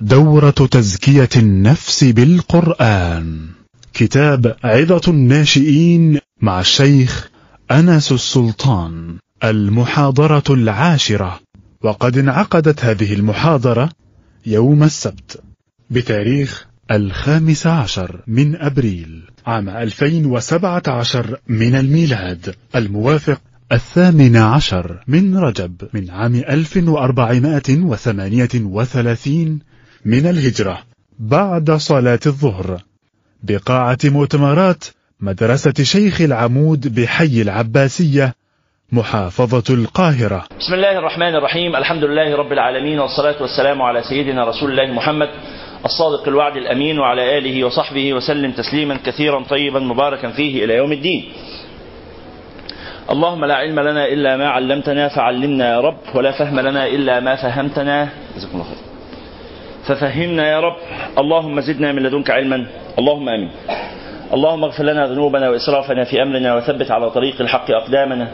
دورة تزكية النفس بالقرآن. كتاب عظة الناشئين مع الشيخ أنس السلطان المحاضرة العاشرة. وقد انعقدت هذه المحاضرة يوم السبت بتاريخ الخامس عشر من أبريل عام 2017 من الميلاد الموافق الثامن عشر من رجب من عام 1438 من الهجرة. بعد صلاة الظهر بقاعة مؤتمرات مدرسة شيخ العمود بحي العباسية محافظة القاهرة. بسم الله الرحمن الرحيم. الحمد لله رب العالمين والصلاة والسلام على سيدنا رسول الله محمد الصادق الوعد الأمين وعلى آله وصحبه وسلم تسليما كثيرا طيبا مباركا فيه إلى يوم الدين. اللهم لا علم لنا إلا ما علمتنا فعلمنا يا رب ولا فهم لنا إلا ما فهمتنا. جزاكم الله خير ففهمنا يا رب. اللهم زدنا من لدنك علما. اللهم آمين. اللهم اغفر لنا ذنوبنا وإسرافنا في أمرنا وثبت على طريق الحق أقدامنا.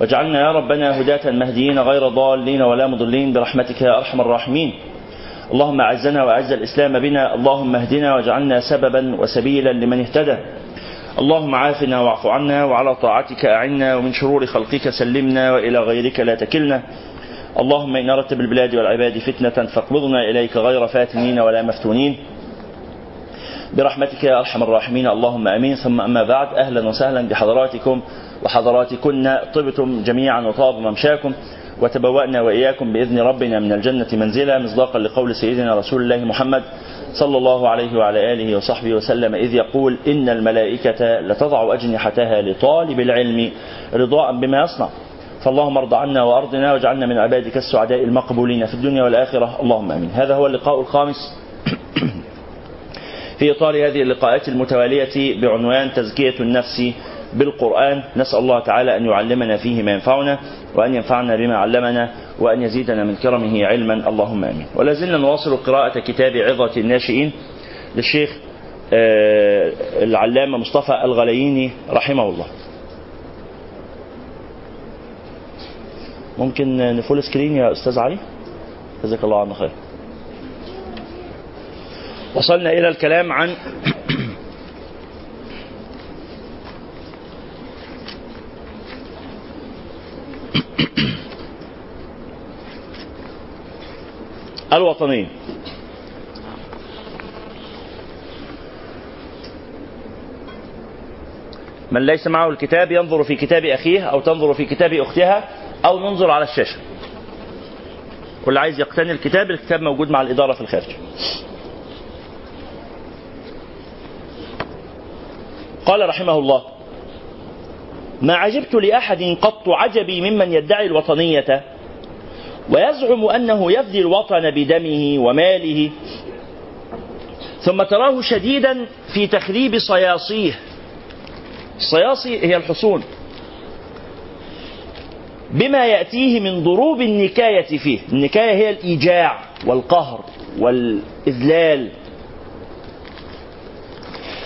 واجعلنا يا ربنا هداة مهديين غير ضالين ولا مضلين. برحمتك يا أرحم الراحمين. اللهم أعزنا وأعز الإسلام بنا. اللهم اهدنا واجعلنا سببا وسبيلا لمن اهتدى. اللهم عافنا واعف عنا وعلى طاعتك أعنا. ومن شرور خلقك سلمنا وإلى غيرك لا تكلنا. اللهم إن أردت بالبلاد والعباد فتنة فاقبضنا إليك غير فاتنين ولا مفتونين. برحمتك يا أرحم الراحمين. اللهم أمين. ثم أما بعد أهلا وسهلا بحضراتكم وحضراتكن. طبتم جميعا وطاب ممشاكم وتبوأنا وإياكم بإذن ربنا من الجنة منزلا مصداقا لقول سيدنا رسول الله محمد صلى الله عليه وعلى آله وصحبه وسلم إذ يقول إن الملائكة لتضع أجنحتها لطالب العلم رضاء بما يصنع. فاللهم ارض عنا وارضنا واجعلنا من عبادك السعداء المقبولين في الدنيا والآخرة اللهم آمين. هذا هو اللقاء الخامس في إطار هذه اللقاءات المتوالية بعنوان تزكية النفس بالقرآن، نسأل الله تعالى أن يعلمنا فيه ما ينفعنا وأن ينفعنا بما علمنا وأن يزيدنا من كرمه علما اللهم آمين. ولا زلنا نواصل قراءة كتاب عظة الناشئين للشيخ العلامة مصطفى الغلييني رحمه الله. ممكن نفول سكرين يا أستاذ علي؟ جزاك الله عنه خير. وصلنا إلى الكلام عن الوطنيه من ليس معه الكتاب ينظر في كتاب أخيه أو تنظر في كتاب أختها. أو ننظر على الشاشة. واللي عايز يقتني الكتاب الكتاب موجود مع الإدارة في الخارج. قال رحمه الله ما عجبت لأحد قط عجبي ممن يدعي الوطنية ويزعم أنه يفدي الوطن بدمه وماله ثم تراه شديدا في تخريب صياصيه. الصياصي هي الحصون. بما يأتيه من ضروب النكاية فيه. النكاية هي الإيجاع والقهر والإذلال.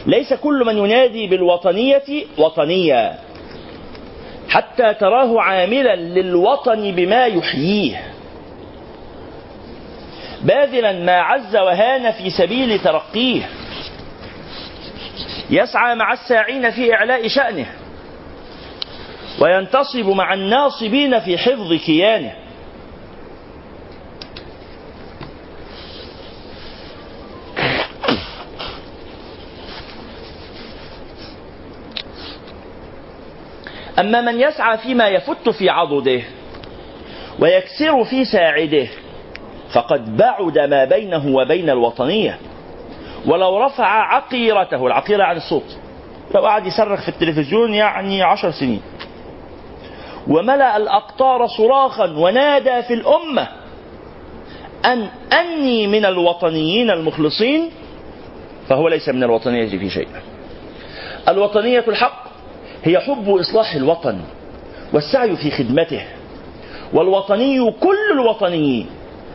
ليس كل من ينادي بالوطنية وطنيا حتى تراه عاملا للوطن بما يحييه. باذلا ما عز وهان في سبيل ترقيه. يسعى مع الساعين في إعلاء شأنه. وينتصب مع الناصبين في حفظ كيانه. أما من يسعى فيما يفت في عضده ويكسر في ساعده فقد بعد ما بينه وبين الوطنية. ولو رفع عقيرته العقيرة عن الصوت. لو قعد يصرخ في التلفزيون يعني عشر سنين. وملأ الأقطار صراخا ونادى في الأمة أن أني من الوطنيين المخلصين فهو ليس من الوطنية في شيء. الوطنية الحق هي حب إصلاح الوطن والسعي في خدمته والوطني كل الوطنيين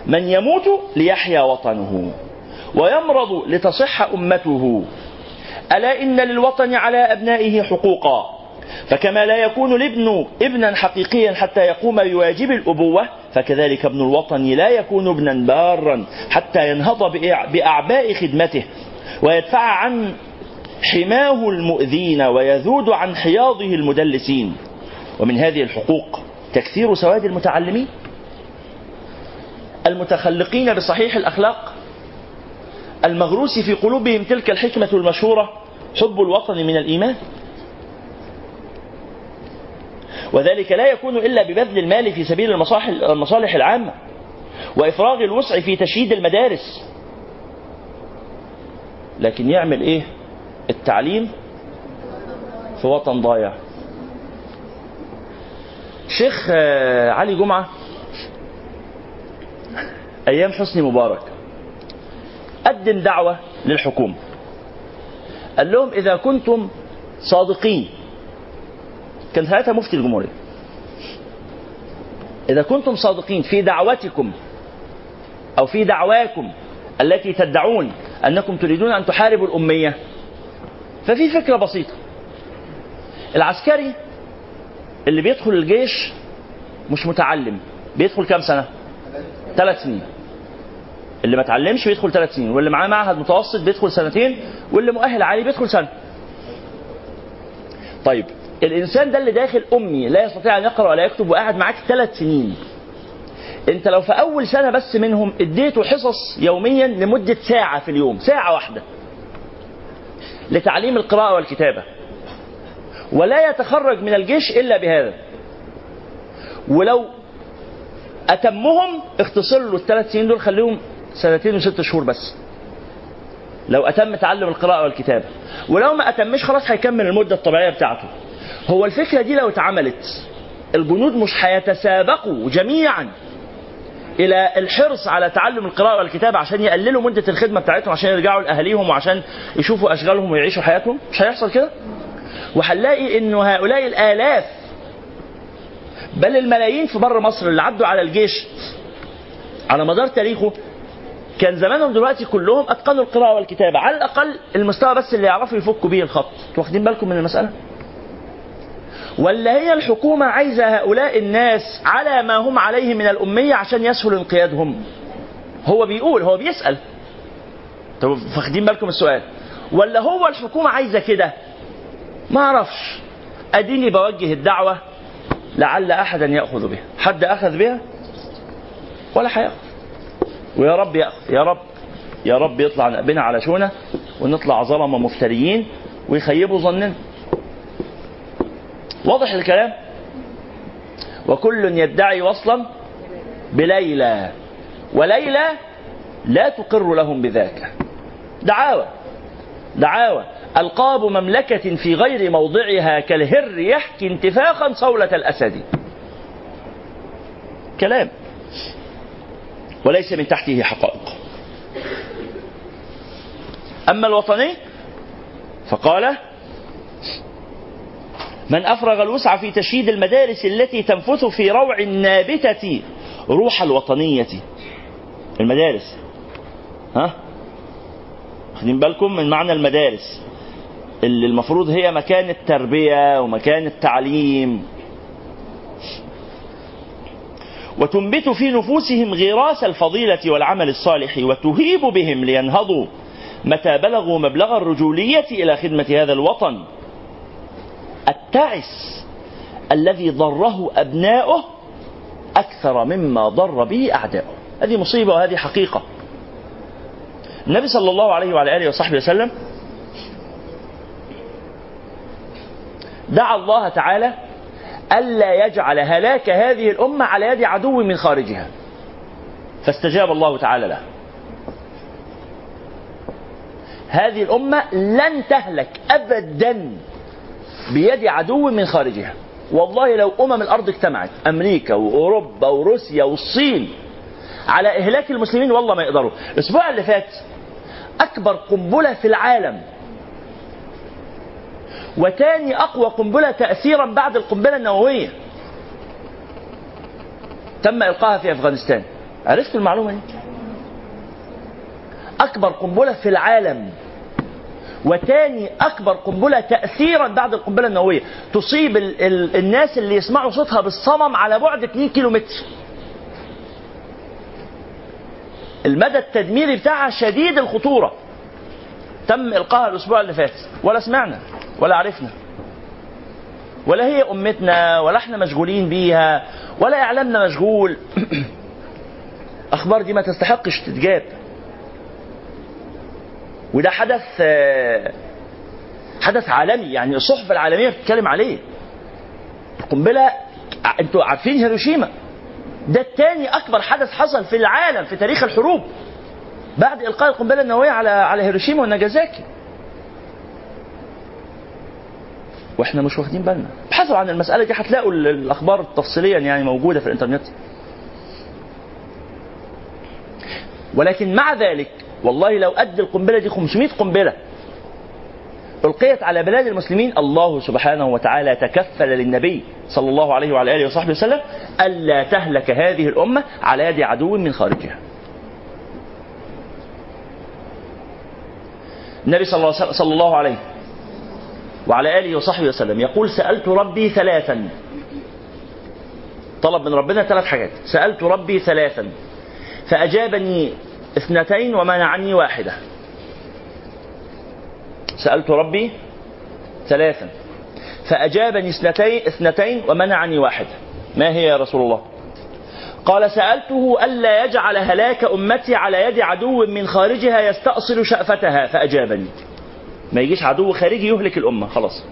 من يموت ليحيا وطنه ويمرض لتصح أمته. ألا إن للوطن على أبنائه حقوقا؟ فكما لا يكون الابن ابنا حقيقيا حتى يقوم بواجب الأبوة فكذلك ابن الوطن لا يكون ابنا بارا حتى ينهض بأعباء خدمته ويدفع عن حماه المؤذين ويذود عن حياضه المدلسين. ومن هذه الحقوق تكثير سواد المتعلمين؟ المتخلقين بصحيح الأخلاق؟ المغروس في قلوبهم تلك الحكمة المشهورة حب الوطن من الإيمان؟ وذلك لا يكون إلا ببذل المال في سبيل المصالح العامة وإفراغ الوسع في تشييد المدارس. لكن يعمل إيه؟ التعليم في وطن ضايع. شيخ آه، علي جمعة أيام حسني مبارك. قدم دعوة للحكومة. قال لهم إذا كنتم صادقين كان ساعتها مفتي الجمهورية إذا كنتم صادقين في دعوتكم أو في دعواكم التي تدعون أنكم تريدون أن تحاربوا الأمية ففي فكرة بسيطة. العسكري اللي بيدخل الجيش مش متعلم بيدخل كام سنة؟ ثلاث سنين. اللي ما اتعلمش بيدخل ثلاث سنين واللي معاه معهد متوسط بيدخل سنتين واللي مؤهل عالي بيدخل سنة. طيب الإنسان ده اللي داخل أمي لا يستطيع أن يقرأ ولا يكتب وقاعد معاك ثلاث سنين. أنت لو في أول سنة بس منهم اديته حصص يوميا لمدة ساعة في اليوم ساعة واحدة. لتعليم القراءة والكتابة. ولا يتخرج من الجيش إلا بهذا. ولو أتمهم اختصر له الثلاث سنين دول خليهم سنتين وست شهور بس. لو أتم تعلم القراءة والكتابة. ولو ما أتمش خلاص هيكمل المدة الطبيعية بتاعته. هو الفكرة دي لو اتعملت الجنود مش هيتسابقوا جميعا إلى الحرص على تعلم القراءة والكتابة عشان يقللوا مدة الخدمة بتاعتهم عشان يرجعوا لأهاليهم وعشان يشوفوا أشغالهم ويعيشوا حياتهم؟ مش هيحصل كده؟ وهنلاقي إنه هؤلاء الآلاف بل الملايين في بر مصر اللي عدوا على الجيش على مدار تاريخه كان زمانهم دلوقتي كلهم أتقنوا القراءة والكتابة على الأقل المستوى بس اللي يعرفوا يفكوا بيه الخط. واخدين بالكم من المسألة؟ ولا هي الحكومة عايزة هؤلاء الناس على ما هم عليه من الأمية عشان يسهل انقيادهم؟ هو بيقول هو بيسأل. طب فاخدين بالكم السؤال. ولا هو الحكومة عايزة كده؟ ما أعرفش. أديني بوجه الدعوة لعل أحدا يأخذ بها. حد أخذ بها؟ ولا هياخذ ويا رب يا رب يا رب يطلع بنا على شونه ونطلع ظلمه مفتريين ويخيبوا ظننا. واضح الكلام؟ وكل يدعي وصلا بليلى وليلى لا تقر لهم بذاك. دعاوى دعاوى. ألقاب مملكة في غير موضعها كالهر يحكي انتفاخا صولة الأسد. كلام. وليس من تحته حقائق. أما الوطني فقال من أفرغ الوسع في تشييد المدارس التي تنفث في روع النابتة روح الوطنية. المدارس. ها؟ واخدين بالكم من معنى المدارس. اللي المفروض هي مكان التربية ومكان التعليم. وتنبت في نفوسهم غراس الفضيلة والعمل الصالح وتهيب بهم لينهضوا متى بلغوا مبلغ الرجولية إلى خدمة هذا الوطن. التعس الذي ضره أبناؤه أكثر مما ضر به أعداؤه. هذه مصيبة وهذه حقيقة. النبي صلى الله عليه وعلى آله وصحبه وسلم دعا الله تعالى ألا يجعل هلاك هذه الأمة على يد عدو من خارجها. فاستجاب الله تعالى له. هذه الأمة لن تهلك أبدا. بيد عدو من خارجها. والله لو أمم الأرض اجتمعت أمريكا وأوروبا وروسيا والصين على إهلاك المسلمين والله ما يقدروا. الأسبوع اللي فات أكبر قنبلة في العالم وتاني أقوى قنبلة تأثيرا بعد القنبلة النووية تم إلقاها في أفغانستان. عرفت المعلومة دي؟ أكبر قنبلة في العالم. وتاني أكبر قنبلة تأثيرا بعد القنبلة النووية تصيب ال ال الناس اللي يسمعوا صوتها بالصمم على بعد 2 كيلو متر المدى التدميري بتاعها شديد الخطورة. تم إلقاها الأسبوع اللي فات ولا سمعنا ولا عرفنا. ولا هي أمتنا ولا إحنا مشغولين بيها ولا إعلامنا مشغول. أخبار دي ما تستحقش تتجاب. وده حدث آه، حدث عالمي. يعني الصحف العالمية بتتكلم عليه. القنبلة أنتوا عارفين هيروشيما؟ ده الثاني أكبر حدث حصل في العالم في تاريخ الحروب بعد إلقاء القنبلة النووية على على هيروشيما وناجازاكي. وإحنا مش واخدين بالنا. ابحثوا عن المسألة دي هتلاقوا ال- الأخبار تفصيليا يعني موجودة في الإنترنت. ولكن مع ذلك والله لو أدى القنبلة دي 500 قنبلة. ألقيت على بلاد المسلمين الله سبحانه وتعالى تكفل للنبي صلى الله عليه وعلى آله وصحبه وسلم ألا تهلك هذه الأمة على يد عدو من خارجها. النبي صلى الله, عليه وعلى آله وصحبه وسلم يقول سألت ربي ثلاثا. طلب من ربنا ثلاث حاجات. سألت ربي ثلاثا. فأجابني اثنتين ومنعني واحدة. سألت ربي ثلاثا. فأجابني اثنتين, اثنتين ومنعني واحدة. ما هي يا رسول الله؟ قال سألته ألا يجعل هلاك أمتي على يد عدو من خارجها يستأصل شأفتها فأجابني. ما يجيش عدو خارجي يهلك الأمة خلاص.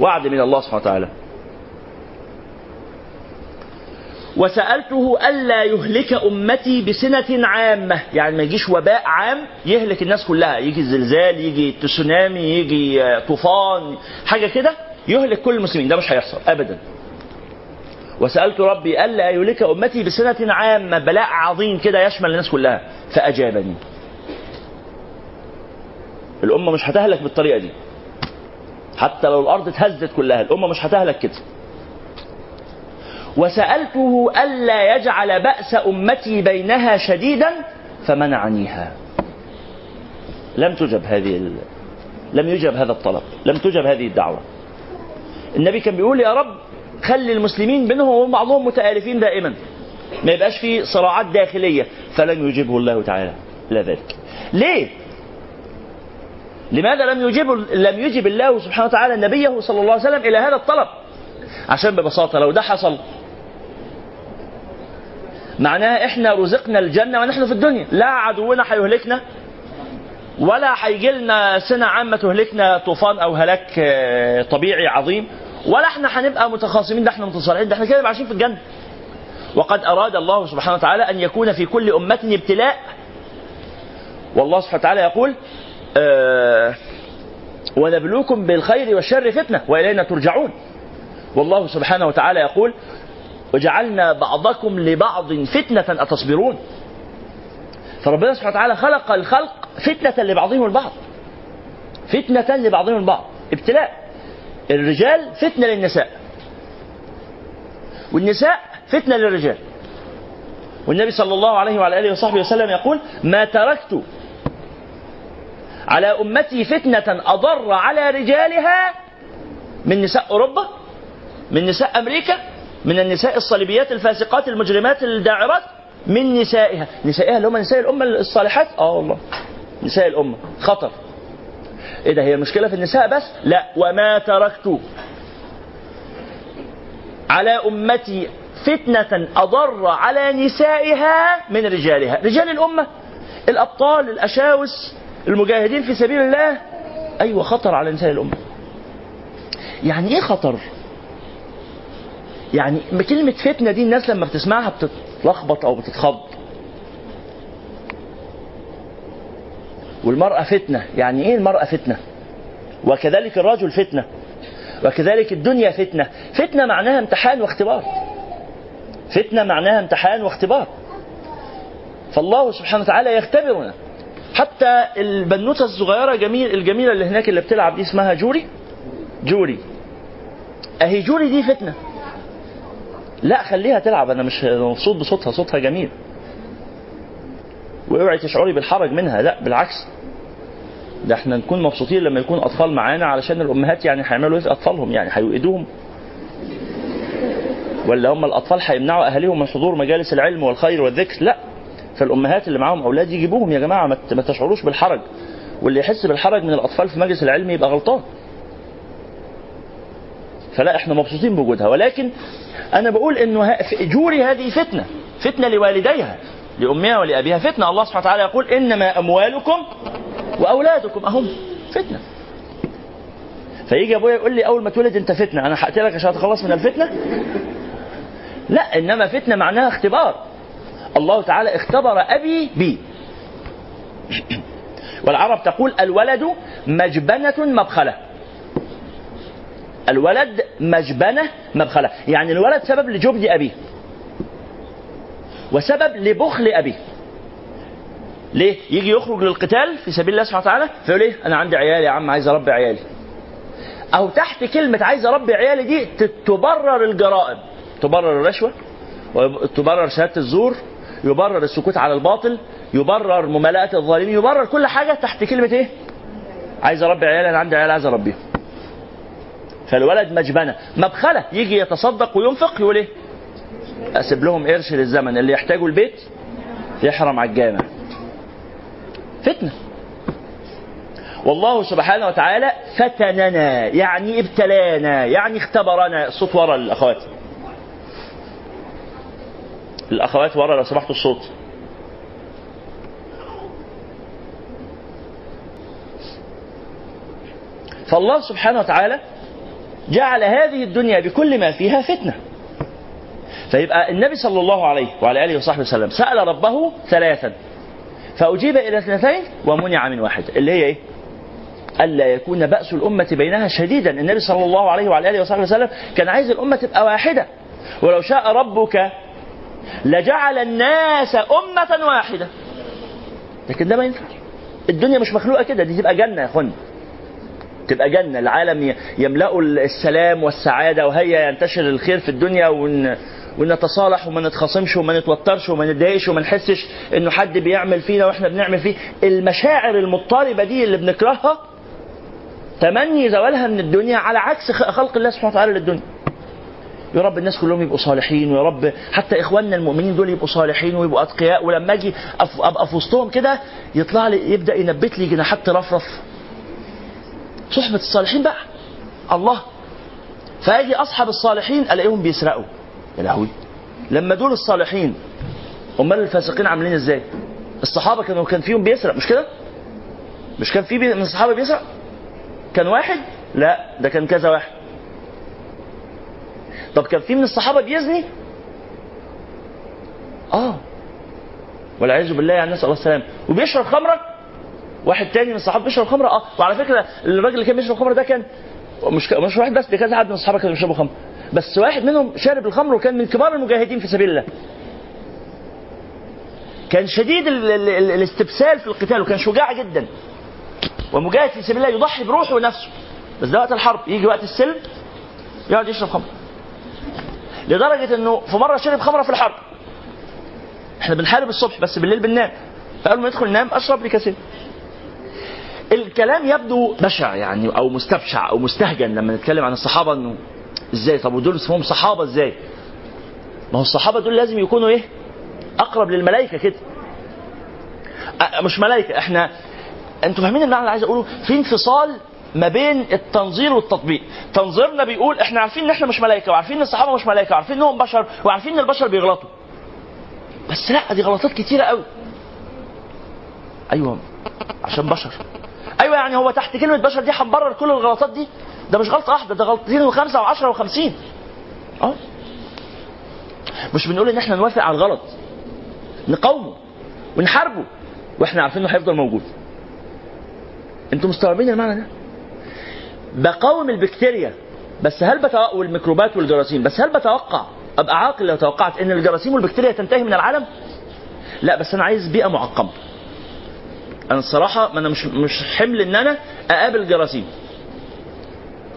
وعد من الله سبحانه وتعالى. وسألته ألا يهلك أمتي بسنة عامة. يعني ما يجيش وباء عام يهلك الناس كلها. يجي زلزال يجي تسونامي يجي آه، طوفان حاجة كده يهلك كل المسلمين. ده مش هيحصل أبدا. وسألت ربي ألا يهلك أمتي بسنة عامة. بلاء عظيم كده يشمل الناس كلها. فأجابني. الأمة مش هتهلك بالطريقة دي. حتى لو الأرض اتهزت كلها الأمة مش هتهلك كده. وسألته ألا يجعل بأس أمتي بينها شديدا فمنعنيها. لم تجب هذه ال... لم يجب هذا الطلب لم تجب هذه الدعوة. النبي كان بيقول يا رب خلي المسلمين بينهم وبين بعضهم متآلفين دائما. ما يبقاش في صراعات داخلية. فلم يجبه الله تعالى إلى ذلك. ليه؟ لماذا لم يجب لم يجب الله سبحانه وتعالى نبيه صلى الله عليه وسلم إلى هذا الطلب؟ عشان ببساطة لو ده حصل معناها إحنا رزقنا الجنة ونحن في الدنيا. لا عدونا هيهلكنا ولا هيجي لنا سنة عامة تهلكنا طوفان أو هلاك آه، طبيعي عظيم. ولا إحنا هنبقى متخاصمين ده إحنا متصالحين ده إحنا كده عايشين في الجنة. وقد أراد الله سبحانه وتعالى أن يكون في كل أمة ابتلاء. والله سبحانه وتعالى يقول آه ونبلوكم بالخير والشر فتنة وإلينا ترجعون. والله سبحانه وتعالى يقول وجعلنا بعضكم لبعض فتنة أتصبرون. فربنا سبحانه وتعالى خلق الخلق فتنة لبعضهم البعض. فتنة لبعضهم البعض. ابتلاء. الرجال فتنة للنساء. والنساء فتنة للرجال. والنبي صلى الله عليه وعلى آله وصحبه وسلم يقول ما تركت على أمتي فتنة أضر على رجالها من نساء أوروبا من نساء أمريكا من النساء الصليبيات الفاسقات المجرمات الداعرات من نسائها. نسائها اللي هم نساء الأمة الصالحات؟ آه والله. نساء الأمة. خطر. إيه ده هي المشكلة في النساء بس؟ لا. وما تركت على أمتي فتنة أضر على نسائها من رجالها. رجال الأمة الأبطال الأشاوس المجاهدين في سبيل الله. أيوة خطر على نساء الأمة. يعني إيه خطر؟ يعني كلمة فتنة دي الناس لما بتسمعها بتتلخبط أو بتتخض. والمرأة فتنة. يعني إيه المرأة فتنة؟ وكذلك الرجل فتنة. وكذلك الدنيا فتنة. فتنة معناها امتحان واختبار. فتنة معناها امتحان واختبار. فالله سبحانه وتعالى يختبرنا. حتى البنوتة الصغيرة جميل الجميلة اللي هناك اللي بتلعب دي اسمها جوري. جوري. أهي جوري دي فتنة. لا خليها تلعب أنا مش مبسوط بصوتها صوتها جميل. واوعي تشعري بالحرج منها لا بالعكس. ده إحنا نكون مبسوطين لما يكون أطفال معانا علشان الأمهات يعني هيعملوا إيه في أطفالهم؟ يعني هيوئدوهم ولا هم الأطفال هيمنعوا أهاليهم من حضور مجالس العلم والخير والذكر؟ لا. فالأمهات اللي معاهم أولاد يجيبوهم يا جماعة ما تشعروش بالحرج. واللي يحس بالحرج من الأطفال في مجلس العلم يبقى غلطان. فلا إحنا مبسوطين بوجودها. ولكن أنا بقول إنه جوري هذه فتنة فتنة لوالديها لأمها ولأبيها فتنة. الله سبحانه وتعالى يقول إنما أموالكم وأولادكم أهم فتنة. فيجي أبويا يقول لي أول ما تولد أنت فتنة. أنا هقتلك عشان اتخلص من الفتنة؟ لا إنما فتنة معناها اختبار. الله تعالى اختبر أبي بي. والعرب تقول الولد مجبنة مبخلة. الولد مجبنة مبخلة يعني الولد سبب لجبن أبيه وسبب لبخل أبيه ليه؟ يجي يخرج للقتال في سبيل الله سبحانه وتعالى فيقول إيه؟ أنا عندي عيال يا عم عايز أربي عيالي. أو تحت كلمة عايز أربي عيالي دي تبرر الجرائم. تبرر الرشوة وتبرر شهادة الزور يبرر السكوت على الباطل يبرر ممالأة الظالمين يبرر كل حاجة تحت كلمة إيه؟ عايز أربي عيالي أنا عندي عيال عايز أربيهم. فالولد مجبنة. مبخله يجي يتصدق وينفق يقول إيه؟ أسيب لهم قرش للزمن. اللي يحتاجوا البيت يحرم على الجامع. فتنة. والله سبحانه وتعالى فتننا. يعني ابتلانا. يعني اختبرنا. الصوت ورا الأخوات. الأخوات ورا لو سمحتوا الصوت. فالله سبحانه وتعالى جعل هذه الدنيا بكل ما فيها فتنة. فيبقى النبي صلى الله عليه وعلى آله وصحبه وسلم سأل ربه ثلاثا فأجيب إلى اثنتين ومنع من واحد اللي هي إيه؟ ألا يكون بأس الأمة بينها شديدا. النبي صلى الله عليه وعلى آله وصحبه وسلم كان عايز الأمة تبقى واحدة. ولو شاء ربك لجعل الناس أمة واحدة. لكن ده ما ينفعش. الدنيا مش مخلوقة كده دي تبقى جنة يا اخوانا تبقى جنة. العالم يملأ السلام والسعادة وهيا ينتشر الخير في الدنيا ون ونتصالح وما نتخاصمش وما نتوترش وما نتضايقش وما نحسش إنه حد بيعمل فينا وإحنا بنعمل فيه. المشاعر المضطربة دي اللي بنكرهها تمني زوالها من الدنيا على عكس خلق الله سبحانه وتعالى للدنيا. يا رب الناس كلهم يبقوا صالحين ويا رب حتى إخواننا المؤمنين دول يبقوا صالحين ويبقوا أتقياء. ولما أجي أبقى في وسطهم كده يطلع لي يبدأ ينبت لي جناحات ترفرف صحبة الصالحين بقى. الله. فاجي أصحاب الصالحين ألاقيهم بيسرقوا. يا لهوي. لما دول الصالحين أمال الفاسقين عاملين إزاي؟ الصحابة كانوا كان فيهم بيسرق. مش كده؟ مش كان في من الصحابة بيسرق؟ كان واحد؟ لا ده كان كذا واحد. طب كان في من الصحابة بيزني؟ آه. والعياذ بالله يعني نسال الله السلامه وبيشرب خمره واحد تاني من الصحابه بيشرب خمرة. آه وعلى فكرة الراجل اللي كان بيشرب خمرة ده كان مش مش واحد بس ده كذا حد من الصحابه كانوا بيشربوا خمر بس واحد منهم شارب الخمر وكان من كبار المجاهدين في سبيل الله. كان شديد ال ال ال الاستبسال في القتال وكان شجاع جدا. ومجاهد في سبيل الله يضحي بروحه ونفسه. بس ده وقت الحرب. يجي وقت السلم يقعد يشرب خمر. لدرجة إنه في مرة شرب خمرة في الحرب. إحنا بنحارب الصبح بس بالليل بننام. فقبل ما ندخل ننام أشرب لي كاسين الكلام يبدو بشع يعني أو مستبشع أو مستهجن لما نتكلم عن الصحابة إنه إزاي طب ودول اسمهم صحابة إزاي؟ ما هو الصحابة دول لازم يكونوا إيه؟ أقرب للملائكة كده. مش ملائكة إحنا أنتوا فاهمين المعنى اللي عايز أقوله؟ في انفصال ما بين التنظير والتطبيق، تنظيرنا بيقول إحنا عارفين إن إحنا مش ملائكة وعارفين إن الصحابة مش ملائكة وعارفين إنهم بشر وعارفين إن البشر بيغلطوا. بس لا دي غلطات كتيرة قوي. أيوه عشان بشر. أيوه يعني هو تحت كلمة بشر دي هنبرر كل الغلطات دي؟ ده مش غلطة واحدة ده غلطتين وخمسة وعشرة وخمسين. أه؟ مش بنقول إن إحنا نوافق على الغلط. نقاومه ونحاربه. وإحنا عارفين إنه هيفضل موجود. أنتوا مستوعبين المعنى ده؟ بقاوم البكتيريا بس هل بتوقع والميكروبات والجراثيم بس هل بتوقع؟ أبقى عاقل لو توقعت إن الجراثيم والبكتيريا تنتهي من العالم؟ لا بس أنا عايز بيئة معقمة. أنا الصراحة ما أنا مش مش حمل إن أنا أقابل جراثيم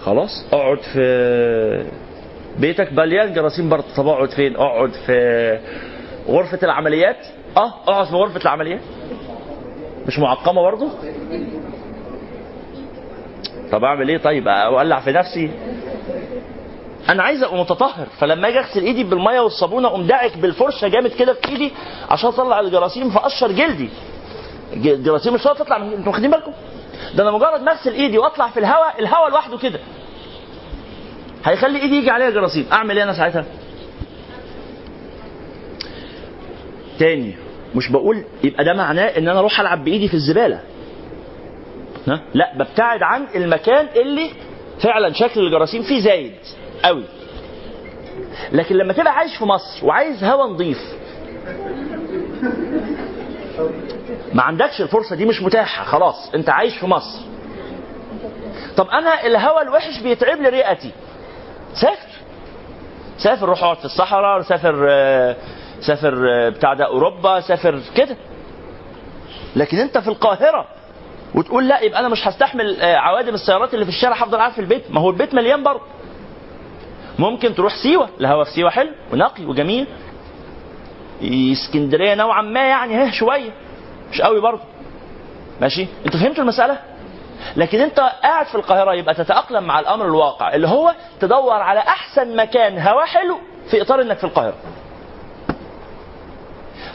خلاص؟ أقعد في بيتك. مليان جراثيم برضه. طب أقعد فين؟ أقعد في غرفة العمليات؟ آه أقعد في غرفة العمليات. مش معقمة برضه؟ طب أعمل إيه؟ طيب أولع في نفسي. أنا عايز أبقى متطهر. فلما أجي أغسل إيدي بالمية والصابونة أقوم داعك بالفرشة جامد كده في إيدي عشان أطلع الجراثيم فاقشر جلدي. الجراثيم مش تطلع من أنتوا واخدين بالكم؟ ده أنا مجرد ما اغسل ايدي واطلع في الهواء الهواء لوحده كده. هيخلي ايدي يجي عليها جراثيم. اعمل إيه أنا ساعتها؟ تاني مش بقول يبقى ده معناه ان أنا أروح العب بايدي في الزبالة. ها؟ لا ببتعد عن المكان اللي فعلا شكل الجراثيم فيه زايد قوي. لكن لما تبقى عايش في مصر وعايز هوا نظيف ما عندكش الفرصة دي مش متاحة خلاص انت عايش في مصر. طب أنا الهوا الوحش بيتعب لي رئتي. سافر. سافر روح اقعد في الصحراء سافر آه، سافر آه، بتاع ده أوروبا سافر كده. لكن انت في القاهرة وتقول لا يبقى أنا مش هستحمل آه، عوادم السيارات اللي في الشارع هفضل قاعد في البيت. ما هو البيت مليان برضه. ممكن تروح سيوة الهوا في سيوة حلو ونقي وجميل. اسكندرية نوعا ما يعني ها شوية. مش قوي برضه. ماشي؟ أنتوا فهمتوا المسألة؟ لكن انت قاعد في القاهرة يبقى تتأقلم مع الأمر الواقع اللي هو تدور على أحسن مكان هوا حلو في إطار إنك في القاهرة.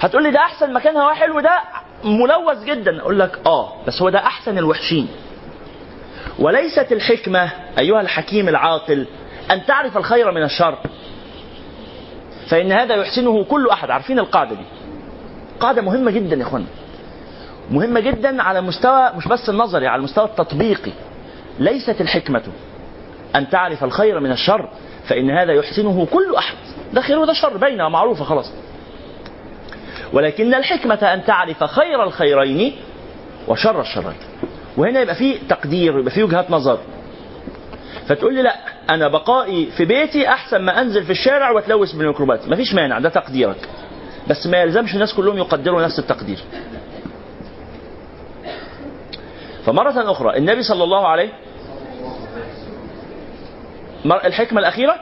هتقول لي ده أحسن مكان هوا حلو؟ ده ملوث جدا. أقول لك آه بس هو ده أحسن الوحشين. وليست الحكمة أيها الحكيم العاقل أن تعرف الخير من الشر. فإن هذا يحسنه كل أحد. عارفين القاعدة دي؟ قاعدة مهمة جدا يا اخوانا مهمة جدا على مستوى مش بس النظري على المستوى التطبيقي. ليست الحكمة أن تعرف الخير من الشر فإن هذا يحسنه كل أحد. ده خير وده شر باينة معروفة خلاص. ولكن الحكمة أن تعرف خير الخيرين وشر الشرين. وهنا يبقى فيه تقدير يبقى فيه وجهات نظر. فتقول لي لا أنا بقائي في بيتي أحسن ما أنزل في الشارع وأتلوث بالميكروبات. مفيش مانع ده تقديرك. بس ما يلزمش الناس كلهم يقدروا نفس التقدير. فمرة أخرى النبي صلى الله عليه الحكمة الأخيرة؟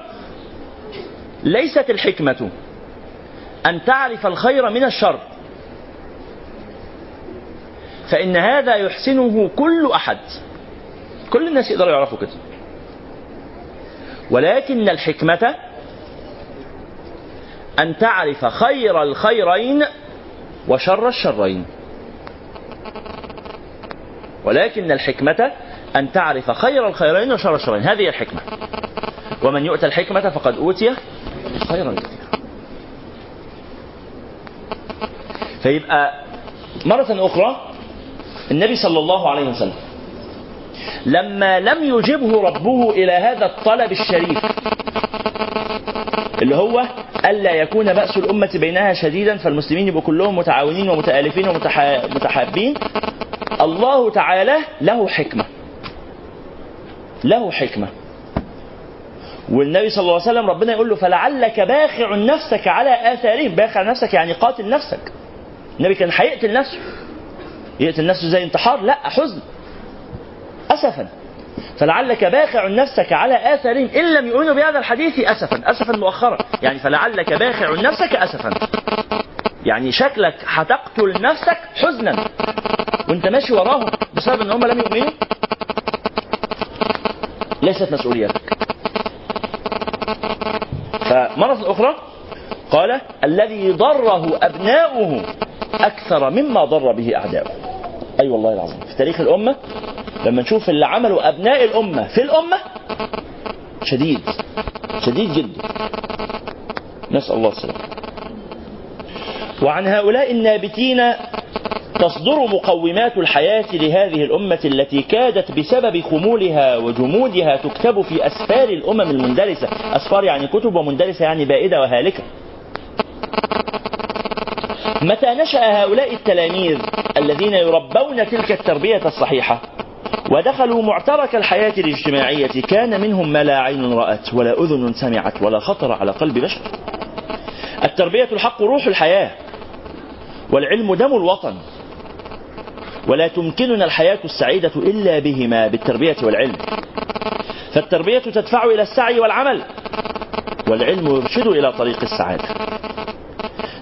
ليست الحكمة أن تعرف الخير من الشر. فإن هذا يحسنه كل أحد. كل الناس يقدروا يعرفوا كده. ولكن الحكمة أن تعرف خير الخيرين وشر الشرين. ولكن الحكمة أن تعرف خير الخيرين وشر الشرين. هذه الحكمة. ومن يؤتى الحكمة فقد أوتي خيرا كثيرا. فيبقى مرة أخرى النبي صلى الله عليه وسلم لما لم يجبه ربه إلى هذا الطلب الشريف اللي هو ألا يكون بأس الأمة بينها شديدا فالمسلمين يبقوا كلهم متعاونين ومتآلفين ومتحابين الله تعالى له حكمة. له حكمة. والنبي صلى الله عليه وسلم ربنا يقول له فلعلك باخع نفسك على آثارهم. باخع نفسك يعني قاتل نفسك. النبي كان هيقتل نفسه. يقتل نفسه زي انتحار؟ لا حزن. أسفا. فلعلك باخع نفسك على آثارهم. إن لم يؤمنوا بهذا الحديث أسفا. أسفا مؤخرا. يعني فلعلك باخع نفسك أسفا. يعني شكلك هتقتل نفسك حزنا. وأنت ماشي وراهم بسبب إن هم لم يؤمنوا؟ ليست مسؤوليتك. فمرة أخرى قال الذي ضره أبناؤه أكثر مما ضر به أعداؤه. أي أيوة والله العظيم. في تاريخ الأمة لما نشوف اللي عملوا أبناء الأمة في الأمة شديد شديد جدا. نسأل الله السلامة. وعن هؤلاء النابتين تصدر مقومات الحياة لهذه الأمة التي كادت بسبب خمولها وجمودها تكتب في أسفار الأمم المندرسة. أسفار يعني كتب ومندرسة يعني بائدة وهالكة. متى نشأ هؤلاء التلاميذ الذين يربون تلك التربية الصحيحة؟ ودخلوا معترك الحياة الاجتماعية كان منهم ما لا عين رأت ولا أذن سمعت ولا خطر على قلب بشر. التربية الحق روح الحياة والعلم دم الوطن. ولا تمكننا الحياة السعيدة إلا بهما بالتربية والعلم. فالتربية تدفع إلى السعي والعمل والعلم يرشد إلى طريق السعادة.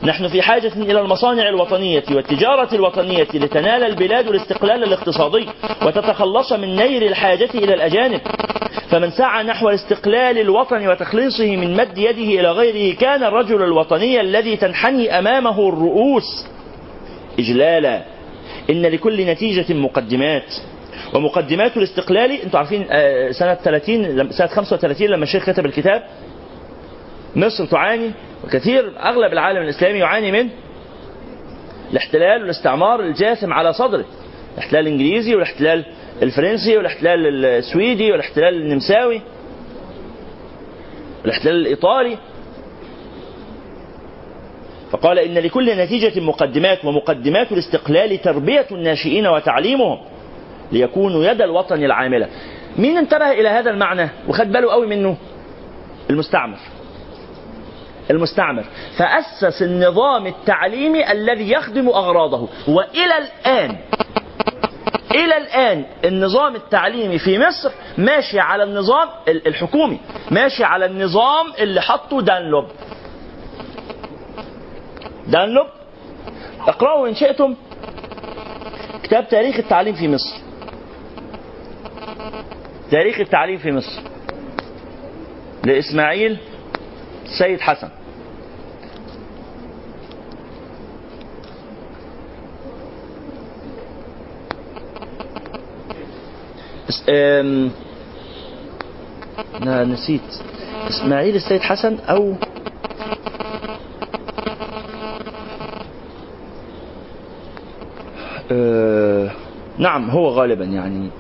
نحن في حاجة إلى المصانع الوطنية والتجارة الوطنية لتنال البلاد الاستقلال الاقتصادي وتتخلص من نير الحاجة إلى الأجانب. فمن سعى نحو الاستقلال الوطني وتخليصه من مد يده إلى غيره كان الرجل الوطني الذي تنحني أمامه الرؤوس. إجلالا إن لكل نتيجة مقدمات. ومقدمات الاستقلال أنتم عارفين آه، سنة 30 سنة 35 لما الشيخ كتب الكتاب مصر تعاني وكثير أغلب العالم الإسلامي يعاني من الاحتلال والاستعمار الجاثم على صدره. الاحتلال الإنجليزي والاحتلال الفرنسي والاحتلال السويدي والاحتلال النمساوي والاحتلال الإيطالي. فقال إن لكل نتيجة مقدمات ومقدمات الاستقلال تربية الناشئين وتعليمهم ليكونوا يد الوطن العاملة. مين انتبه إلى هذا المعنى وخد باله قوي منه؟ المستعمر. المستعمر. فأسس النظام التعليمي الذي يخدم أغراضه. وإلى الآن إلى الآن النظام التعليمي في مصر ماشي على النظام الحكومي ماشي على النظام اللي حطه دانلوب دانلوب اقرأوا إن شئتم كتاب تاريخ التعليم في مصر. تاريخ التعليم في مصر. لإسماعيل سيد حسن. أنا نسيت. إسماعيل السيد حسن أو أه، نعم هو غالبا يعني.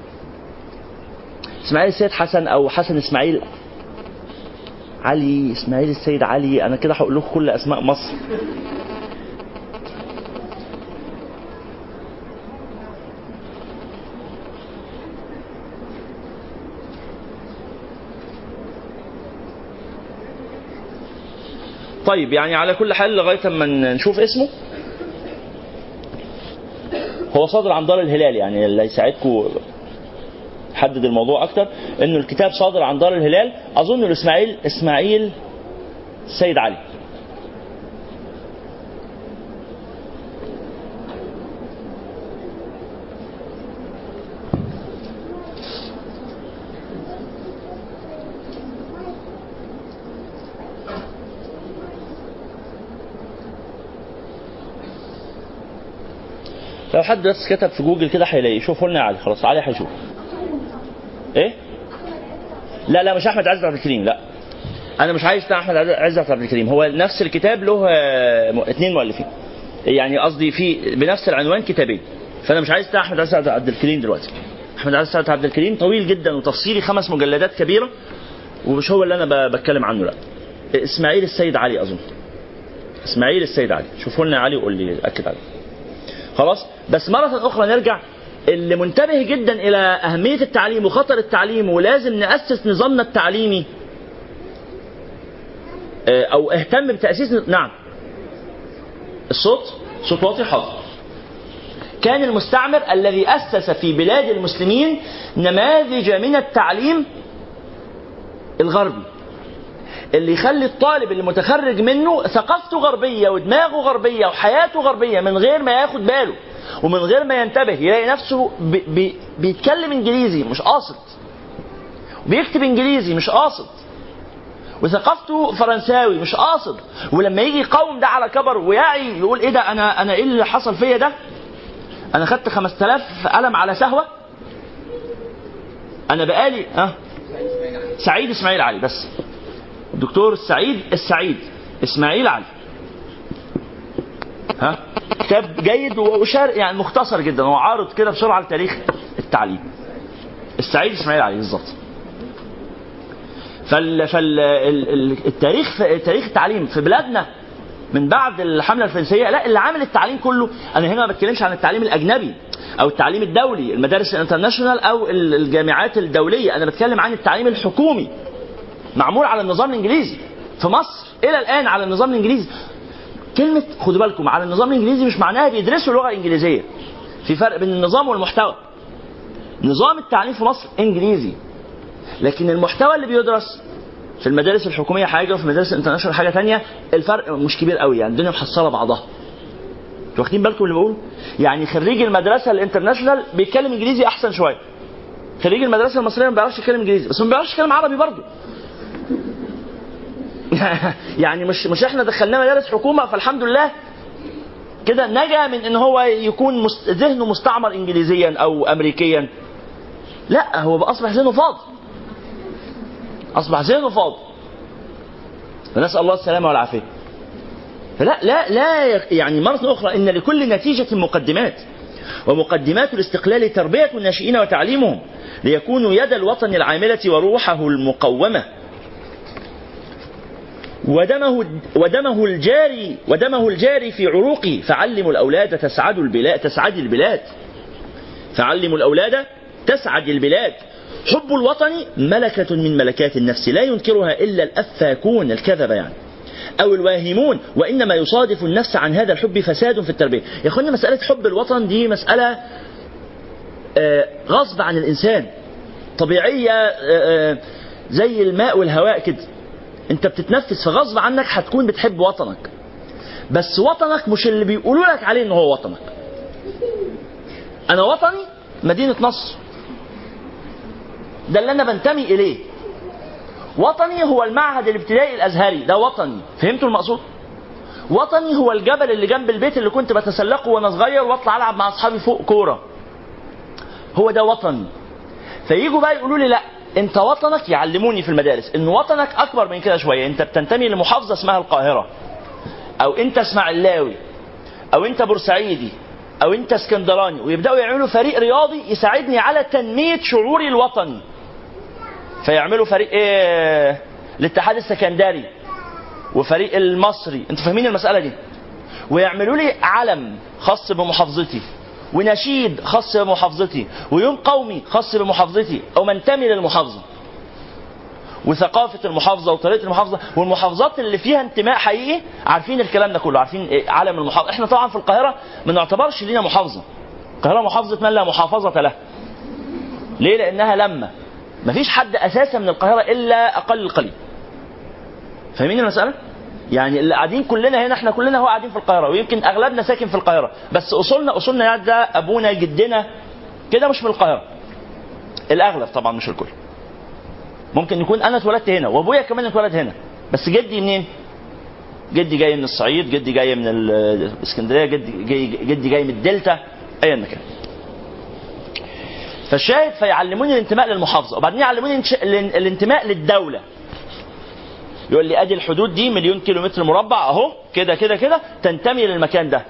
إسماعيل السيد حسن أو حسن إسماعيل علي إسماعيل السيد علي أنا كده هقول لكم كل أسماء مصر. طيب يعني على كل حال لغاية أما نشوف اسمه. هو صادر عن دار الهلال يعني اللي يساعدكم. حدد الموضوع أكتر إنه الكتاب صادر عن دار الهلال. أظن الإسماعيل إسماعيل السيد علي. لو حد بس كتب في جوجل كده هيلاقيه. شوفوا لنا علي. خلاص علي هيشوف. إيه؟ لا لا مش أحمد عزت عبد الكريم لا. أنا مش عايز بتاع احمد عزت عبد الكريم. هو نفس الكتاب له آه، اثنين مؤلفين. يعني قصدي في بنفس العنوان كتابين. فأنا مش عايز بتاع أحمد عزت عبد الكريم دلوقتي. أحمد عزت عبد الكريم طويل جدا وتفصيلي خمس مجلدات كبيرة ومش هو اللي أنا بتكلم عنه لا. إسماعيل السيد علي أظن. إسماعيل السيد علي. شوفوا لنا علي وقول لي أكد عليه. خلاص؟ بس مرة أخرى نرجع اللي منتبه جدا إلى أهمية التعليم وخطر التعليم ولازم نأسس نظامنا التعليمي آه، أو اهتم بتأسيس نعم. الصوت صوت واطي حاضر. كان المستعمر الذي أسس في بلاد المسلمين نماذج من التعليم الغربي. اللي يخلي الطالب اللي متخرج منه ثقافته غربية ودماغه غربية وحياته غربية من غير ما ياخد باله. ومن غير ما ينتبه يلاقي نفسه بي بي بيتكلم انجليزي مش قاصد. بيكتب انجليزي مش قاصد. وثقافته فرنساوي مش قاصد. ولما يجي يقاوم ده على كبر ويعي يقول إيه ده أنا أنا إيه اللي حصل فيا ده؟ أنا خدت 5000 قلم على سهوة. أنا بقالي ها؟ سعيد إسماعيل علي بس. الدكتور السعيد السعيد إسماعيل علي. ها؟ كتاب جيد وشار يعني مختصر جدا هو عارض كده بسرعة لتاريخ التعليم. السعيد إسماعيل علي بالظبط. فال فال ال- ال- التاريخ تاريخ التعليم في بلادنا من بعد الحملة الفرنسية لا اللي عامل التعليم كله أنا هنا ما بتكلمش عن التعليم الأجنبي أو التعليم الدولي المدارس ال international أو ال- الجامعات الدولية أنا بتكلم عن التعليم الحكومي معمول على النظام الإنجليزي في مصر إلى الآن على النظام الإنجليزي. كلمة خدوا بالكم على النظام الإنجليزي مش معناها بيدرسوا لغة إنجليزية. في فرق بين النظام والمحتوى. نظام التعليم في مصر إنجليزي لكن المحتوى اللي بيدرس في المدارس الحكومية حاجة وفي المدارس ال international حاجة تانية الفرق مش كبير قوي يعني الدنيا محصلة بعضها. أنتوا واخدين بالكم اللي بقوله يعني خريج المدرسة الانترناشونال بيتكلم إنجليزي أحسن شوية. خريج المدرسة المصرية ما بيعرفش يتكلم إنجليزي بس ما بيعرفش يتكلم عربي برضه. يعني مش مش إحنا دخلناه مدارس حكومة فالحمد لله كده نجا من إن هو يكون. ذهنه مستعمر انجليزيا أو امريكيا. لا هو أصبح ذهنه فاضي. أصبح ذهنه فاضي. فنسأل الله السلامة والعافية. فلا لا لا يعني مرة أخرى إن لكل نتيجة مقدمات. ومقدمات الاستقلال تربية الناشئين وتعليمهم ليكونوا يد الوطن العاملة وروحه المقومة. ودمه ودمه الجاري ودمه الجاري في عروقه فعلموا الأولاد تسعد البلاد تسعد البلاد. فعلموا الأولاد تسعد البلاد. حب الوطن ملكة من ملكات النفس. لا ينكرها إلا الأفاكون الكذبة يعني. أو الواهمون. وإنما يصادف النفس عن هذا الحب فساد في التربية. يا أخوانا مسألة حب الوطن دي مسألة آه، غصب عن الإنسان. طبيعية آه، آه، زي الماء والهواء كده. انت بتتنفس فغصب عنك هتكون بتحب وطنك. بس وطنك مش اللي بيقولوا لك عليه إن هو وطنك. أنا وطني مدينة نصر. ده اللي أنا بنتمي إليه. وطني هو المعهد الابتدائي الأزهري. ده وطني. فهمتوا المقصود؟ وطني هو الجبل اللي جنب البيت اللي كنت بتسلقه وأنا صغير وأطلع ألعب مع أصحابي فوق كورة. هو ده وطني. فييجوا بقى يقولوا لي لأ. انت وطنك يعلموني في المدارس إن وطنك أكبر من كده شوية انت بتنتمي لمحافظة اسمها القاهرة أو انت إسماعيلاوي أو انت بورسعيدي أو انت إسكندراني ويبدأوا يعملوا فريق رياضي يساعدني على تنمية شعوري الوطني فيعملوا فريق إيه؟ الاتحاد السكندري وفريق المصري أنتوا فاهمين المسألة دي؟ ويعملوا لي علم خاص بمحافظتي. ونشيد خاص بمحافظتي ويوم قومي خاص بمحافظتي أو منتمي للمحافظه وثقافة المحافظة وطريقة المحافظة والمحافظات اللي فيها انتماء حقيقي عارفين الكلام ده كله عارفين علم المحافظة. إحنا طبعا في القاهرة ما نعتبرش لينا محافظة. القاهرة محافظة من لا محافظة له. ليه؟ لأنها لما ما فيش حد أساسا من القاهرة إلا أقل القليل. فاهمين المسألة؟ يعني اللي قاعدين كلنا هنا إحنا كلنا هو قاعدين في القاهرة ويمكن أغلبنا ساكن في القاهرة. بس أصولنا أصولنا يعني ده أبونا جدنا كده مش من القاهرة. الأغلب طبعا مش الكل. ممكن يكون أنا اتولدت هنا وأبويا كمان اتولد هنا. بس جدي منين؟ جدي جاي من الصعيد جدي جاي من الاسكندريه جدي جاي جدي جاي من الدلتا ايا مكان فالشاهد فيعلموني الانتماء للمحافظة وبعدين يعلموني الانتماء للدولة. يقول لي ادي الحدود دي مليون كيلو متر مربع أهو كده كده كده تنتمي للمكان ده.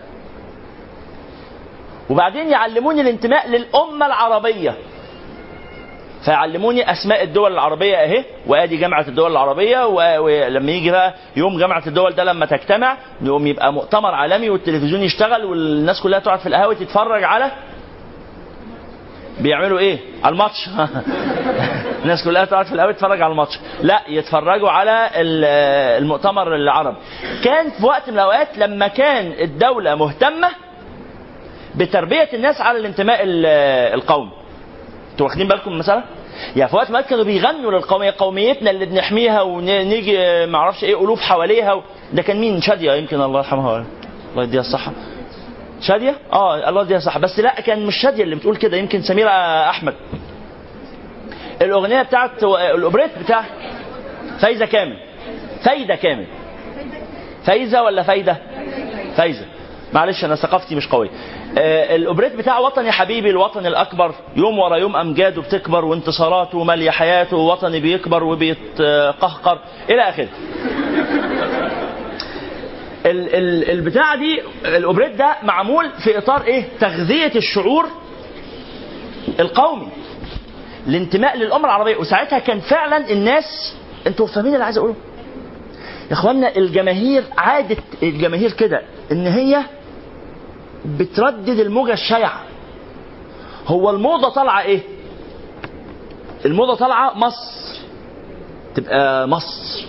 وبعدين يعلموني الانتماء للأمة العربية. فيعلموني أسماء الدول العربية أهي وأدي جامعة الدول العربية و- ولما يجي بقى يوم جامعة الدول ده لما تجتمع يقوم يبقى مؤتمر عالمي والتلفزيون يشتغل والناس كلها تقعد في القهوة تتفرج على. بيعملوا إيه؟ على الماتش. الناس كلها تقعد في القهوه تتفرج على الماتش. لا يتفرجوا على ال- المؤتمر العربي. كان في وقت من الأوقات لما كان الدولة مهتمة بتربية الناس على الانتماء ال- القومي. أنتوا واخدين بالكم من المسألة؟ يعني في وقت ما كانوا بيغنوا للقوميه قوميتنا اللي بنحميها ونيجي ما أعرفش إيه الوف حواليها و... ده كان مين؟ شادية يمكن الله يرحمها. الله يديها الصحة. شادية؟ آه الله يديها الصحة. بس لا كان مش شادية اللي بتقول كده يمكن سميرة أحمد. الأغنية بتاعت الأوبريت بتاع فايزة كامل. فايدة كامل. فايزة ولا فايدة؟ فايزة. معلش أنا ثقافتي مش قويه آه الأوبريت بتاع وطن يا حبيبي الوطن الأكبر. يوم ورا يوم أمجاده بتكبر وانتصاراته مالية حياته ووطني بيكبر وبيتقهقر. إلى آخره. ال- ال- البتاعة دي الأوبريت ده معمول في إطار إيه؟ تغذية الشعور القومي. الانتماء للأمة العربية وساعتها كان فعلا الناس أنتوا فاهمين اللي عايز أقوله؟ يا اخوانا الجماهير عادت الجماهير كده إن هي بتردد الموجة الشايعه هو الموضة طالعة إيه؟ الموضة طالعة مصر. تبقى مصر.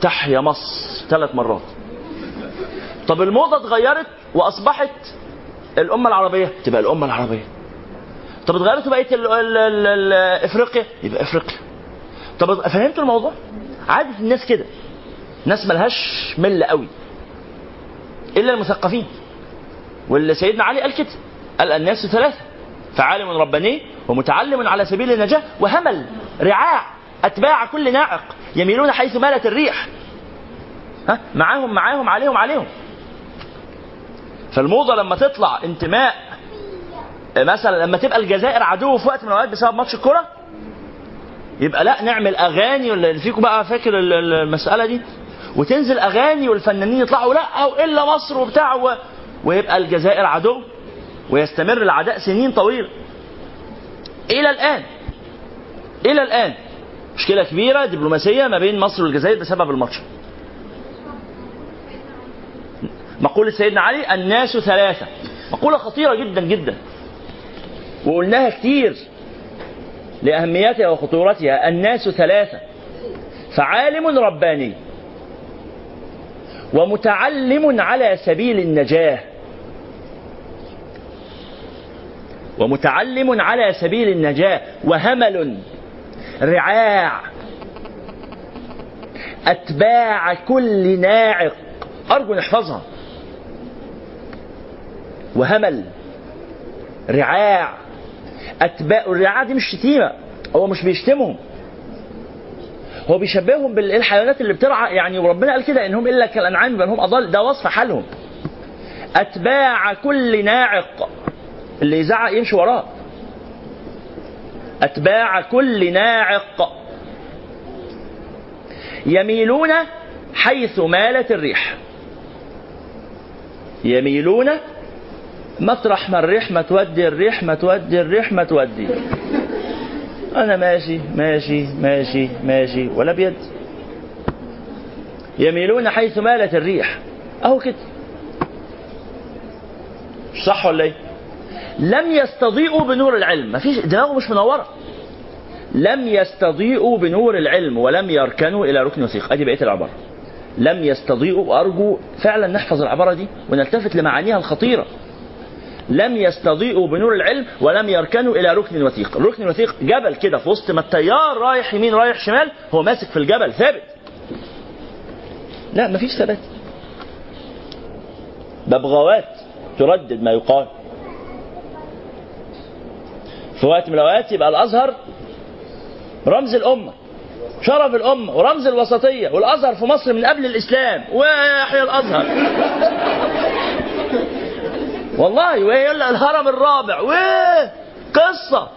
تحيا مصر ثلاث مرات. طب الموضة اتغيرت وأصبحت الأمة العربية تبقى الأمة العربية. طب اتغيرت بقية إفريقيا؟ يبقى إفريقيا. طب فهمتوا الموضوع؟ عاده الناس كده. ناس ملهاش ملة قوي. إلا المثقفين. واللي سيدنا علي قال كده. قال الناس ثلاثة. فعالم رباني ومتعلم على سبيل النجاة وهمل. رعاع. أتباع كل ناعق يميلون حيث مالت الريح. ها؟ معاهم معاهم عليهم عليهم. فالموضة لما تطلع انتماء مثلا لما تبقى الجزائر عدو في وقت من الأوقات بسبب ماتش الكورة يبقى لا نعمل أغاني ولا فيكم بقى فاكر ال- ال- المسألة دي؟ وتنزل أغاني والفنانين يطلعوا لا إلا مصر وبتاع و... ويبقى الجزائر عدو ويستمر العداء سنين طويله إلى الآن إلى الآن مشكلة كبيرة دبلوماسية ما بين مصر والجزائر بسبب الماتش. مقولة سيدنا علي الناس ثلاثة. مقولة خطيرة جدا جدا. وقلناها كتير لأهميتها وخطورتها. الناس ثلاثة فعالم رباني ومتعلم على سبيل النجاة. ومتعلم على سبيل النجاة. وهمل رعاع أتباع كل ناعق. أرجو نحفظها. وهمل رعاع أتباع الرعاع دي مش شتيمة. هو مش بيشتمهم. هو بيشبههم بالحيوانات اللي بترعى. يعني وربنا قال كده إنهم إلا كالأنعام بل هم أضل. ده وصف حالهم. أتباع كل ناعق. اللي يزعق يمشي وراه. أتباع كل ناعق. يميلون حيث مالت الريح. يميلون مطرح ما الريح ما تودي الريح ما تودي الريح ما تودي. أنا ماشي ماشي ماشي ماشي ولا بيد. يميلون حيث مالت الريح. أهو كده. صح ولا إيه؟ لم يستضيئوا بنور العلم. ما فيش دماغه مش منورة. لم يستضيئوا بنور العلم ولم يركنوا إلى ركن وثيق. أدي بقية العبارة. لم يستضيئوا وأرجو فعلا نحفظ العبارة دي ونلتفت لمعانيها الخطيرة. لم يستضيئوا بنور العلم ولم يركنوا إلى ركن وثيق الركن الوثيق جبل كده في وسط ما التيار رايح يمين رايح شمال هو ماسك في الجبل ثابت. لا مفيش ثبات. ببغاوات تردد ما يقال. في وقت من الأوقات يبقى الأزهر رمز الأمة شرف الأمة ورمز الوسطية والأزهر في مصر من قبل الإسلام. ويحيى الأزهر. والله لك الهرم الرابع؟ وقصه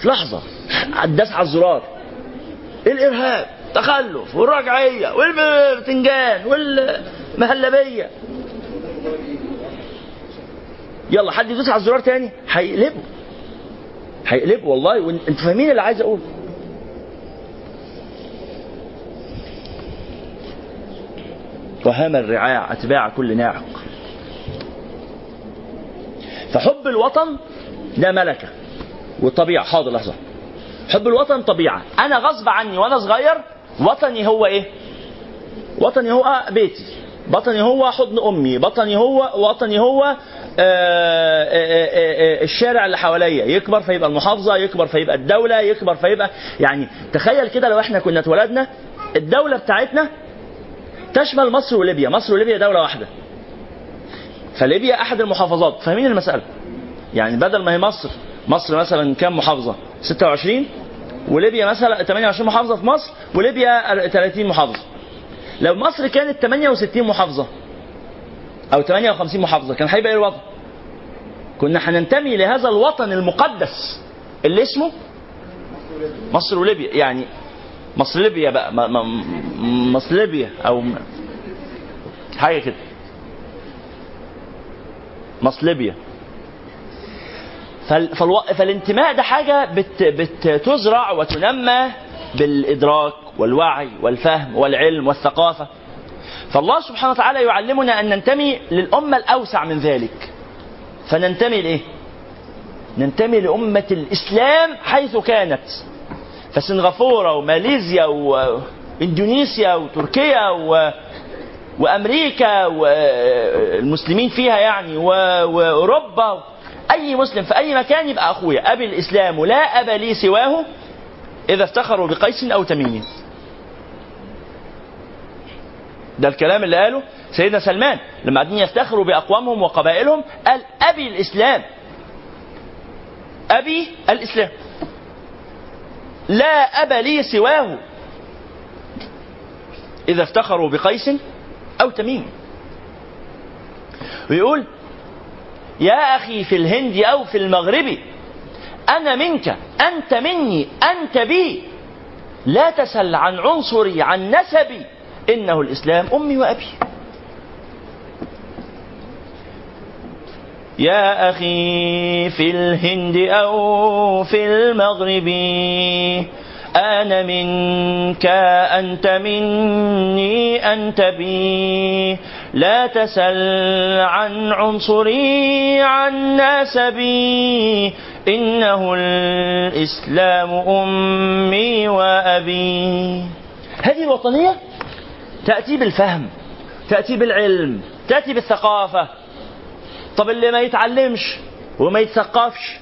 في لحظة الداس على الزرار الإرهاب؟ تخلف والرجعيه والبتنجان والمهلبية. يلا حد يدوس على الزرار تاني؟ هيقلبه. هيقلبه والله وانتوا فاهمين اللي عايز أقوله. وهام الرعاع أتباع كل ناعق. فحب الوطن ده ملكة. وطبيعه حاضر لحظة. حب الوطن طبيعة. أنا غصب عني وأنا صغير وطني هو إيه؟ وطني هو بيتي. وطني هو حضن أمي. وطني هو وطني هو آآ آآ آآ الشارع اللي حواليا. يكبر فيبقى المحافظة يكبر فيبقى الدولة يكبر فيبقى يعني تخيل كده لو إحنا كنا اتولدنا الدولة بتاعتنا تشمل مصر وليبيا. مصر وليبيا دولة واحدة. فليبيا أحد المحافظات. فاهمين المسألة؟ يعني بدل ما هي مصر مصر مثلا كام محافظة؟ 26 وليبيا مثلا 28 محافظة في مصر وليبيا 30 محافظة. لو مصر كانت 68 محافظة أو 58 محافظة كان هيبقى إيه الوضع؟ كنا هننتمي لهذا الوطن المقدس اللي اسمه مصر وليبيا. يعني مصر ليبيا بقى مصر ليبيا أو حاجة كده. مصر ليبيا. فال- فالو... فالانتماء ده حاجة بت... بتزرع وتنمى بالإدراك والوعي والفهم والعلم والثقافة. فالله سبحانه وتعالى يعلمنا أن ننتمي للأمة الأوسع من ذلك. فننتمي لإيه؟ ننتمي لأمة الإسلام حيث كانت. فسنغافورة وماليزيا وإندونيسيا وتركيا و... وأمريكا والمسلمين فيها يعني وأوروبا أي مسلم في أي مكان يبقى أخويا. أبي الإسلام لا اب لي سواه إذا افتخروا بقيس أو تميم. ده الكلام اللي قاله سيدنا سلمان لما قاعدين يفتخروا بأقوامهم وقبائلهم. قال أبي الإسلام أبي الإسلام لا اب لي سواه إذا افتخروا بقيس أو تميم. ويقول يا أخي في الهند أو في المغرب أنا منك أنت مني أنت بي. لا تسل عن عنصري عن نسبي. إنه الإسلام أمي وأبي. يا أخي في الهند أو في المغرب أنا منك أنت مني أنت بي. لا تسل عن عنصري عن نسبي إنه الإسلام أمي وأبي. هذه الوطنية تأتي بالفهم تأتي بالعلم تأتي بالثقافة. طب اللي ما يتعلمش وما يتثقفش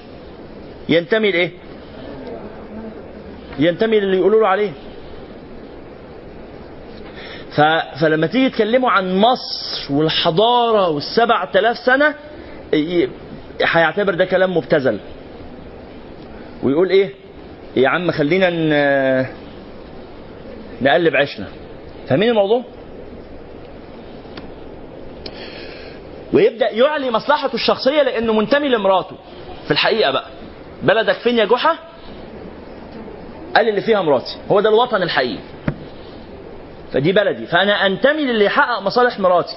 ينتمي لإيه؟ ينتمي للي يقولوا له عليه. فلما تيجي تكلموا عن مصر والحضارة والسبع تلاف سنة هيعتبر ده كلام مبتذل. ويقول إيه؟ يا عم خلينا. نقلب عيشنا. فاهمين الموضوع؟ ويبدأ يعلي مصلحته الشخصية لأنه منتمي لمراته في الحقيقة بقى بلدك فين يا جحا قال اللي فيها مراتي هو ده الوطن الحقيقي. فدي بلدي. فأنا أنتمي للي يحقق مصالح مراتي.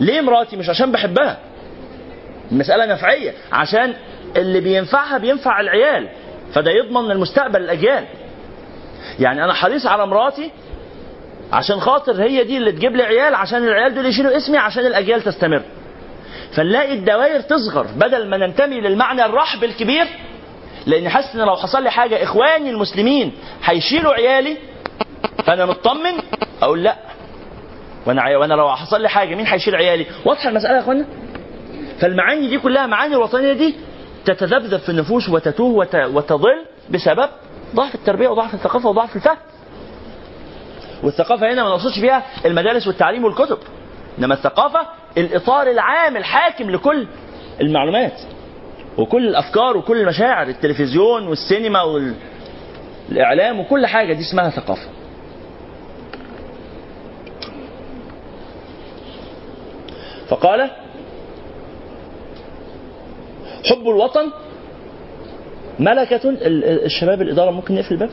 ليه مراتي؟ مش عشان بحبها. المسألة نفعية. عشان اللي بينفعها بينفع العيال. فده يضمن المستقبل الأجيال. يعني أنا حريص على مراتي عشان خاطر هي دي اللي تجيب لي عيال عشان العيال دول يشيلوا اسمي عشان الأجيال تستمر. فنلاقي الدوائر تصغر. بدل ما ننتمي للمعنى الرحب الكبير لأن حاسس ان لو حصل لي حاجة اخواني المسلمين هيشيلوا عيالي فانا مطمن؟ أقول لا. وأنا. وأنا لو حصل لي حاجة مين هيشيل عيالي؟ واضحة المسألة يا اخوانا فالمعاني دي كلها معاني الوطنية دي تتذبذب في النفوس وتتوه وت... وتضل بسبب ضعف التربية وضعف الثقافة وضعف الفهم. والثقافة هنا ما نقصدش فيها المدارس والتعليم والكتب إنما الثقافة الإطار العام الحاكم لكل المعلومات. وكل الأفكار وكل المشاعر التلفزيون والسينما والاعلام وكل حاجة دي اسمها ثقافة. فقال حب الوطن ملكة ال- ال- الشباب الإدارة. ممكن نقفل الباب؟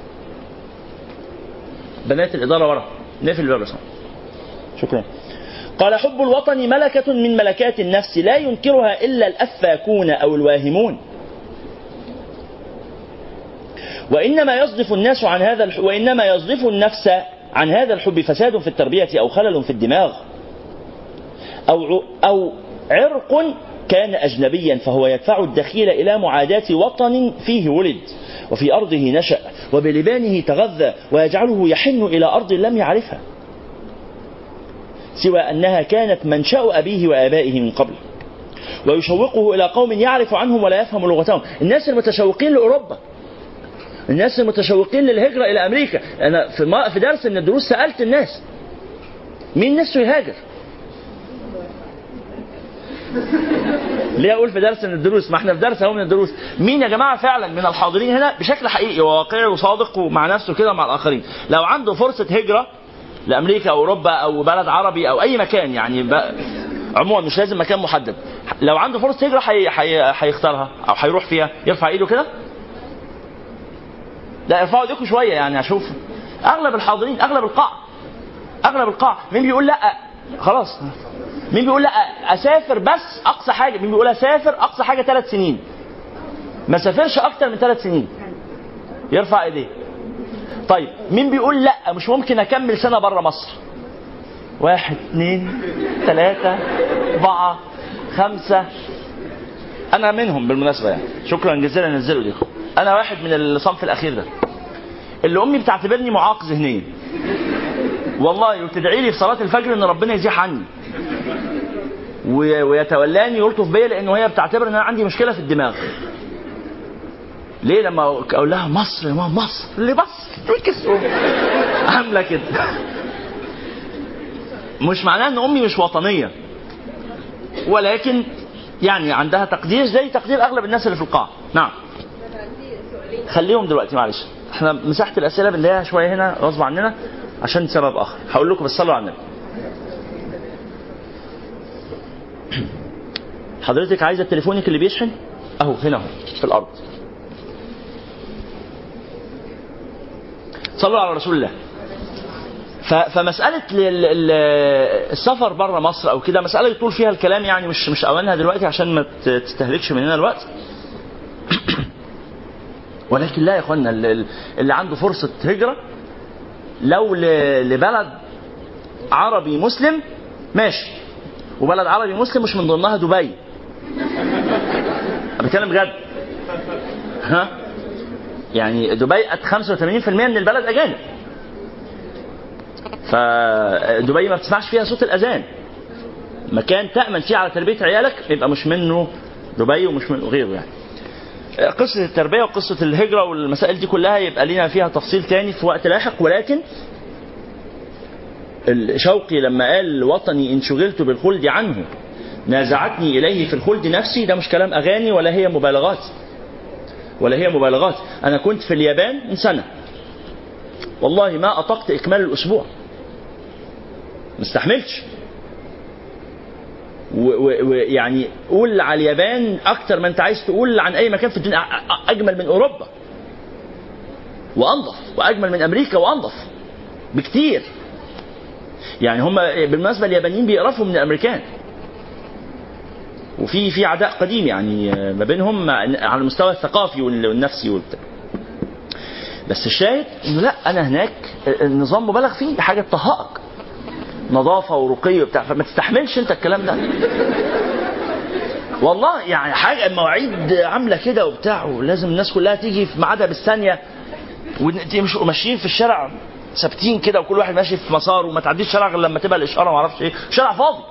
بنات الإدارة ورا نقفل الباب بس شكرا. قال حب الوطن ملكة من ملكات النفس لا ينكرها إلا الأفاكون أو الواهمون وإنما يصدف الناس عن هذا. وإنما يصدف النفس عن هذا الحب فساد في التربية أو خلل في الدماغ أو. أو عرق كان أجنبيا فهو يدفع الدخيل إلى معاداة وطن فيه ولد وفي أرضه نشأ وبلبانه تغذى ويجعله يحن إلى أرض لم يعرفها سوى أنها كانت منشأ أبيه وآبائه من قبل. ويشوقه إلى قوم يعرف عنهم ولا يفهم لغتهم. الناس المتشوقين لأوروبا. الناس المتشوقين للهجرة إلى أمريكا. أنا في في درس من الدروس سألت الناس. مين نفسه يهاجر؟ ليه أقول في درس من الدروس؟ ما إحنا في درس أهو من الدروس. مين يا جماعة فعلا من الحاضرين هنا؟ بشكل حقيقي وواقعي وصادق ومع نفسه كده مع الآخرين. لو عنده فرصة هجرة لأمريكا أو أوروبا أو بلد عربي أو أي مكان يعني. عموما مش لازم مكان محدد. لو عنده فرصة هجره حي... حي... هيختارها أو هيروح فيها يرفع إيده كده. لا ارفعوا ايديكم شوية يعني أشوف. أغلب الحاضرين أغلب القاع أغلب القاع. مين بيقول لأ؟ خلاص. مين بيقول لأ؟ أسافر بس أقصى حاجة. مين بيقول أسافر أقصى حاجة ثلاث سنين؟ ما سافرش أكتر من ثلاث سنين. يرفع إيديه. طيب مين بيقول لأ؟ مش ممكن أكمل سنة بره مصر. واحد اثنين ثلاثة أربعة خمسة. أنا منهم بالمناسبة يعني. شكرا جزيلا نزلوا ايديكم أنا واحد من الصنف الأخير ده. اللي أمي بتعتبرني معاق ذهنيا. والله وتدعي لي في صلاة الفجر إن ربنا يزيح عني. ويتولاني يلطف بيا لأنه هي بتعتبر إن أنا عندي مشكلة في الدماغ. ليه لما أقول لها مصر يا ماما مصر. اللي مصر؟ تقول كسر عاملة كده. مش معناه إن أمي مش وطنية. ولكن يعني عندها تقدير زي تقدير أغلب الناس اللي في القاعة. نعم. خليهم دلوقتي معلش. إحنا مساحة الأسئلة بنلاقيها شوية هنا غصب عننا عشان سبب آخر. هقول لكم بس صلوا على النبي. حضرتك عايزة تليفونك اللي بيشحن؟ أهو هنا أهو في الأرض. صلوا على رسول الله ف- فمسألة ال- ال- السفر بره مصر أو كده مسألة يطول فيها الكلام يعني مش مش أوانها دلوقتي عشان ما تستهلكش مننا الوقت. ولكن لا يا إخوانا ال- ال- اللي عنده فرصة هجرة لو لبلد عربي مسلم ماشي وبلد عربي مسلم مش من ضمنها دبي. بتكلم بجد. ها؟ يعني دبي 85% من البلد أجانب. فدبي ما بتسمعش فيها صوت الأذان. مكان تأمن فيه على تربية عيالك يبقى مش منه دبي ومش منه غيره يعني. قصة التربية وقصة الهجرة والمسائل دي كلها يبقى لنا فيها تفصيل تاني في وقت لاحق. ولكن شوقي لما قال وطني إن شغلت بالخلد عنه نازعتني إليه في الخلد نفسي ده مش كلام أغاني ولا هي مبالغات. ولا هي مبالغات. أنا كنت في اليابان من سنة. والله ما أطقت إكمال الأسبوع. ما استحملتش. ويعني قول على اليابان أكتر ما أنت عايز تقول عن أي مكان في الدنيا. أجمل من أوروبا. وأنظف. وأجمل من أمريكا وأنظف. بكتير. يعني هم بالمناسبة اليابانيين بيقرفوا من الأمريكان. وفي في عداء قديم يعني ما بينهم على المستوى الثقافي والنفسي والبتاع بس الشاهد إنه لا أنا هناك النظام مبالغ فيه حاجة تطهقك نظافة ورقي وبتاع فما تستحملش أنت الكلام ده. والله يعني حاجة المواعيد عاملة كده وبتاع ولازم الناس كلها تيجي في ميعادها بالثانية. وتمشوا ماشيين في الشارع ثابتين كده وكل واحد ماشي في مساره وما تعديش الشارع غير لما تبقى الإشارة ما أعرفش إيه. شارع فاضي.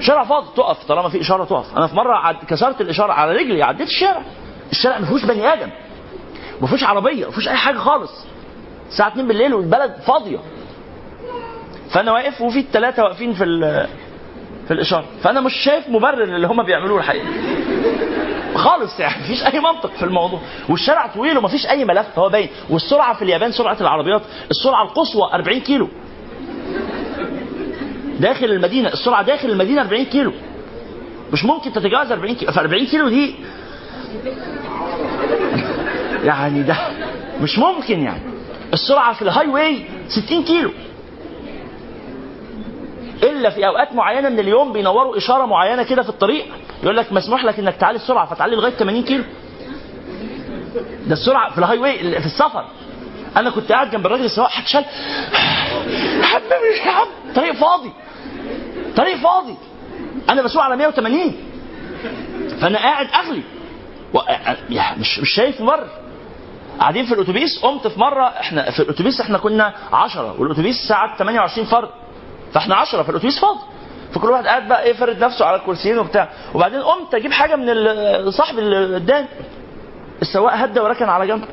شارع فاضي. تقف طالما في إشارة تقف. أنا في مرة عد... كسرت الإشارة على رجلي عديت الشارع. الشارع ما فيهوش بني آدم. ما فيهوش عربية ما فيهوش أي حاجة خالص. الساعة 2 بالليل والبلد فاضية. فأنا واقف وفي الثلاثه واقفين في في الإشارة. فأنا مش شايف مبرر اللي هم بيعملوه الحقيقة. خالص يعني مفيش أي منطق في الموضوع. والشارع طويل ومفيش أي ملف. هو باين. والسرعة في اليابان سرعة العربيات السرعة القصوى 40 كيلو. داخل المدينة السرعة داخل المدينة 40 كيلو. مش ممكن تتجاوز 40 كيلو ف 40 كيلو دي يعني ده مش ممكن يعني. السرعة في ال highway 60 كيلو. إلا في أوقات معينة من اليوم بينوروا إشارة معينة كده في الطريق يقول لك مسموح لك إنك تعلي السرعة فتعلي لغاية 80 كيلو. ده السرعة في ال highway في السفر. أنا كنت قاعد جنب الراجل السواق هتشال يا حبيبي يا عم طريق فاضي. طريق فاضي. أنا بسوق على 180 فأنا قاعد أغلي. و... مش مش شايف مر قاعدين في الأتوبيس قمت في مرة إحنا في الأتوبيس إحنا كنا 10 والأتوبيس ساعه 28 فرد. فإحنا 10 فالاتوبيس فاضي. فكل واحد قاعد بقى إيه فرد نفسه على الكرسيين وبتاع. وبعدين قمت أجيب حاجة من صاحب اللي السواق هدى وركن على جنب.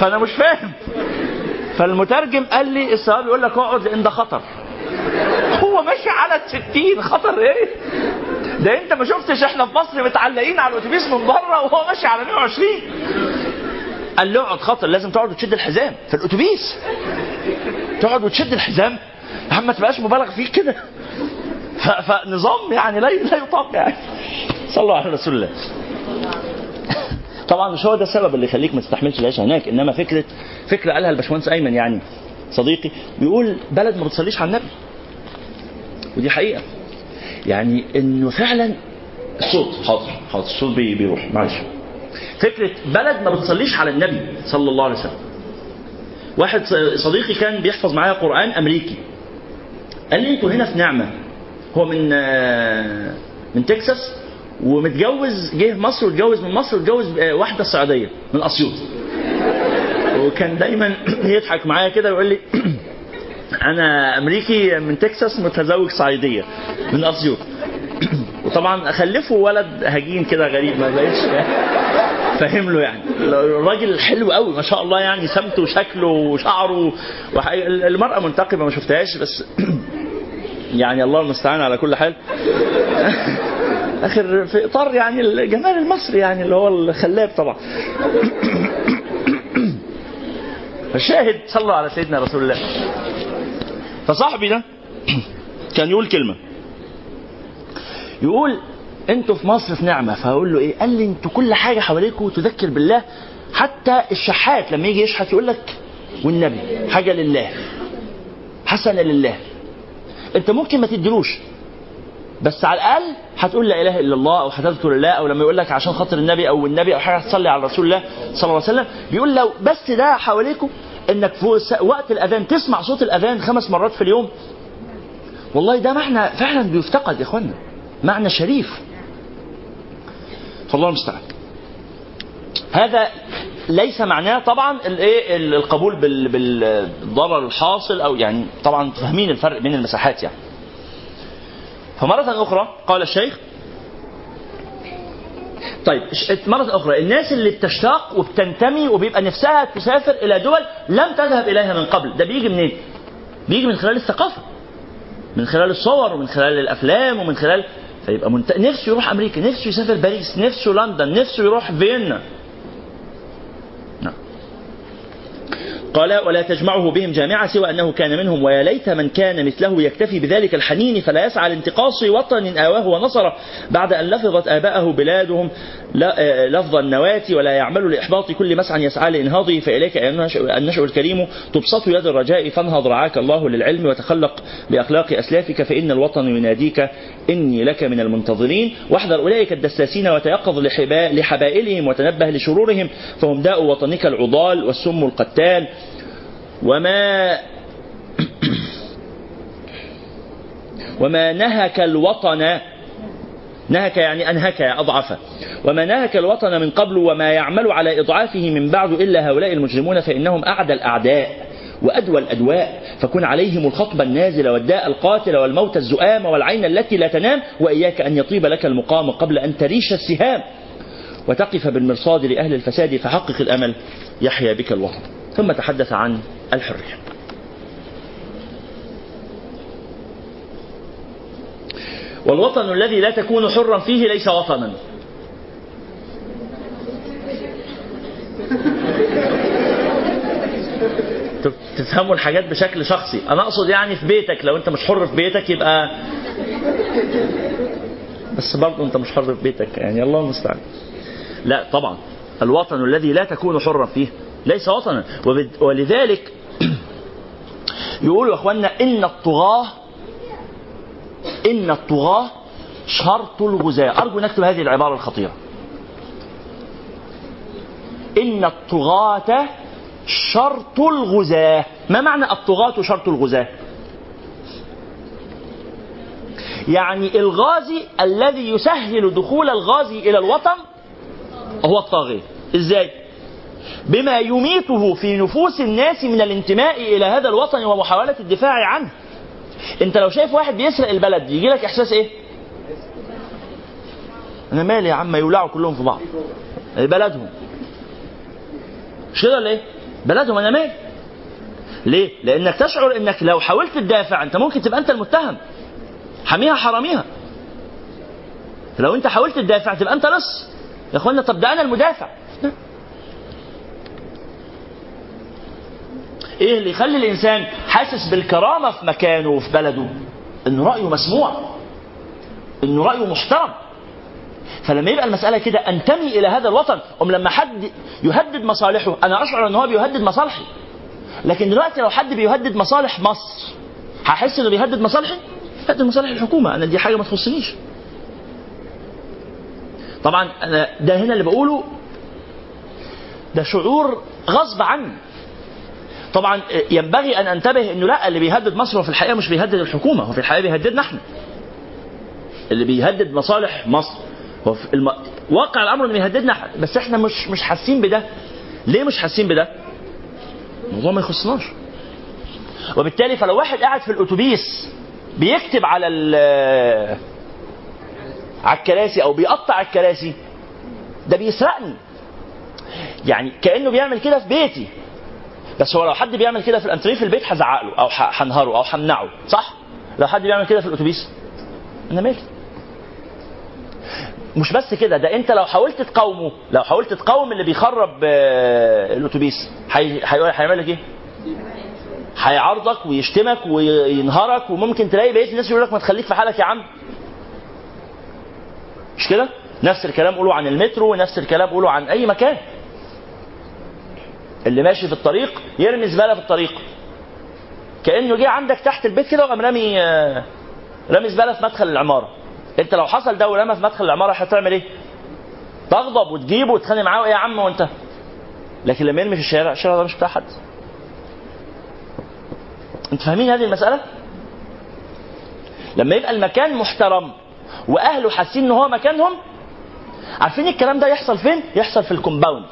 فأنا مش فاهم. فالمترجم قال لي السواق بيقول لك اقعد لأن ده خطر. هو ماشي على الستين خطر إيه؟ ده أنت ما شفتش إحنا في مصر متعلقين على الأتوبيس من بره وهو ماشي على 120 قال له اقعد خطر لازم تقعد وتشد الحزام في الأتوبيس. تقعد وتشد الحزام. يا عم ما تبقاش مبالغ فيه كده. فنظام يعني لا لا يطاق يعني. صلوا على رسول الله. طبعا مش هو ده السبب اللي يخليك ما تستحملش العيش هناك إنما فكرة فكرة قالها الباشمهندس أيمن يعني صديقي بيقول بلد ما بتصليش على النبي. ودي حقيقة. يعني إنه فعلا الصوت حاضر حاضر الصوت بي- بيروح معلش. فكرة بلد ما بتصليش على النبي صلى الله عليه وسلم. واحد صديقي كان بيحفظ معايا قرآن أمريكي. قال لي أنتوا هنا في نعمة هو من آه، من تكساس؟ ومتجوز جه مصر واتجوز من مصر واتجوز آه، واحدة السعودية من اسيوط وكان دايما يضحك معايا كده ويقول لي أنا أمريكي من تكساس متزوج صعيدية من اسيوط وطبعا خلفوا ولد هجين كده غريب ما بقتش فاهم له يعني. الراجل حلو قوي ما شاء الله يعني سمته وشكله وشعره وح... المرأة منتقبة ما شفتهاش بس يعني الله المستعان على كل حال. آخر في إطار يعني الجمال المصري يعني اللي هو الخلاب طبعا. فالشاهد صلوا على سيدنا رسول الله. فصاحبي ده كان يقول كلمة. يقول أنتوا في مصر في نعمة. فهقول له إيه؟ قال لي أنتوا كل حاجة حواليكم تذكر بالله. حتى الشحات لما يجي يشحت يقول لك والنبي حاجة لله. حسنة لله. أنت ممكن ما تديلوش. بس على الأقل هتقول لا إله إلا الله أو هتذكر الله أو لما يقول لك عشان خاطر النبي أو النبي أو حاجة هتصلي على رسول الله صلى الله عليه وسلم. بيقول لو بس ده حواليكم إنك في وقت الأذان تسمع صوت الأذان خمس مرات في اليوم. والله ده معنى فعلا بيفتقد يا إخوانا. معنى شريف. فالله المستعان. هذا ليس معناه طبعا الايه القبول بالضرر الحاصل أو يعني طبعا فاهمين الفرق بين المساحات يعني. فمرة أخرى قال الشيخ طيب مرة أخرى الناس اللي بتشتاق وبتنتمي وبيبقى نفسها تسافر إلى دول لم تذهب إليها من قبل ده بيجي منين؟ بيجي من خلال الثقافة من خلال الصور ومن خلال الأفلام ومن خلال فيبقى منت... نفسه يروح أمريكا نفسه يسافر باريس نفسه لندن نفسه يروح فيينا قال ولا تجمعه بهم جامعة سوى أنه كان منهم ويا ليت من كان مثله يكتفي بذلك الحنين فلا يسعى لانتقاص وطن آواه ونصره. بعد أن لفظت آباءه بلادهم لفظ النواة ولا يعمل لإحباط كل مسعى يسعى لإنهاضه فإليك النشأ الكريم. تبسط يد الرجاء فانهض رعاك الله للعلم وتخلق بأخلاق أسلافك فإن الوطن يناديك إني لك من المنتظرين. واحذر أولئك الدساسين وتيقظ لحبائلهم وتنبه لشرورهم. فهم داء وطنك العضال والسم القتال. وما وما نهك الوطن نهك يعني أنهك أضعف. وما نهك الوطن من قبل وما يعمل على إضعافه من بعد إلا هؤلاء المجرمون فإنهم أعدى الأعداء وأدوى الأدواء. فكن عليهم الخطب النازل والداء القاتل والموت الزؤام والعين التي لا تنام وإياك أن يطيب لك المقام قبل أن تريش السهام. وتقف بالمرصاد لأهل الفساد فحقق الأمل يحيا بك الوطن. ثم تحدث عن الحرية. والوطن الذي لا تكون حرا فيه ليس وطنا. تفهموا الحاجات بشكل شخصي. أنا أقصد يعني في بيتك لو أنت مش حر في بيتك يبقى بس برضه أنت مش حر في بيتك يعني. الله المستعان. لا طبعا. الوطن الذي لا تكون حرا فيه ليس وطنا. ولذلك يقولوا يا اخوانا إن الطغاة إن الطغاة شرط الغزاة. أرجو نكتب هذه العبارة الخطيرة. إن الطغاة شرط الغزاة. ما معنى الطغاة شرط الغزاة؟ يعني الغازي الذي يسهل دخول الغازي إلى الوطن هو الطاغية. إزاي؟ بما يميته في نفوس الناس من الانتماء إلى هذا الوطن ومحاولة الدفاع عنه. أنت لو شايف واحد بيسرق البلد يجي لك إحساس إيه؟ أنا مالي يا عم يولعوا كلهم في بعض. بلدهم. مش كده ولا إيه؟ بلدهم أنا مالي. ليه؟ لأنك تشعر إنك لو حاولت تدافع أنت ممكن تبقى أنت المتهم. حميها حراميها. لو أنت حاولت تدافع تبقى أنت لص يا اخوانا طب ده أنا المدافع. إيه اللي يخلي الإنسان حاسس بالكرامة في مكانه وفي بلده؟ انه رأيه مسموع. انه رأيه محترم. فلما يبقى المسألة كده انتمي إلى هذا الوطن أم لما حد يهدد مصالحه أنا أشعر إن هو بيهدد مصالحي. لكن دلوقتي لو حد بيهدد مصالح مصر هحس إنه بيهدد مصالحي؟ بيهدد مصالح الحكومة. أنا دي حاجة ما تخصنيش. طبعا أنا ده هنا اللي بقوله ده شعور غصب عني. طبعا ينبغي أن أنتبه إنه لا اللي بيهدد مصر هو في الحقيقة مش بيهدد الحكومة هو في الحقيقة بيهددنا إحنا. اللي بيهدد مصالح مصر هو في الم... واقع الأمر إنه بيهددنا بس إحنا مش مش حاسين بده. ليه مش حاسين بده؟ الموضوع ما يخصناش. وبالتالي فلو واحد قاعد في الأتوبيس بيكتب على ال- على الكراسي أو بيقطع الكراسي ده بيسرقني. يعني كأنه بيعمل كده في بيتي. بس هو لو حد بيعمل كده في الانتريه في البيت هزعق له أو هنهره أو همنعه صح؟ لو حد بيعمل كده في الأتوبيس. أنا مالي. مش بس كده ده أنت لو حاولت تقاومه لو حاولت تقاوم اللي بيخرب آه، الأتوبيس هيعمل لك إيه؟ هيعارضك ويشتمك وينهرك وممكن تلاقي بقية الناس يقول لك ما تخليك في حالك يا عم. مش كده؟ نفس الكلام قولوا عن المترو ونفس الكلام قولوا عن أي مكان. اللي ماشي في الطريق يرمي زبالة في الطريق. كأنه جه عندك تحت البيت كده وقام رامي آه، رامي زبالة في مدخل العمارة. انت لو حصل ده ورمى في مدخل العمارة هتعمل إيه؟ تغضب وتجيبه وتتخانق معاه إيه يا عم وانت؟ لكن لما يرمي في الشارع الشارع ده مش بتاع حد. أنتوا فاهمين هذه المسألة؟ لما يبقى المكان محترم وأهله حاسين إن هو مكانهم عارفين الكلام ده يحصل فين؟ يحصل في الكومباوند.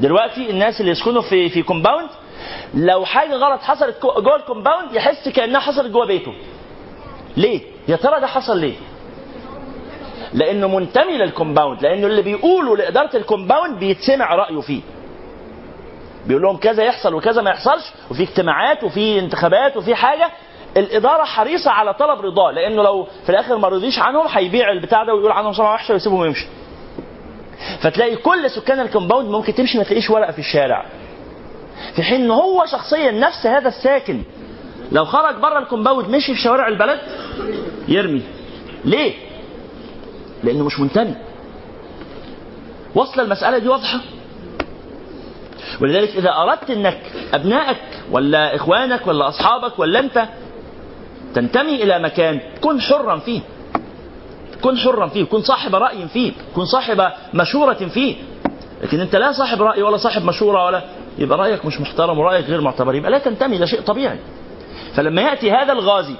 دلوقتي الناس اللي يسكنوا في في كومباوند لو حاجة غلط حصلت جو- جوه الكومباوند يحس كأنها حصلت جوه بيته. ليه؟ يا ترى ده حصل ليه؟ لأنه منتمي للكومباوند لأنه اللي بيقوله لإدارة الكومباوند بيتسمع رأيه فيه. بيقول لهم كذا يحصل وكذا ما يحصلش وفي اجتماعات وفي انتخابات وفي حاجة. الإدارة حريصة على طلب رضاه لأنه لو في الآخر ما رضيش عنهم هيبيع البتاع ده ويقول عنهم سمعه وحشة ويسيبهم ويمشي. فتلاقي كل سكان الكومباوند ممكن تمشي ما تلاقيش ورقة في الشارع. في حين إن هو شخصيا نفس هذا الساكن لو خرج بره الكومباوند مشي في شوارع البلد يرمي. ليه؟ لأنه مش منتمي. وصل المسألة دي واضحة؟ ولذلك إذا أردت إنك أبنائك ولا إخوانك ولا أصحابك ولا أنت تنتمي إلى مكان كن حرا فيه. كن حرا فيه كن صاحب رأي فيه كن صاحب مشورة فيه. لكن أنت لا صاحب رأي ولا صاحب مشورة ولا يبقى رأيك مش محترم ورأيك غير معتبر يبقى لا تنتمي ده شيء طبيعي. فلما يأتي هذا الغازي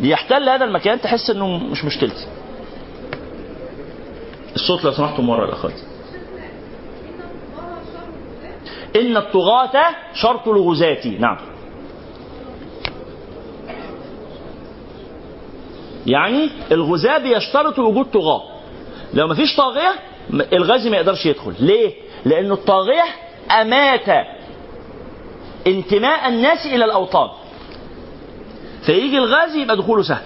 ليحتل هذا المكان تحس إنه مش مشكلتي. الصوت لو سمحتم ورا الاخوات إن الطغاة شرط الغزاة نعم. يعني الغزاة بيشترطوا وجود طغاة. لو ما فيش طاغية الغازي ما يقدرش يدخل. ليه؟ لأن الطاغية أمات انتماء الناس إلى الأوطان. فيجي الغازي يبقى دخوله سهل.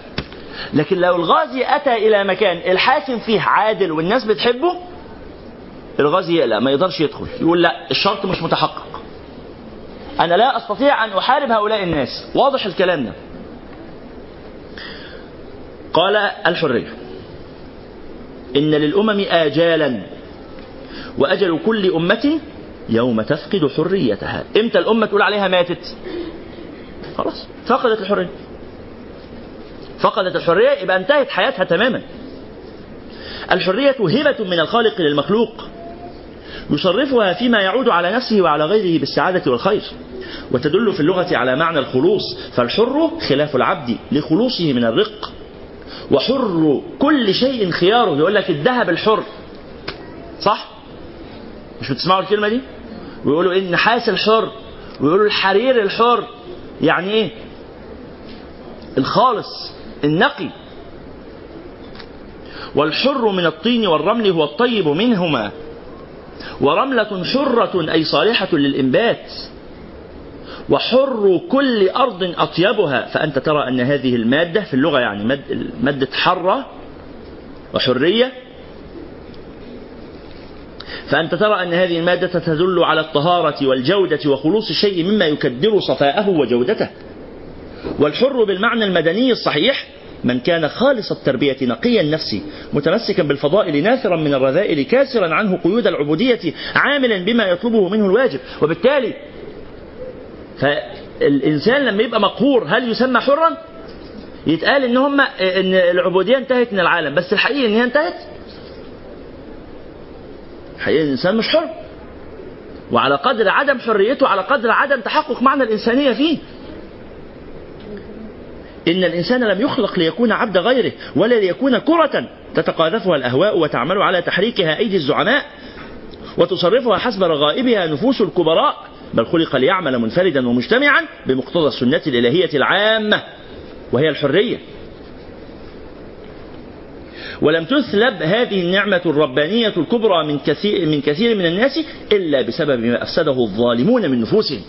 لكن لو الغازي أتى إلى مكان الحاكم فيه عادل والناس بتحبه الغازي يقلق ما يقدرش يدخل. يقول لا الشرط مش متحقق. أنا لا أستطيع أن أحارب هؤلاء الناس. واضح الكلام ده. قال الحرية. إن للأمم آجالا وأجل كل أمة يوم تفقد حريتها. إمتى الأمة تقول عليها ماتت؟ خلاص فقدت الحرية. فقدت الحرية يبقى انتهت حياتها تماما. الحرية هبة من الخالق للمخلوق يصرفها فيما يعود على نفسه وعلى غيره بالسعادة والخير وتدل في اللغة على معنى الخلوص. فالحر خلاف العبد لخلوصه من الرق. وحر كل شيء خياره. يقول لك الذهب الحر. صح؟ مش بتسمعوا الكلمة دي؟ ويقولوا إيه النحاس الحر. ويقولوا الحرير الحر. يعني إيه؟ الخالص النقي. والحر من الطين والرمل هو الطيب منهما. ورملة حرة أي صالحة للإنبات. وحر كل أرض أطيبها. فأنت ترى أن هذه المادة في اللغة يعني مادة حرة وحرية. فأنت ترى أن هذه المادة تدل على الطهارة والجودة وخلوص الشيء مما يكدر صفاءه وجودته. والحر بالمعنى المدني الصحيح من كان خالص التربية نقي النفس متمسكا بالفضائل نافرا من الرذائل كاسرا عنه قيود العبودية عاملا بما يطلبه منه الواجب. وبالتالي فالإنسان لما يبقى مقهور هل يسمى حرا؟ يتقال إن هم إن العبودية انتهت من العالم بس الحقيقة إن هي انتهت؟ حقيقة الإنسان مش حر. وعلى قدر عدم حريته على قدر عدم تحقق معنى الإنسانية فيه. إن الإنسان لم يخلق ليكون عبد غيره ولا ليكون كرة تتقاذفها الأهواء وتعمل على تحريكها أيدي الزعماء وتصرفها حسب رغائبها نفوس الكبراء. بل خلق ليعمل منفردا ومجتمعا بمقتضى السنة الإلهية العامة وهي الحرية. ولم تسلب هذه النعمة الربانية الكبرى من كثير من كثير من الناس إلا بسبب ما أفسده الظالمون من نفوسهم.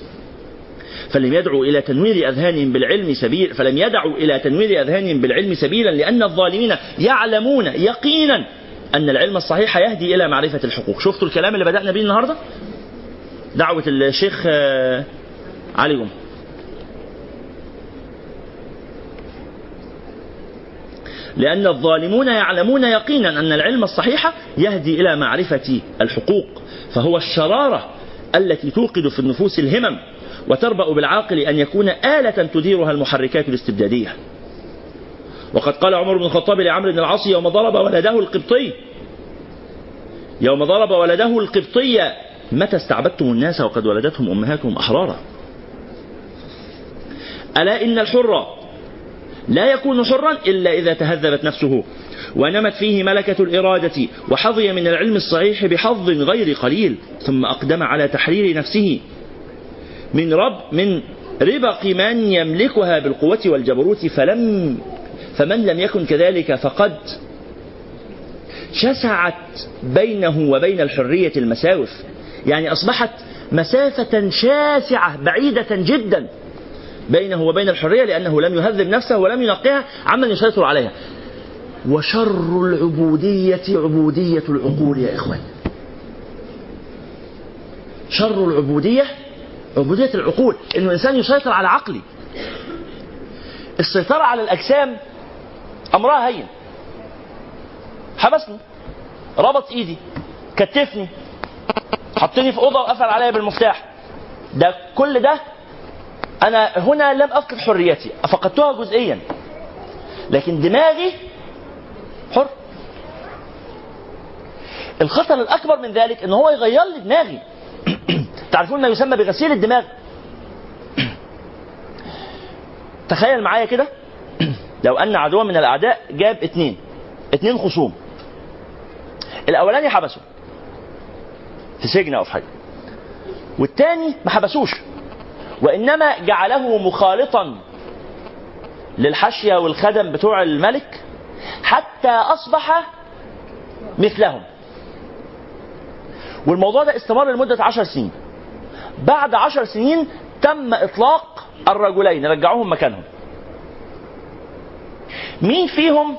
فلم يدعوا إلى تنوير أذهانهم بالعلم سبيل فلم يدعوا إلى تنوير أذهانهم بالعلم سبيلا لأن الظالمين يعلمون يقينا أن العلم الصحيح يهدي إلى معرفة الحقوق. شفتوا الكلام اللي بدأنا به النهاردة؟ دعوة الشيخ آه، علي جمعة لأن الظالمون يعلمون يقينا أن العلم الصحيح يهدي إلى معرفة الحقوق فهو الشرارة التي توقد في النفوس الهمم وتربأ بالعاقل أن يكون آلة تديرها المحركات الاستبدادية. وقد قال عمر بن الخطاب لعمرو بن العاص يوم ضرب ولده القبطي يوم ضرب ولده القبطي متى استعبدتم الناس وقد ولدتهم أمهاتهم أحرارا؟ ألا إن الحر لا يكون حرا إلا إذا تهذبت نفسه ونمت فيه ملكة الإرادة وحظي من العلم الصحيح بحظ غير قليل ثم أقدم على تحرير نفسه. من رب من ربق من يملكها بالقوة والجبروت فلم فمن لم يكن كذلك فقد شسعت بينه وبين الحرية المساوف. يعني أصبحت مسافة شاسعة بعيدة جدا بينه وبين الحرية لأنه لم يهذب نفسه ولم ينقيها عمن يسيطر عليها. وشر العبودية عبودية العقول يا إخوان. شر العبودية عبودية العقول إنه الإنسان يسيطر على عقلي. السيطرة على الأجسام أمرها هين. حبسني ربط إيدي كتفني حطني في أوضة وقفل عليا بالمفتاح. ده كل ده أنا هنا لم أفقد حريتي. فقدتها جزئيا. لكن دماغي حر. الخطر الأكبر من ذلك إن هو يغير لي دماغي. تعرفون ما يسمى بغسيل الدماغ؟ تخيل معايا كده. لو أن عدو من الأعداء جاب اتنين. اتنين خصوم. الأولاني حبسه. في سجن أو في حاجة والتاني ما حبسوش. وإنما جعله مخالطا للحشية والخدم بتوع الملك حتى أصبح مثلهم. والموضوع ده استمر لمدة عشر سنين. بعد عشر سنين تم إطلاق الرجلين رجعوهم مكانهم. مين فيهم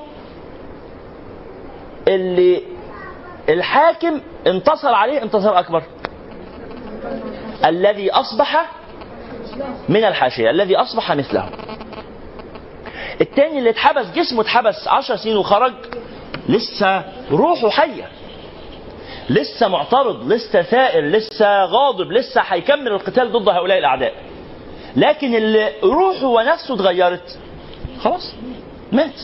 اللي الحاكم انتصر عليه انتصار أكبر. الذي أصبح من الحاشية الذي أصبح مثله. التاني اللي اتحبس جسمه اتحبس عشر سنين وخرج لسه روحه حية. لسه معترض لسه ثائر لسه غاضب لسه هيكمل القتال ضد هؤلاء الأعداء. لكن اللي روحه ونفسه اتغيرت خلاص مات.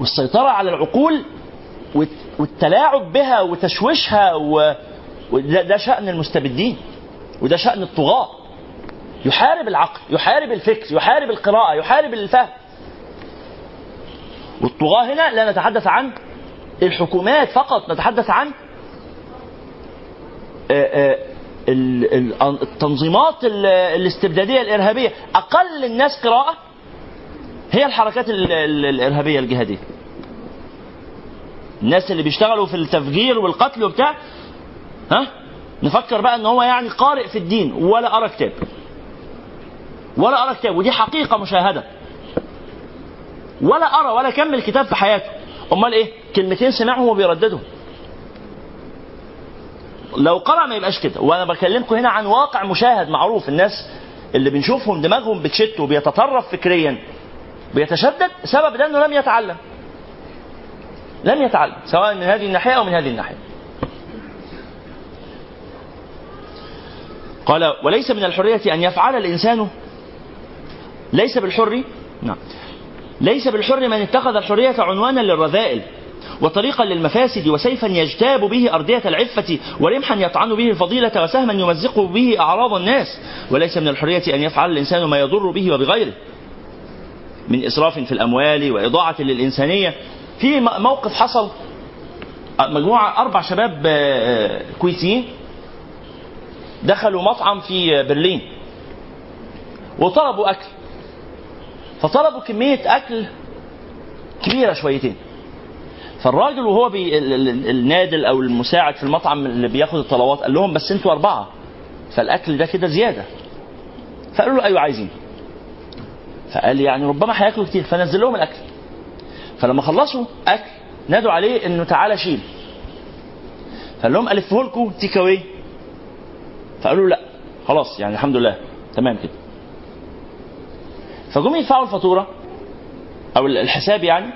والسيطرة على العقول والتلاعب بها وتشويشها. وده ده شأن المستبدين وده شأن الطغاة يحارب العقل يحارب الفكر يحارب القراءة يحارب الفهم والطغاة هنا لا نتحدث عن الحكومات فقط نتحدث عن التنظيمات الاستبدادية الإرهابية أقل الناس قراءة هي الحركات الإرهابية الجهادية. الناس اللي بيشتغلوا في التفجير والقتل وبتاع ها؟ نفكر بقى إن هو يعني قارئ في الدين ولا قرا كتاب. ولا قرا كتاب ودي حقيقة مشاهدة. ولا قرا ولا كمل كتاب في حياته. أمال إيه؟ كلمتين سمعهم وبيرددهم. لو قرأ ما يبقاش كده. وأنا بكلمكم هنا عن واقع مشاهد معروف. الناس اللي بنشوفهم دماغهم بتشت وبيتطرف فكريا. بيتشدد سبب ده إنه لم يتعلم. لم يتعلم سواء من هذه الناحية أو من هذه الناحية. قال وليس من الحرية أن يفعل الإنسان ليس بالحر نعم. ليس بالحر من اتخذ الحرية عنوانا للرذائل وطريقا للمفاسد وسيفا يجتاب به أردية العفة ورمحا يطعن به الفضيلة وسهما يمزق به أعراض الناس. وليس من الحرية أن يفعل الإنسان ما يضر به وبغيره. من إسراف في الأموال وإضاعة للإنسانية. في موقف حصل. مجموعة أربع شباب آه، كويتيين دخلوا مطعم في برلين وطلبوا أكل. فطلبوا كمية أكل كبيرة شويتين. فالراجل وهو بي ال- ال- النادل أو المساعد في المطعم اللي بياخد الطلبات قال لهم بس أنتوا أربعة فالأكل ده كده زيادة. فقالوا له أيوه عايزين. فقال يعني ربما هياكلوا كتير فنزل لهم الأكل. فلما خلصوا أكل نادوا عليه إنه تعالى شيل. فقال لهم ألفه لكم تيك فقالوا لا خلاص يعني الحمد لله تمام كده. فجم يدفعوا الفاتورة أو الحساب يعني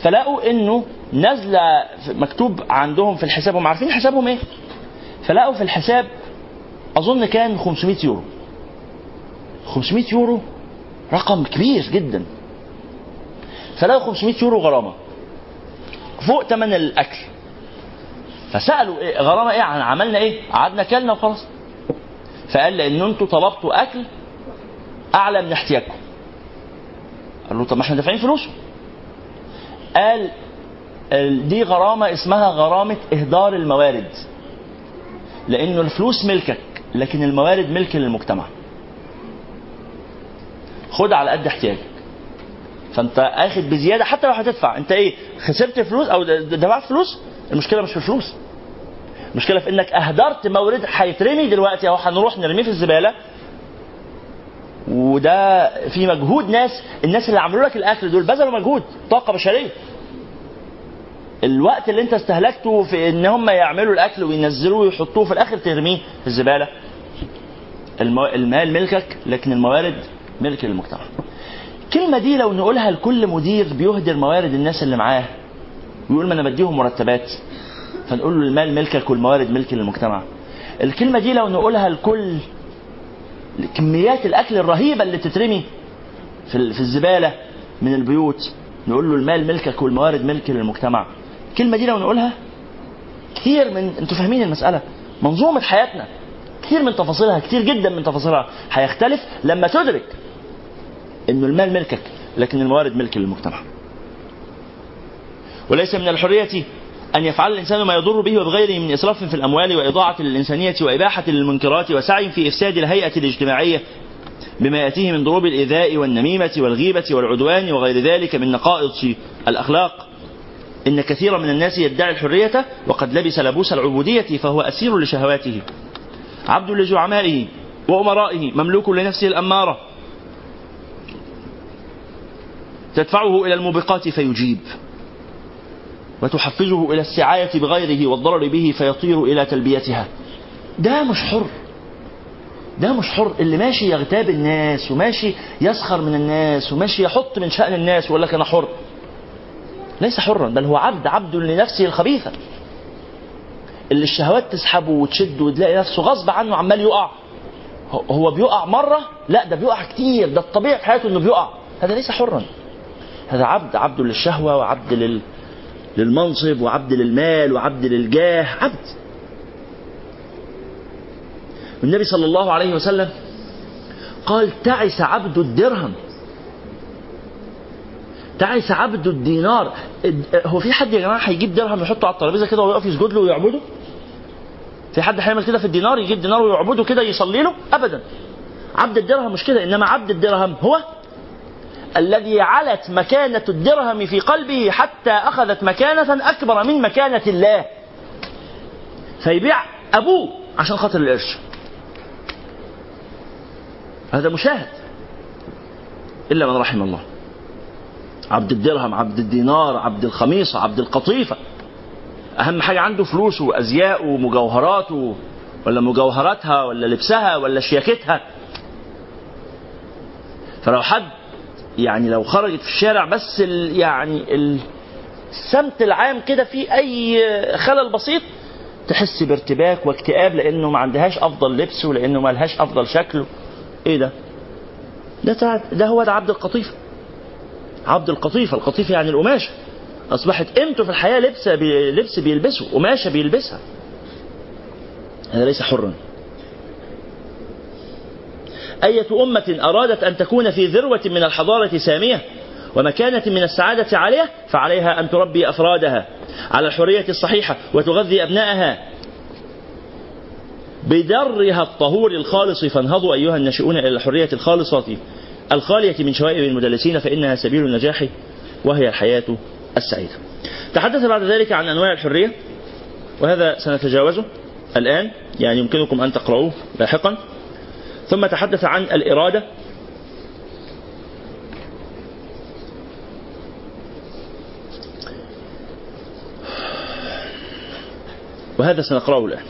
فلقوا إنه نازلة مكتوب عندهم في الحساب. هم عارفين حسابهم إيه؟ فلقوا في الحساب أظن كان 500 يورو. 500 يورو رقم كبير جدا. فلقوا 500 يورو غرامة. فوق ثمن الأكل. فسألوا إيه غرامة إيه عملنا إيه؟ قعدنا كلنا وخلاص. فقال لأن أنتوا طلبتوا أكل أعلى من احتياجكم. قال له طب ما إحنا دافعين فلوسه. قال ال- دي غرامة اسمها غرامة إهدار الموارد. لأنه الفلوس ملكك لكن الموارد ملك للمجتمع. خد على قد احتياجك. فانت اخد بزيادة حتى لو هتدفع. انت إيه خسرت فلوس أو دفعت فلوس؟ المشكلة مش في الفلوس. المشكلة في انك اهدرت مورد هيترمي دلوقتي اهو هنروح نرميه في الزبالة. وده في مجهود ناس الناس اللي عملوا لك الاكل دول بذلوا مجهود طاقة بشرية. الوقت اللي انت استهلكته في ان هم يعملوا الاكل وينزلوه ويحطوه في الآخر ترميه في الزبالة. المال ملكك لكن الموارد ملك للمجتمع الكلمة دي لو نقولها لكل مدير بيهدر موارد الناس اللي معاه ويقول ما أنا بديهم مرتبات فنقول له المال ملكك والموارد ملك للمجتمع الكلمة دي لو نقولها لكل كميات الأكل الرهيبة اللي بتترمي في في الزبالة من البيوت نقول له المال ملكك والموارد ملك للمجتمع الكلمة دي لو نقولها كتير من أنتوا فاهمين المسألة. منظومة حياتنا كتير من تفاصيلها كتير جدا من تفاصيلها. هيختلف لما تدرك إنه المال ملكك لكن الموارد ملك للمجتمع. وليس من الحرية أن يفعل الإنسان ما يضر به وبغيره من إسراف في الأموال وإضاعة للإنسانية وإباحة للمنكرات وسعي في إفساد الهيئة الاجتماعية بما يأتيه من ضروب الإيذاء والنميمة والغيبة والعدوان وغير ذلك من نقائص الأخلاق. إن كثيرا من الناس يدعي الحرية وقد لبس لبوس العبودية فهو أسير لشهواته. عبد لزعمائه وأمرائه مملوك لنفسه الأمارة. تدفعه إلى الموبقات فيجيب وتحفزه إلى السعاية بغيره والضرر به فيطير إلى تلبيتها. ده مش حر. ده مش حر. اللي ماشي يغتاب الناس وماشي يسخر من الناس وماشي يحط من شأن الناس ويقول لك أنا حر. ليس حرا بل هو عبد عبد لنفسه الخبيثة. اللي الشهوات تسحبه وتشده وتلاقي نفسه غصب عنه عمال يقع. هو- بيقع مرة؟ لا ده بيقع كتير. ده الطبيعي في حياته إنه بيقع. هذا ليس حرا. هذا عبد عبد للشهوة وعبد لل للمنصب وعبد للمال وعبد للجاه عبد. النبي صلى الله عليه وسلم قال تعس عبد الدرهم. تعس عبد الدينار. الد- هو في حد يا جماعة هيجيب درهم يحطه على الترابيزة كده ويقف يسجد له ويعبده؟ في حد هيعمل كده في الدينار يجيب دينار ويعبده كده يصلي له؟ ابدا. عبد الدرهم مش كده إنما عبد الدرهم هو الذي علت مكانة الدرهم في قلبه حتى أخذت مكانة أكبر من مكانة الله. فيبيع أبوه عشان خاطر القرش. هذا مشاهد. إلا من رحم الله. عبد الدرهم عبد الدينار عبد الخميصة عبد القطيفة. أهم حاجة عنده فلوسه وأزياءه ومجوهراته ولا مجوهراتها ولا لبسها ولا شياكتها. فلو حد يعني لو خرجت في الشارع بس ال يعني ال- السمت العام كده في أي خلل بسيط تحس بارتباك واكتئاب لأنه ما عندهاش أفضل لبس ولأنه ما لهاش أفضل شكل. إيه ده؟ ده ده هو ده عبد القطيفه عبد القطيفه القطيفه يعني القماشة. أصبحت قيمته في الحياة لبس بي لبس بيلبسه قماشة بيلبسها. هذا ليس حرا. أية أمة أرادت أن تكون في ذروة من الحضارة سامية ومكانة من السعادة عالية فعليها أن تربي أفرادها على الحرية الصحيحة وتغذي أبنائها. بدرها الطهور الخالص فانهضوا أيها الناشئون إلى الحرية الخالصة الخالية من شوائب المدلسين فإنها سبيل النجاح وهي الحياة السعيدة. تحدث بعد ذلك عن أنواع الحرية وهذا سنتجاوزه الآن يعني يمكنكم أن تقرأوه لاحقا. ثم تحدث عن الإرادة. وهذا سنقرأه الآن.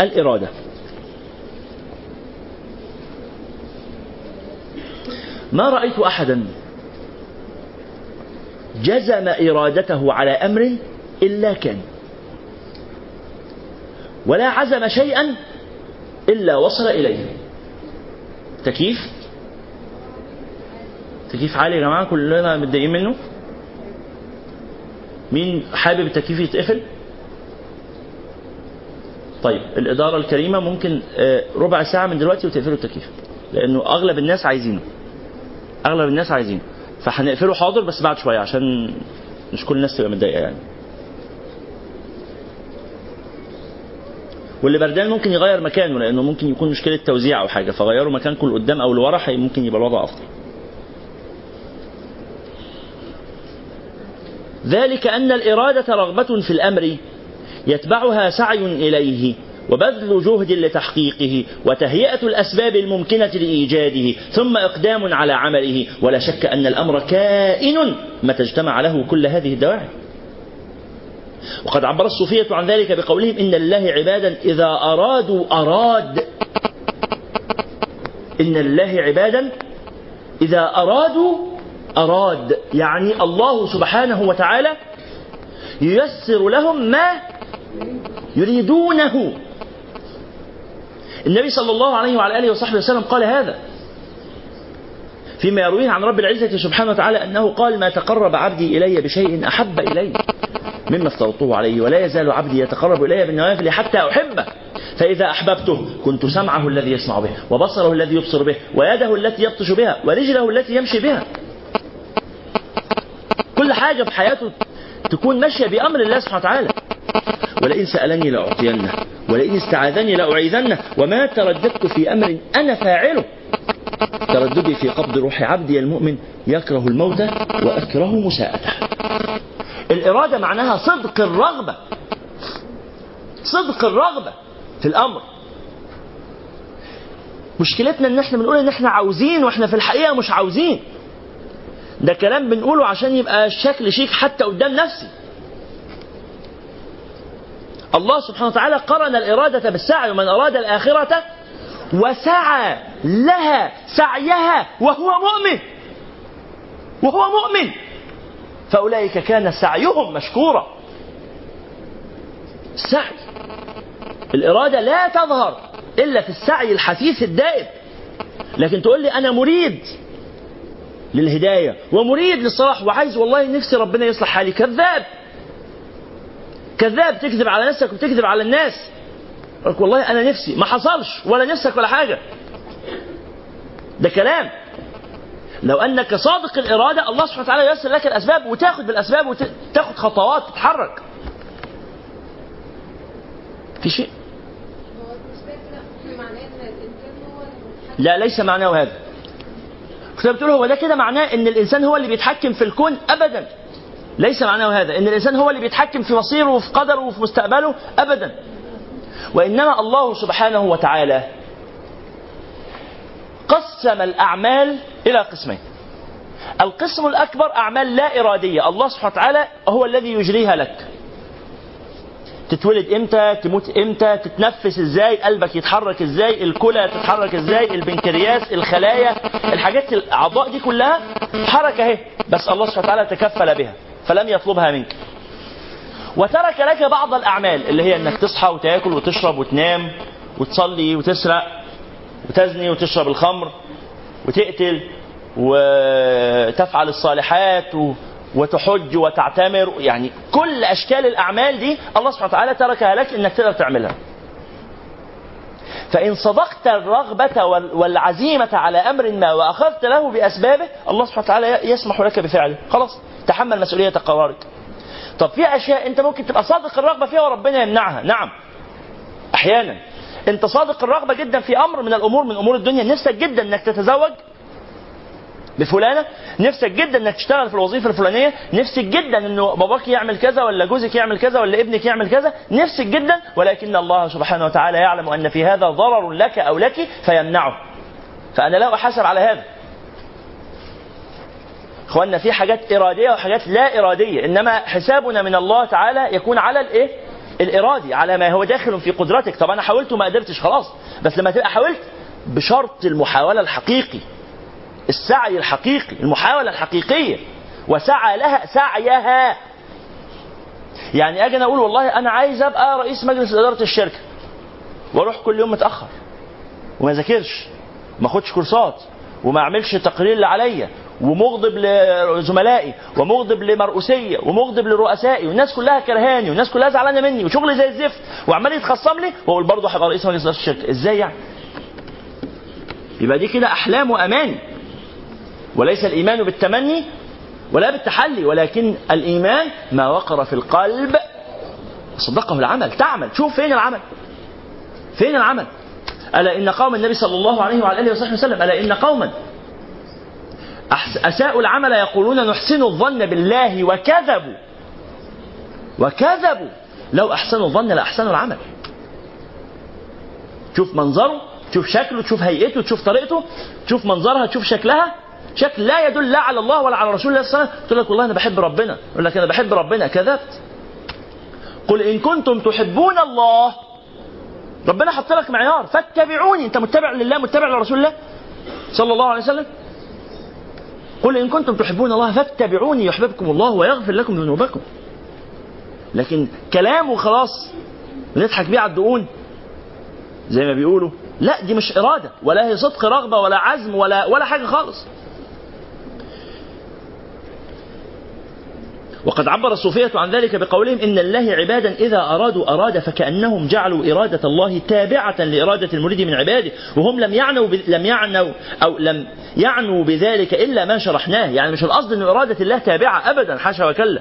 الإرادة. ما رأيت أحدا جزم إرادته على أمر إلا كان. ولا عزم شيئا إلا وصل إليه. تكييف؟ تكييف عالي يا جماعة كلنا متضايقين منه. مين حابب التكييف يتقفل؟ طيب الإدارة الكريمة ممكن آه، ربع ساعة من دلوقتي وتقفلوا التكييف لأنه أغلب الناس عايزينه. أغلب الناس عايزينه. فهنقفله حاضر بس بعد شوية عشان مش كل الناس تبقى متضايقة يعني. واللي بردان ممكن يغير مكانه لأنه ممكن يكون مشكلة توزيع أو حاجة فغيروا مكانكم لقدام أو لورا ممكن يبقى الوضع أفضل. ذلك أن الإرادة رغبة في الأمر يتبعها سعي إليه وبذل جهد لتحقيقه وتهيئة الأسباب الممكنة لإيجاده ثم إقدام على عمله ولا شك أن الأمر كائن متى اجتمع له كل هذه الدواعي. وقد عبر الصوفية عن ذلك بقولهم إن لله عبادا إذا أرادوا أراد. إن لله عبادا إذا أرادوا أراد. يعني الله سبحانه وتعالى ييسر لهم ما يريدونه. النبي صلى الله عليه وعلى آله وصحبه وسلم قال هذا. فيما يرويه عن رب العزة سبحانه وتعالى أنه قال ما تقرب عبدي إلي بشيء أحب إلي مما افترضته عليه ولا يزال عبدي يتقرب إلي بالنوافل حتى أحبه. فإذا أحببته كنت سمعه الذي يسمع به وبصره الذي يبصر به ويده التي يبطش بها ورجله التي يمشي بها. كل حاجة في حياته تكون ماشية بأمر الله سبحانه وتعالى. ولئن سألني لأعطينه ولئن استعاذني لأعيذنه وما ترددت في أمر أنا فاعله. ترددي في قبض روح عبدي المؤمن يكره الموت وأكره مساءته. الإرادة معناها صدق الرغبة. صدق الرغبة في الأمر. مشكلتنا إن إحنا بنقول إن إحنا عاوزين وإحنا في الحقيقة مش عاوزين. ده كلام بنقوله عشان يبقى الشكل شيك حتى قدام نفسي. الله سبحانه وتعالى قرن الإرادة بالسعي ومن أراد الآخرة وسعى لها سعيها وهو مؤمن. وهو مؤمن. فأولئك كان سعيهم مشكورا. السعي. الإرادة لا تظهر إلا في السعي الحثيث الدائم. لكن تقول لي أنا مريد للهداية ومريد للصلاح وعايز والله نفسي ربنا يصلح حالي. كذاب. كذاب تكذب على نفسك وتكذب على الناس لك والله أنا نفسي ما حصلش ولا نفسك ولا حاجة ده كلام لو أنك صادق الإرادة الله سبحانه وتعالى ييسر لك الأسباب وتاخد بالأسباب وتاخد خطوات تتحرك. في شيء؟ لا ليس معناه هذا. كنت بتقول هو ده كده معناه إن الإنسان هو اللي بيتحكم في الكون ابدا. ليس معناه هذا. إن الإنسان هو اللي بيتحكم في مصيره وفي قدره وفي مستقبله ابدا. وإنما الله سبحانه وتعالى قسم الأعمال إلى قسمين. القسم الأكبر أعمال لا إرادية. الله سبحانه وتعالى هو الذي يجريها لك. تتولد إمتى؟ تموت إمتى؟ تتنفس إزاي؟ قلبك يتحرك إزاي؟ الكلى تتحرك إزاي؟ البنكرياس؟ الخلايا؟ الحاجات الأعضاء دي كلها حركة أهي. بس الله سبحانه وتعالى تكفل بها. فلم يطلبها منك وترك لك بعض الأعمال اللي هي إنك تصحى وتاكل وتشرب وتنام وتصلي وتسرق وتزني وتشرب الخمر وتقتل وتفعل الصالحات. وتحج وتعتمر يعني كل أشكال الأعمال دي الله سبحانه وتعالى تركها لك إنك تقدر تعملها. فإن صدقت الرغبة وال- والعزيمة على أمر ما وأخذت له بأسبابه الله سبحانه وتعالى يسمح لك بفعله خلاص تحمل مسؤولية قرارك طب في أشياء أنت ممكن تبقى صادق الرغبة فيها وربنا يمنعها. نعم. أحيانا. أنت صادق الرغبة جدا في أمر من الأمور من أمور الدنيا. نفسك جدا أنك تتزوج بفلانة. نفسك جدا إنك تشتغل في الوظيفة الفلانية. نفسك جدا إنه باباك يعمل كذا ولا جوزك يعمل كذا ولا ابنك يعمل كذا. نفسك جدا. ولكن الله سبحانه وتعالى يعلم أن في هذا ضرر لك أو لك فيمنعه. فأنا لا أحاسب على هذا. اخوانا في حاجات إرادية وحاجات لا إرادية إنما حسابنا من الله تعالى يكون على الإيه؟ الإرادي على ما هو داخل في قدرتك. طب أنا حاولت وما قدرتش خلاص. بس لما تبقى حاولت بشرط المحاولة الحقيقي السعي الحقيقي المحاولة الحقيقية. وسعى لها سعيها. يعني أجي أنا أقول والله أنا عايز أبقى رئيس مجلس إدارة الشركة. وأروح كل يوم متأخر. وما ذاكرش وما أخدش كورسات وما أعملش التقرير اللي عليا. ومغضب لزملائي ومغضب لمرؤوسيه ومغضب لرؤسائي والناس كلها كرهاني والناس كلها زعلانة مني وشغلي زي الزفت وعمال يتخصم لي وأقول برضه هبقى رئيس مجلس إدارة الشركة. إزاي يعني؟ يبقى دي كده أحلام واماني وليس الإيمان بالتمني ولا بالتحلي ولكن الإيمان ما وقر في القلب. صدقه العمل تعمل شوف فين العمل. فين العمل؟ ألا إن قوم النبي صلى الله عليه وعلى آله وصحبه وسلم ألا إن قوما أساءوا العمل يقولون نحسن الظن بالله وكذبوا. وكذبوا. لو أحسنوا الظن لأحسنوا العمل. تشوف منظره تشوف شكله تشوف هيئته تشوف طريقته تشوف منظرها تشوف شكلها. شكل لا يدل لا على الله ولا على رسول الله صلى الله عليه وسلم. تقول لك والله أنا بحب ربنا. يقول لك أنا بحب ربنا. كذبت. قل إن كنتم تحبون الله. ربنا حط لك معيار. فاتبعوني. أنت متبع لله متبع لرسول الله صلى الله عليه وسلم؟ قل إن كنتم تحبون الله فاتبعوني يحببكم الله ويغفر لكم ذنوبكم. لكن كلام وخلاص نضحك بيه على الدقون. زي ما بيقولوا لا دي مش إرادة ولا هي صدق رغبة ولا عزم ولا ولا حاجة خالص. وقد عبر الصوفية عن ذلك بقولهم إن الله عبادا إذا أرادوا أراد فكأنهم جعلوا إرادة الله تابعة لإرادة المريد من عباده وهم لم يعنوا. لم يعنوا أو لم يعنوا بذلك إلا ما شرحناه. يعني مش القصد أن إرادة الله تابعة أبدا حاشا وكلا.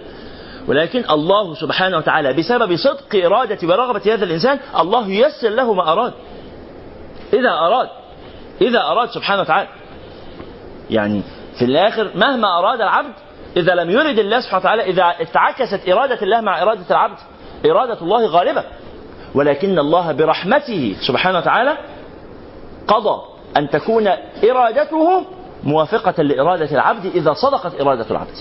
ولكن الله سبحانه وتعالى بسبب صدق إرادة ورغبة هذا الإنسان الله ييسر له ما أراد. إذا أراد إذا أراد سبحانه وتعالى. يعني في الآخر مهما أراد العبد إذا لم يرد الله سبحانه وتعالى إذا اتعكست إرادة الله مع إرادة العبد إرادة الله غالبة. ولكن الله برحمته سبحانه وتعالى قضى أن تكون إرادته موافقة لإرادة العبد إذا صدقت إرادة العبد.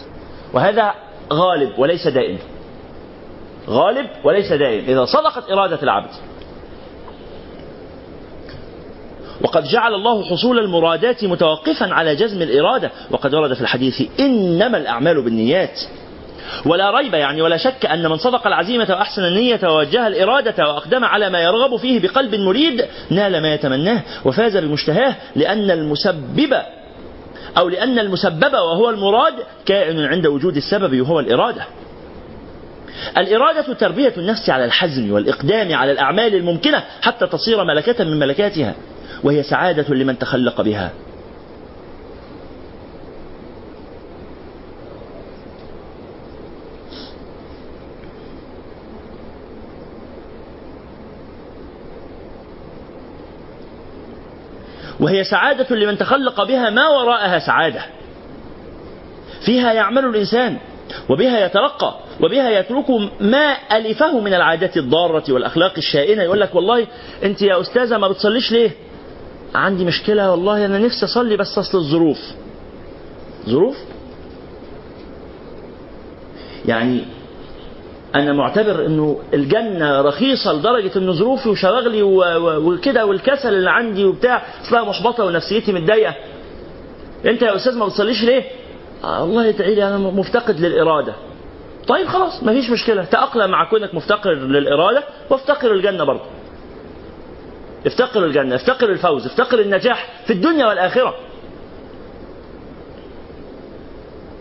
وهذا غالب وليس دائم. غالب وليس دائم. إذا صدقت إرادة العبد. وقد جعل الله حصول المرادات متوقفا على جزم الإرادة. وقد ورد في الحديث إنما الأعمال بالنيات. ولا ريب يعني ولا شك أن من صدق العزيمة وأحسن النية ووجه الإرادة وأقدم على ما يرغب فيه بقلب مريد نال ما يتمناه وفاز بمشتهاه لأن المسبب أو لأن المسبب وهو المراد كائن عند وجود السبب وهو الإرادة. الإرادة تربية النفس على الحزم والإقدام على الأعمال الممكنة حتى تصير ملكة من ملكاتها. وهي سعادة لمن تخلق بها. وهي سعادة لمن تخلق بها ما وراءها سعادة. فيها يعمل الإنسان وبها يترقى وبها يترك ما ألفه من العادات الضارة والأخلاق الشائنة. يقول لك والله أنت يا أستاذة ما بتصليش ليه؟ عندي مشكلة والله أنا نفسي أصلي بس أصل الظروف ظروف يعني أنا معتبر إنه الجنة رخيصة لدرجة إن ظروفي وشواغلي وكده والكسل اللي عندي وبتاع أصلها محبطة ونفسيتي متضايقة. أنت يا أستاذ ما بتصليش ليه؟ آه الله يدعي لي أنا مفتقد للإرادة. طيب خلاص مفيش مشكلة تأقلم مع كونك مفتقر للإرادة وافتقر الجنة برضه. افتقر الجنة، افتقر الفوز، افتقر النجاح في الدنيا والآخرة.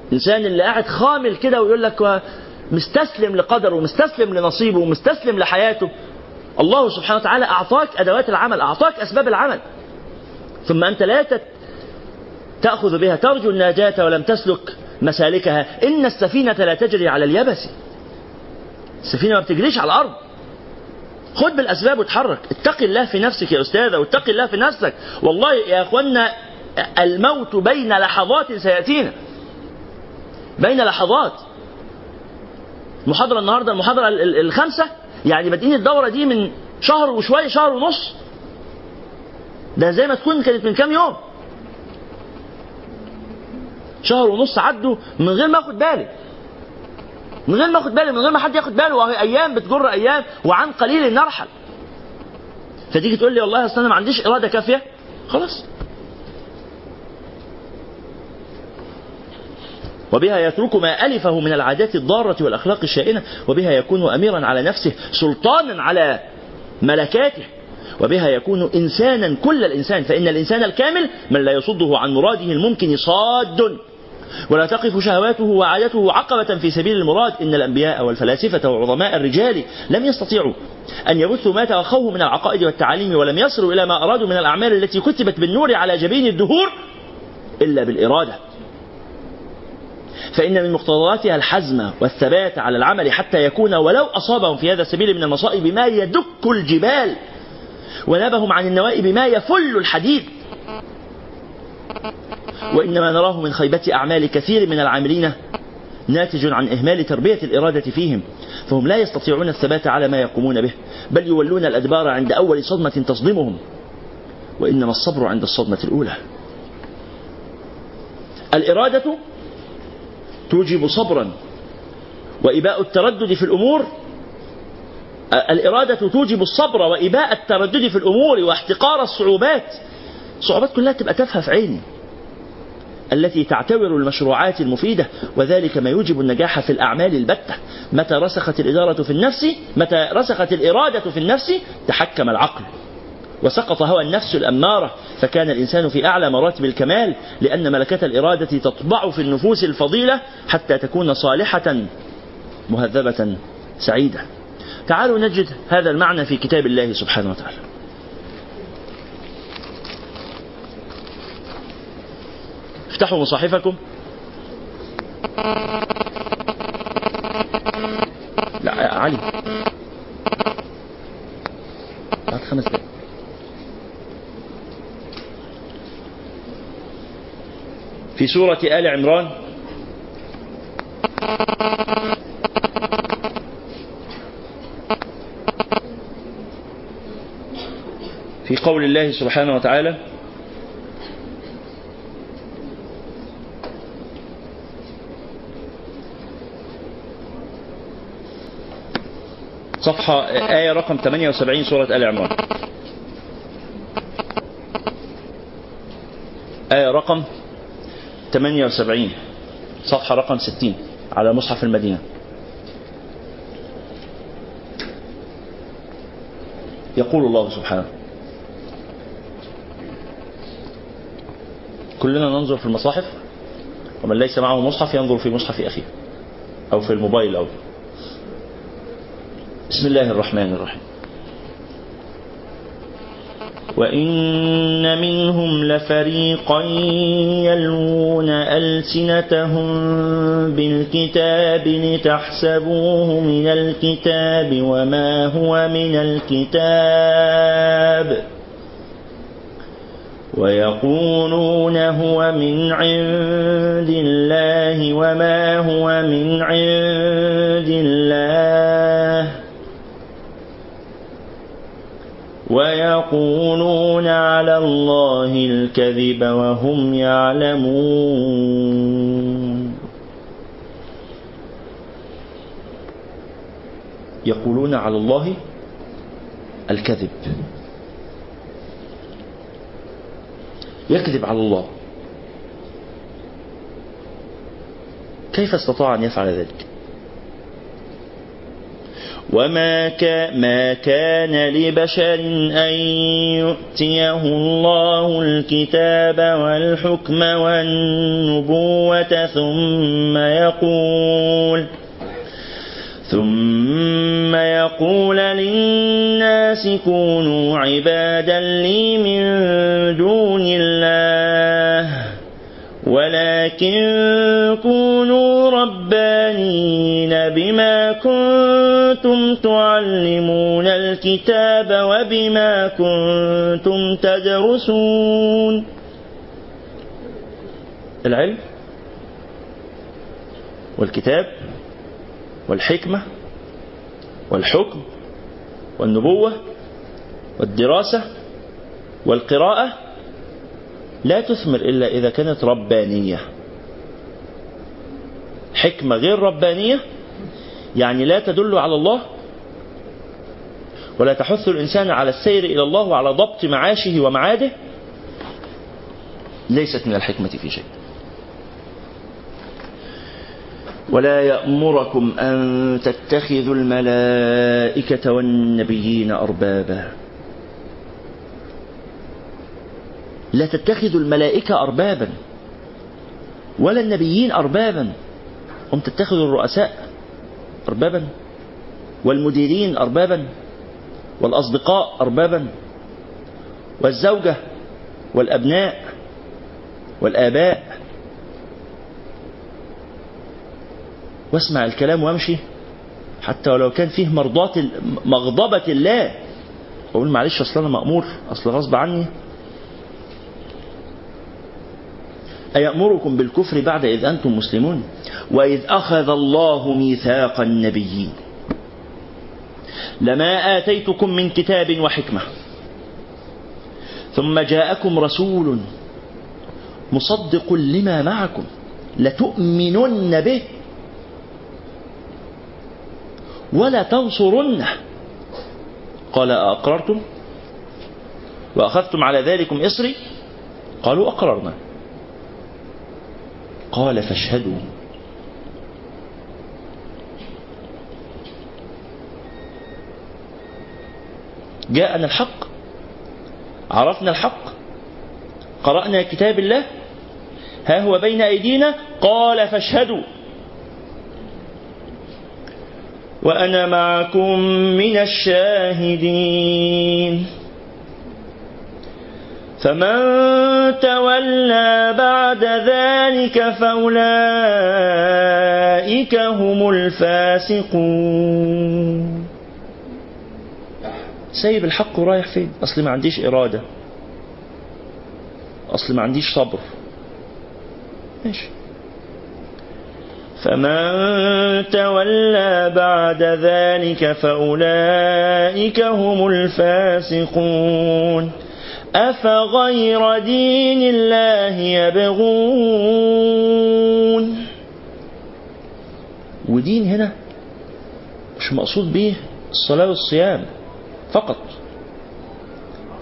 الإنسان اللي قاعد خامل كده ويقول لك مستسلم لقدره ومستسلم لنصيبه ومستسلم لحياته. الله سبحانه وتعالى أعطاك أدوات العمل أعطاك أسباب العمل. ثم أنت لا تأخذ بها ترجو النجاة ولم تسلك مسالكها. إن السفينة لا تجري على اليبس. السفينة ما بتجريش على الأرض. خد بالأسباب وتحرك اتق الله في نفسك يا أستاذة واتق الله في نفسك. والله يا أخوانا الموت بين لحظات سيأتينا. بين لحظات. محاضرة النهاردة المحاضرة ال- ال- الخامسة؟ يعني بادئين الدورة دي من شهر وشوية شهر ونص. ده زي ما تكون كانت من كام يوم. شهر ونص عدوا من غير ما أخد بالي. من غير ما اخد بالي من غير ما حد ياخد باله وهي أيام بتجر أيام وعن قليل نرحل. فتيجي تقول لي والله اصل أنا ما عنديش إرادة كافية؟ خلاص. وبها يترك ما ألفه من العادات الضارة والأخلاق الشائنة وبها يكون أميرا على نفسه سلطانا على ملكاته. وبها يكون إنسانا كل الإنسان فإن الإنسان الكامل من لا يصده عن مراده الممكن صاد. ولا تقف شهواته وعادته عقبة في سبيل المراد إن الأنبياء والفلاسفة وعظماء الرجال لم يستطيعوا أن يبثوا ما توخوه من العقائد والتعاليم ولم يصلوا إلى ما أرادوا من الأعمال التي كتبت بالنور على جبين الدهور إلا بالإرادة. فإن من مقتضياتها الحزم والثبات على العمل حتى يكون ولو أصابهم في هذا السبيل من المصائب ما يدك الجبال ونابهم عن النوائب ما يفل الحديد. وإنما نراه من خيبة أعمال كثير من العاملين ناتج عن إهمال تربية الإرادة فيهم فهم لا يستطيعون الثبات على ما يقومون به بل يولون الأدبار عند أول صدمة تصدمهم وإنما الصبر عند الصدمة الأولى. الإرادة توجب صبرا وإباء التردد في الأمور الإرادة توجب الصبر وإباء التردد في الأمور واحتقار الصعوبات الصعوبات كلها تبقى تافهة في عيني. التي تعتبر المشروعات المفيدة وذلك ما يوجب النجاح في الأعمال البتة. متى رسخت الإدارة في النفس متى رسخت الإرادة في النفس تحكم العقل. وسقط هوى النفس الأمارة فكان الإنسان في أعلى مراتب الكمال لأن ملكة الإرادة تطبع في النفوس الفضيلة حتى تكون صالحة مهذبة سعيدة. تعالوا نجد هذا المعنى في كتاب الله سبحانه وتعالى. افتحوا مصاحفكم. لا يا علي. بعد خمس دقايق. في سورة آل عمران. في قول الله سبحانه وتعالى صفحة آية رقم 78 سورة آل عمران. آية رقم 78 صفحة رقم 60 على مصحف المدينة. يقول الله سبحانه. كلنا ننظر في المصاحف ومن ليس معه مصحف ينظر في مصحف أخيه أو في الموبايل أو بسم الله الرحمن الرحيم. وإن منهم لفريقا يلوون ألسنتهم بالكتاب لتحسبوه من الكتاب وما هو من الكتاب. ويقولون هو من عند الله وما هو من عند الله. ويقولون على الله الكذب وهم يعلمون. يقولون على الله الكذب. يكذب على الله. كيف استطاع أن يفعل ذلك؟ وما ما كان لبشر أن يؤتيه الله الكتاب والحكم والنبوة ثم يقول ثم يقول للناس كونوا عبادا لي من دون الله ولكن كونوا ربانين بما كنتم تعلمون الكتاب وبما كنتم تدرسون. العلم والكتاب والحكمة والحكم والنبوة والدراسة والقراءة لا تثمر إلا إذا كانت ربانية. حكمة غير ربانية يعني لا تدل على الله ولا تحث الإنسان على السير إلى الله وعلى ضبط معاشه ومعاده. ليست من الحكمة في شيء. ولا يأمركم أن تتخذوا الملائكة والنبيين أربابا. لا تتخذوا الملائكة أربابا ولا النبيين أربابا. هم تتخذوا الرؤساء أربابا والمديرين أربابا والأصدقاء أربابا والزوجة والأبناء والآباء. واسمع الكلام وامشي. حتى ولو كان فيه مرضاة مغضبة الله. أقول معلش أصل أنا مأمور أصل غصب عني. أيأمركم بالكفر بعد إذ أنتم مسلمون؟ وإذ أخذ الله ميثاق النبيين لما آتيتكم من كتاب وحكمة. ثم جاءكم رسول مصدق لما معكم. لتؤمنن به. ولا تنصرنه قال أقررتم؟ وأخذتم على ذلكم إصري؟ قالوا أقررنا. قال فاشهدوا. جاءنا الحق عرفنا الحق قرأنا كتاب الله ها هو بين أيدينا قال فاشهدوا. وأنا معكم من الشاهدين. فمن تولى بعد ذلك فأولئك هم الفاسقون. سايب الحق ورايح فين؟ أصل ما عنديش إرادة. أصل ما عنديش صبر. ماشي. فمن تولى بعد ذلك فأولئك هم الفاسقون. أفغير دين الله يبغون؟ ودين هنا مش مقصود به الصلاة والصيام فقط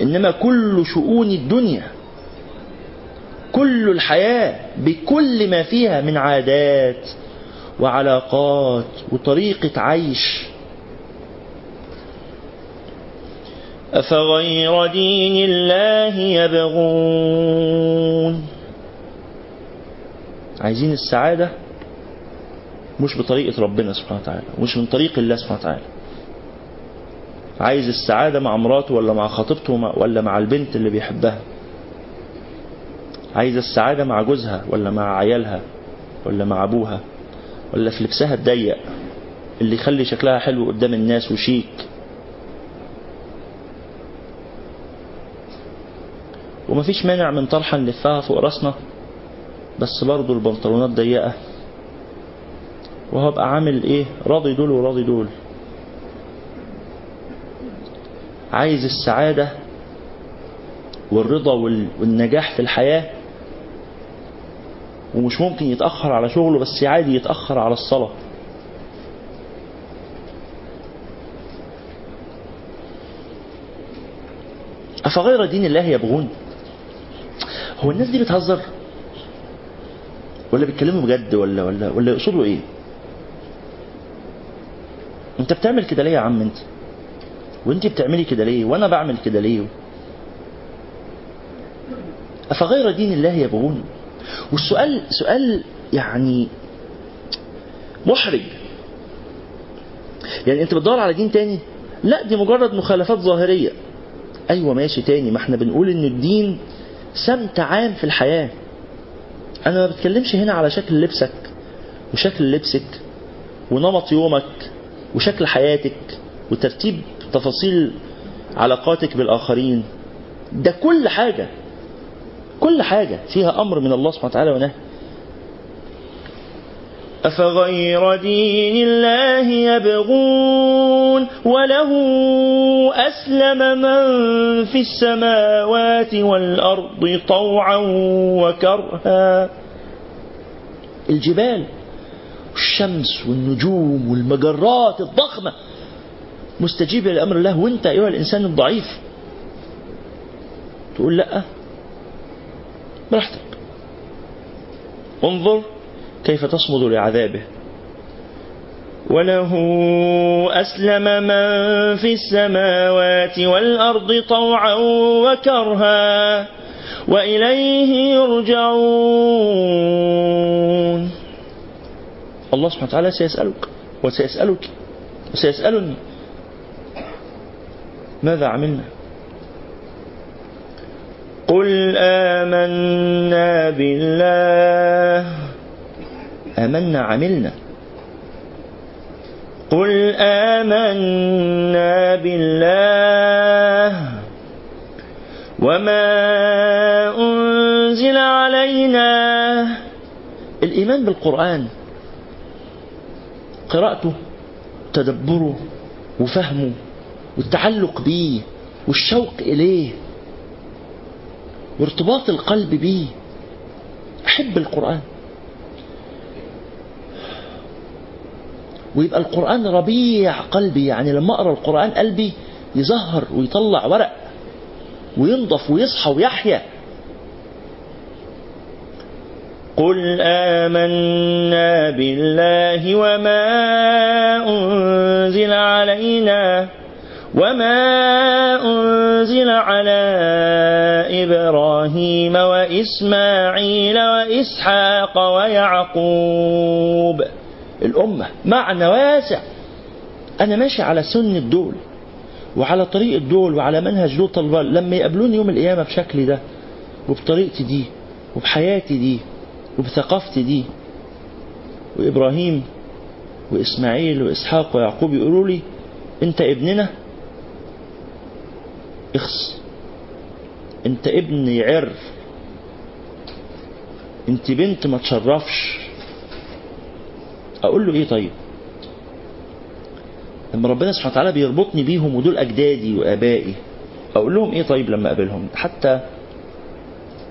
إنما كل شؤون الدنيا كل الحياة بكل ما فيها من عادات وعلاقات وطريقة عيش. أفغير دين الله يبغون؟ عايزين السعادة مش بطريقة ربنا سبحانه وتعالى مش من طريق الله سبحانه وتعالى. عايز السعادة مع مراته ولا مع خطيبته ولا مع البنت اللي بيحبها؟ عايز السعادة مع جوزها ولا مع عيالها ولا مع أبوها ولا في لبسها الضيق اللي يخلي شكلها حلو قدام الناس وشيك؟ ومفيش مانع من طرحة نلفها فوق راسنا بس برضه البنطلونات ضيقة. وهبقى عامل إيه؟ راضي دول وراضي دول. عايز السعادة والرضا والنجاح في الحياة. ومش ممكن يتأخر على شغله بس عادي يتأخر على الصلاة. أفغير دين الله يبغون؟ هو الناس دي بتهزر؟ ولا بيتكلموا بجد ولا ولا ولا يقصدوا إيه؟ أنت بتعمل كده ليه يا عم أنت؟ وأنت بتعملي كده ليه؟ وأنا بعمل كده ليه؟ أفغير دين الله يبغون؟ والسؤال سؤال يعني محرج. يعني أنت بتدور على دين تاني؟ لا دي مجرد مخالفات ظاهرية. أيوه ماشي تاني. ما إحنا بنقول إن الدين سمت عام في الحياة. أنا ما بتكلمش هنا على شكل لبسك وشكل لبسك ونمط يومك وشكل حياتك وترتيب تفاصيل علاقاتك بالآخرين. ده كل حاجة. كل حاجة فيها أمر من الله سبحانه وتعالى ونهي. أفغير دين الله يبغون وله أسلم من في السماوات والأرض طوعا وكرها. الجبال والشمس والنجوم والمجرات الضخمة. مستجيبة لأمر الله. وأنت أيها الإنسان الضعيف. تقول لأ. براحتك. انظر كيف تصمد لعذابه؟ وله أسلم من في السماوات والأرض طوعا وكرها وإليه يرجعون. الله سبحانه وتعالى سيسألك وسيسألك وسيسألني. ماذا عملنا؟ قل آمنا بالله آمنا عملنا. قل آمنا بالله وما أنزل علينا الإيمان بالقرآن. قراءته تدبره وفهمه والتعلق بيه والشوق إليه وارتباط القلب بيه. أحب القرآن. ويبقى القرآن ربيع قلبي يعني لما أقرأ القرآن قلبي يزهر ويطلع ورق وينضف ويصحى ويحيا. قل آمنا بالله وما أنزل علينا وما أنزل على إبراهيم وإسماعيل وإسحاق ويعقوب. الأمة معنى واسع أنا ماشي على سنة دول وعلى طريقة دول وعلى منهج لوط البال لما يقابلوني يوم القيامة بشكل ده وبطريقتي دي وبحياتي دي وبثقافتي دي وإبراهيم وإسماعيل وإسحاق ويعقوب يقولوا لي أنت ابننا اخس. أنت ابن يعر أنت بنت ما تشرفش. أقول له إيه طيب؟ لما ربنا سبحانه وتعالى بيربطني بيهم ودول أجدادي وآبائي أقول لهم إيه طيب لما أقابلهم؟ حتى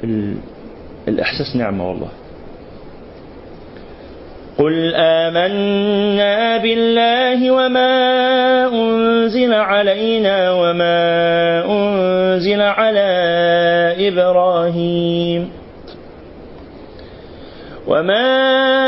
ال... الإحساس نعمة والله. قل آمنا بالله وما أنزل علينا وما أنزل على إبراهيم وما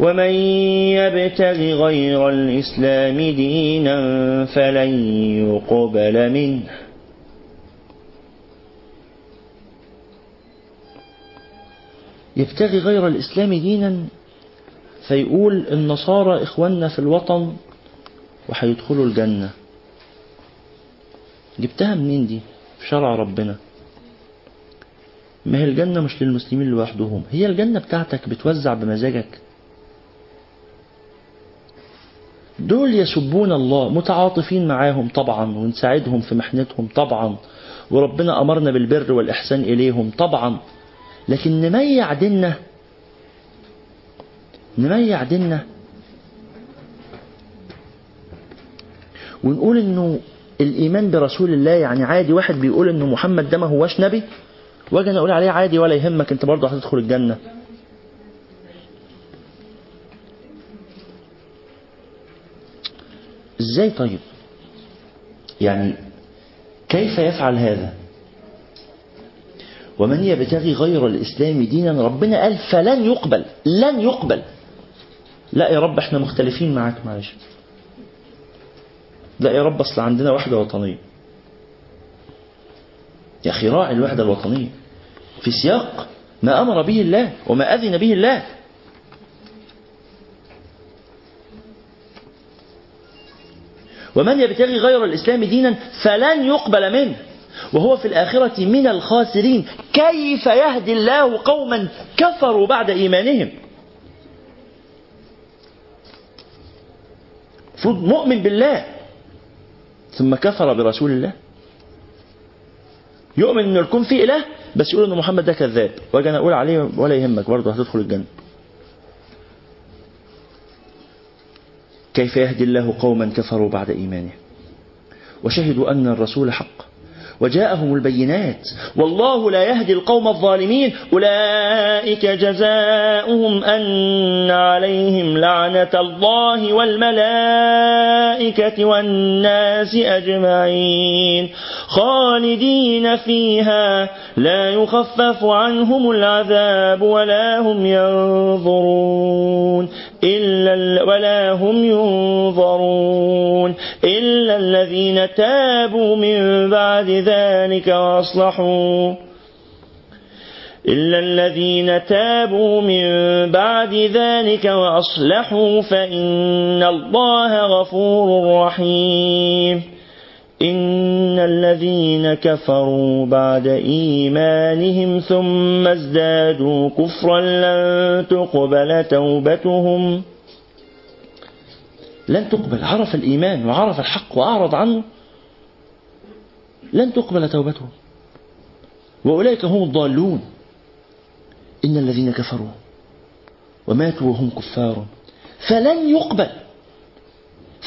ومن يبتغ غير الإسلام دينا فلن يقبل منه. يبتغي غير الإسلام دينا فيقول النصارى إخواننا في الوطن وهيدخلوا الجنة. جبتها منين دي؟ في شرع ربنا. ما هي الجنة مش للمسلمين لوحدهم هي الجنة بتاعتك بتوزع بمزاجك. دول يسبون الله متعاطفين معاهم طبعا ونساعدهم في محنتهم طبعا وربنا أمرنا بالبر والإحسان إليهم طبعا. لكن نميع ديننا نميع ديننا. ونقول إنه الإيمان برسول الله يعني عادي واحد بيقول إنه محمد ده ما هوش نبي وأجي أنا أقول عليه عادي ولا يهمك أنت برضه هتدخل الجنة. إزاي طيب؟ يعني كيف يفعل هذا؟ ومن يبتغي غير الإسلام دينا ربنا قال فلن يقبل لن يقبل. لا يا رب إحنا مختلفين معاك معلش. لا يا رب أصل عندنا وحدة وطنية. يا أخي راعي الوحدة الوطنية. في سياق ما أمر به الله وما أذن به الله. ومن يبتغي غير الإسلام دينا فلن يقبل منه. وهو في الآخرة من الخاسرين. كيف يهدي الله قوما كفروا بعد إيمانهم؟ المفروض مؤمن بالله. ثم كفر برسول الله. يؤمن إنه يكون في إله بس يقول ان محمد ده كذاب. واجي أنا أقول عليه ولا يهمك برضه هتدخل الجنة. كيف يهدي الله قوما كفروا بعد إيمانهم؟ وشهدوا أن الرسول حق. وجاءهم البينات. والله لا يهدي القوم الظالمين. أولئك جزاؤهم أن عليهم لعنة الله والملائكة والناس أجمعين. خالدين فيها. لا يخفف عنهم العذاب ولا هم ينظرون. إلا ولا هم ينظرون إلا الذين تابوا من بعد ذلك وأصلحوا. إلا الذين تابوا من بعد ذلك وأصلحوا فإن الله غفور رحيم. إن الذين كفروا بعد إيمانهم ثم ازدادوا كفرا لن تقبل توبتهم. لن تقبل عرف الإيمان وعرف الحق وأعرض عنه. لن تقبل توبتهم. وأولئك هم الضالون. إن الذين كفروا وماتوا وهم كفار. فلن يقبل.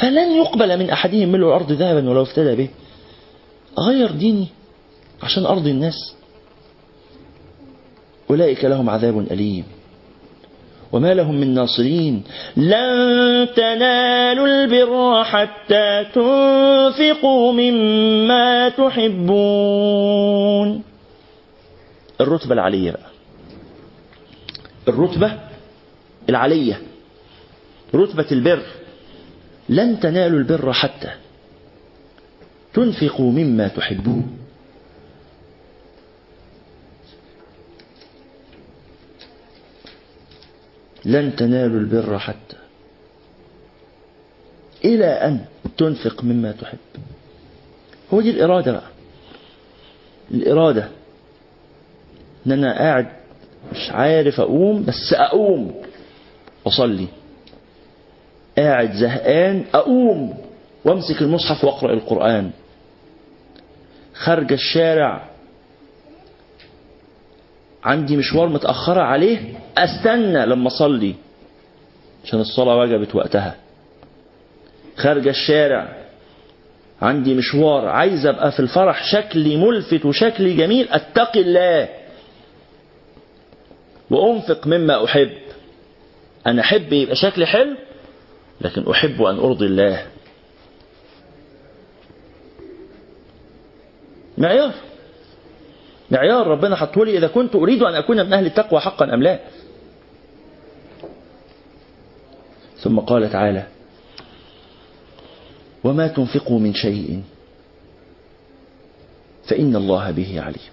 فلن يقبل من أحدهم ملء الأرض ذهبا ولو افتدى به. أغير ديني عشان أرضي الناس. أولئك لهم عذاب أليم. وما لهم من ناصرين. لن تنالوا البر حتى تنفقوا مما تحبون. الرتبة العالية بقى. الرتبة العالية رتبة البر. لن تنالوا البر حتى تنفقوا مما تحبون. لن تنالوا البر حتى إلى أن تنفق مما تحب. هو دي الإرادة بقى. الإرادة إن أنا قاعد مش عارف أقوم بس أقوم أصلي. قاعد زهقان أقوم وأمسك المصحف وأقرأ القرآن. خارج الشارع عندي مشوار متأخرة عليه أستنى لما أصلي عشان الصلاة وجبت وقتها. خارج الشارع عندي مشوار عايز أبقى في الفرح شكلي ملفت وشكلي جميل أتقي الله. وأنفق مما أحب. أنا أحب يبقى شكلي حلو لكن أحب أن أرضي الله. معيار. معيار ربنا حطه لي إذا كنت أريد أن أكون من أهل التقوى حقا أم لا. ثم قال تعالى وما تنفقوا من شيء فإن الله به عليم.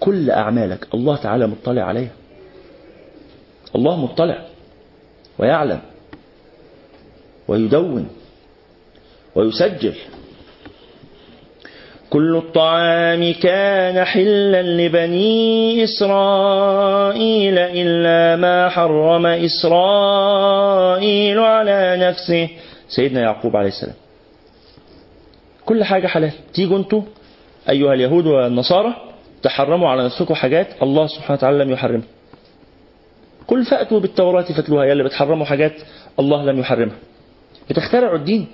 كل أعمالك الله تعالى مطلع عليها. الله مطلع ويعلم. ويدون ويسجل. كل الطعام كان حلا لبني إسرائيل إلا ما حرم إسرائيل على نفسه. سيدنا يعقوب عليه السلام. كل حاجة حلال. تيجوا أنتوا أيها اليهود والنصارى تحرموا على نفسكم حاجات الله سبحانه وتعالى لم يحرمها. قل فأتوا بالتوراة فاتلوها. يا اللي بتحرموا حاجات الله لم يحرمها. بتخترعوا الدين.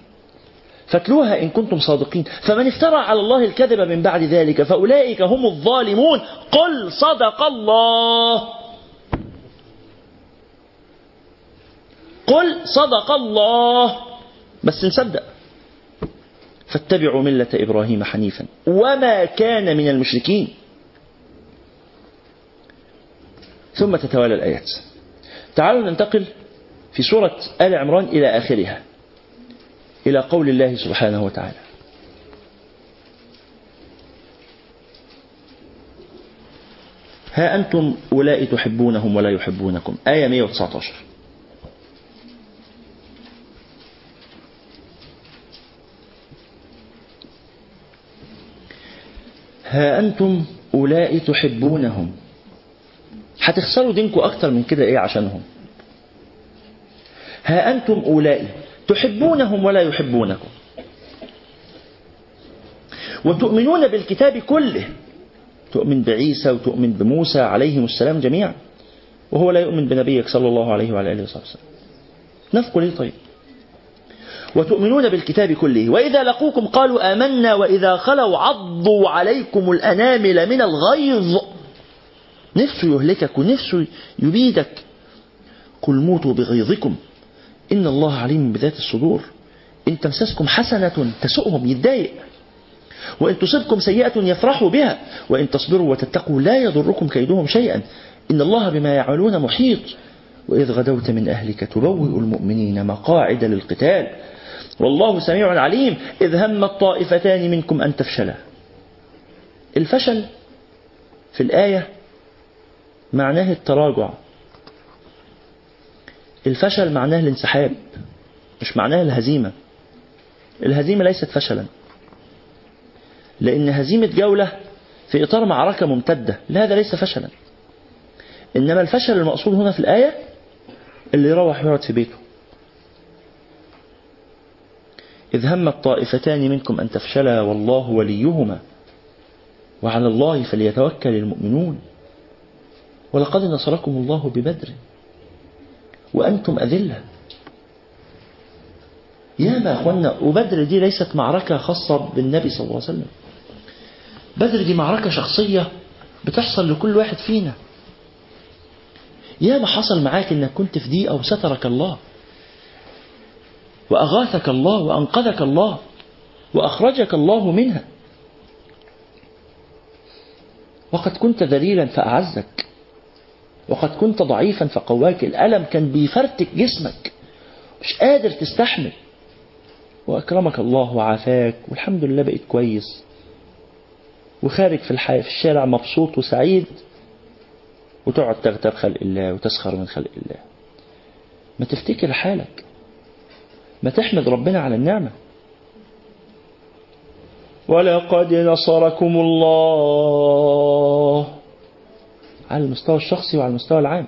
فاتلوها إن كنتم صادقين. فمن افترى على الله الكذب من بعد ذلك فأولئك هم الظالمون. قل صدق الله. قل صدق الله. بس نصدق. فاتبعوا ملة إبراهيم حنيفا. وما كان من المشركين. ثم تتوالى الآيات. تعالوا ننتقل في سورة آل عمران إلى آخرها. إلى قول الله سبحانه وتعالى. ها أنتم أولئك تحبونهم ولا يحبونكم؟ آية 119 ها أنتم أولئك تحبونهم. هتخسروا دينكم أكتر من كده إيه عشانهم؟ ها أنتم أولئك تحبونهم ولا يحبونكم. وتؤمنون بالكتاب كله. تؤمن بعيسى وتؤمن بموسى عليهم السلام جميعا. وهو لا يؤمن بنبيك صلى الله عليه وعلى آله وصحبه وسلم. نفقوا ليه طيب؟ وتؤمنون بالكتاب كله. وإذا لقوكم قالوا آمنا وإذا خلوا عضوا عليكم الأنامل من الغيظ. نفسه يهلكك ونفسه يبيدك. قل موتوا بغيظكم. إن الله عليم بذات الصدور. إن تمسسكم حسنة تسؤهم يتضايق. وإن تصبكم سيئة يفرحوا بها. وإن تصبروا وتتقوا لا يضركم كيدهم شيئا. إن الله بما يعملون محيط. وإذ غدوت من أهلك تبوئ المؤمنين مقاعد للقتال. والله سميع عليم. إذ هم الطائفتان منكم أن تفشلا. الفشل في الآية معناه التراجع. الفشل معناه الانسحاب مش معناه الهزيمة. الهزيمة ليست فشلا. لأن هزيمة جولة في إطار معركة ممتدة لا هذا ليس فشلا. إنما الفشل المقصود هنا في الآية اللي يروح يقعد في بيته. إذ هم الطائفتان منكم أن تفشلا والله وليهما وعلى الله فليتوكل المؤمنون. ولقد نصركم الله ببدر. وأنتم أذلة. يا ما أخوانا وبدر دي ليست معركة خاصة بالنبي صلى الله عليه وسلم. بدر دي معركة شخصية بتحصل لكل واحد فينا. يا ما حصل معاك إنك كنت في ضيقة وسترك الله وأغاثك الله وأنقذك الله وأخرجك الله منها. وقد كنت ذليلا فأعزك. وقد كنت ضعيفا فقواك الألم كان بيفرتك جسمك. مش قادر تستحمل. وأكرمك الله وعافاك والحمد لله بقيت كويس. وخارج في الحياة في الشارع مبسوط وسعيد. وتقعد تغتاب خلق الله وتسخر من خلق الله. ما تفتكر حالك. ما تحمد ربنا على النعمة. ولقد نصركم الله. على المستوى الشخصي وعلى المستوى العام.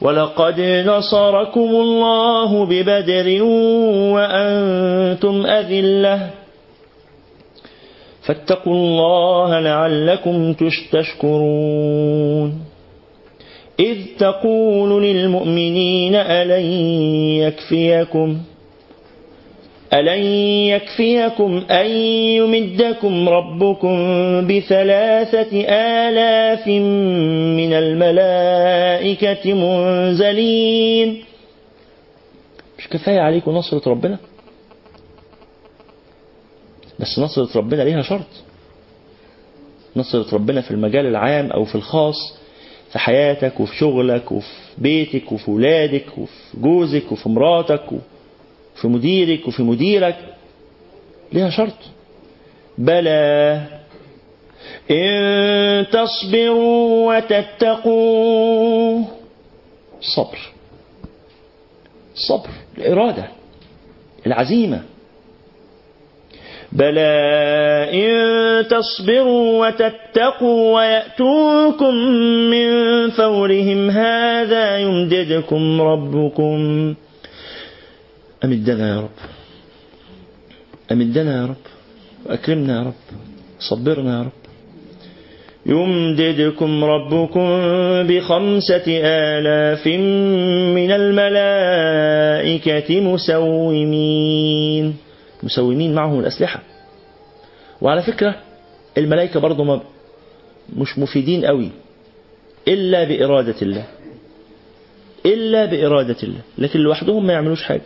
ولقد نصركم الله ببدر وأنتم أذلة. فاتقوا الله لعلكم تشكرون إذ تقول للمؤمنين ألن يكفيكم؟ ألن يكفيكم أن يمدكم ربكم بثلاثة آلاف من الملائكة منزلين. مش كفاية عليكم نصرة ربنا؟ بس نصرة ربنا ليها شرط. نصرة ربنا في المجال العام أو في الخاص في حياتك وفي شغلك وفي بيتك وفي ولادك وفي جوزك وفي مراتك وفي مديرك وفي مديرك. ليها شرط. بلى. إن تصبروا وتتقوا. صبر. صبر. الإرادة. العزيمة. بلى. إن تصبروا وتتقوا ويأتوكم من فورهم. هذا يمددكم ربكم. أمدنا يا رب؟ أمدنا يا رب؟ وأكرمنا يا رب. صبرنا يا رب. يمددكم ربكم بخمسة آلاف من الملائكة مسومين. مسومين معهم الأسلحة. وعلى فكرة الملائكة برضو ما مش مفيدين قوي. إلا بإرادة الله. إلا بإرادة الله. لكن لوحدهم ما يعملوش حاجة.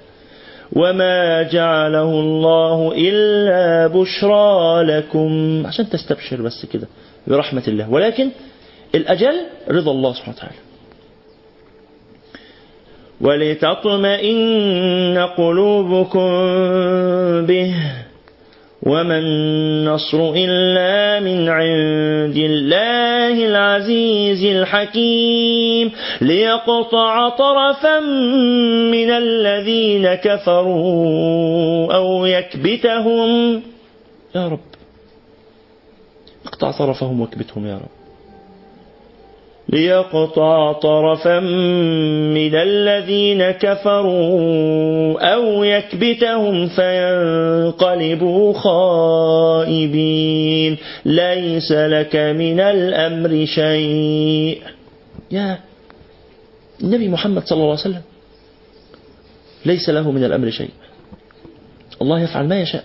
وما جعله الله إلا بشرى لكم. عشان تستبشر بس كده برحمة الله. ولكن الأجل رضا الله سبحانه وتعالى. ولتطمئن قلوبكم به. وما النصر إلا من عند الله العزيز الحكيم ليقطع طرفا من الذين كفروا أو يكبتهم يا رب اقطع طرفهم واكبتهم يا رب. ليقطع طرفا من الذين كفروا أو يكبتهم فينقلبوا خائبين. ليس لك من الأمر شيء. يا النبي محمد صلى الله عليه وسلم ليس له من الأمر شيء. الله يفعل ما يشاء.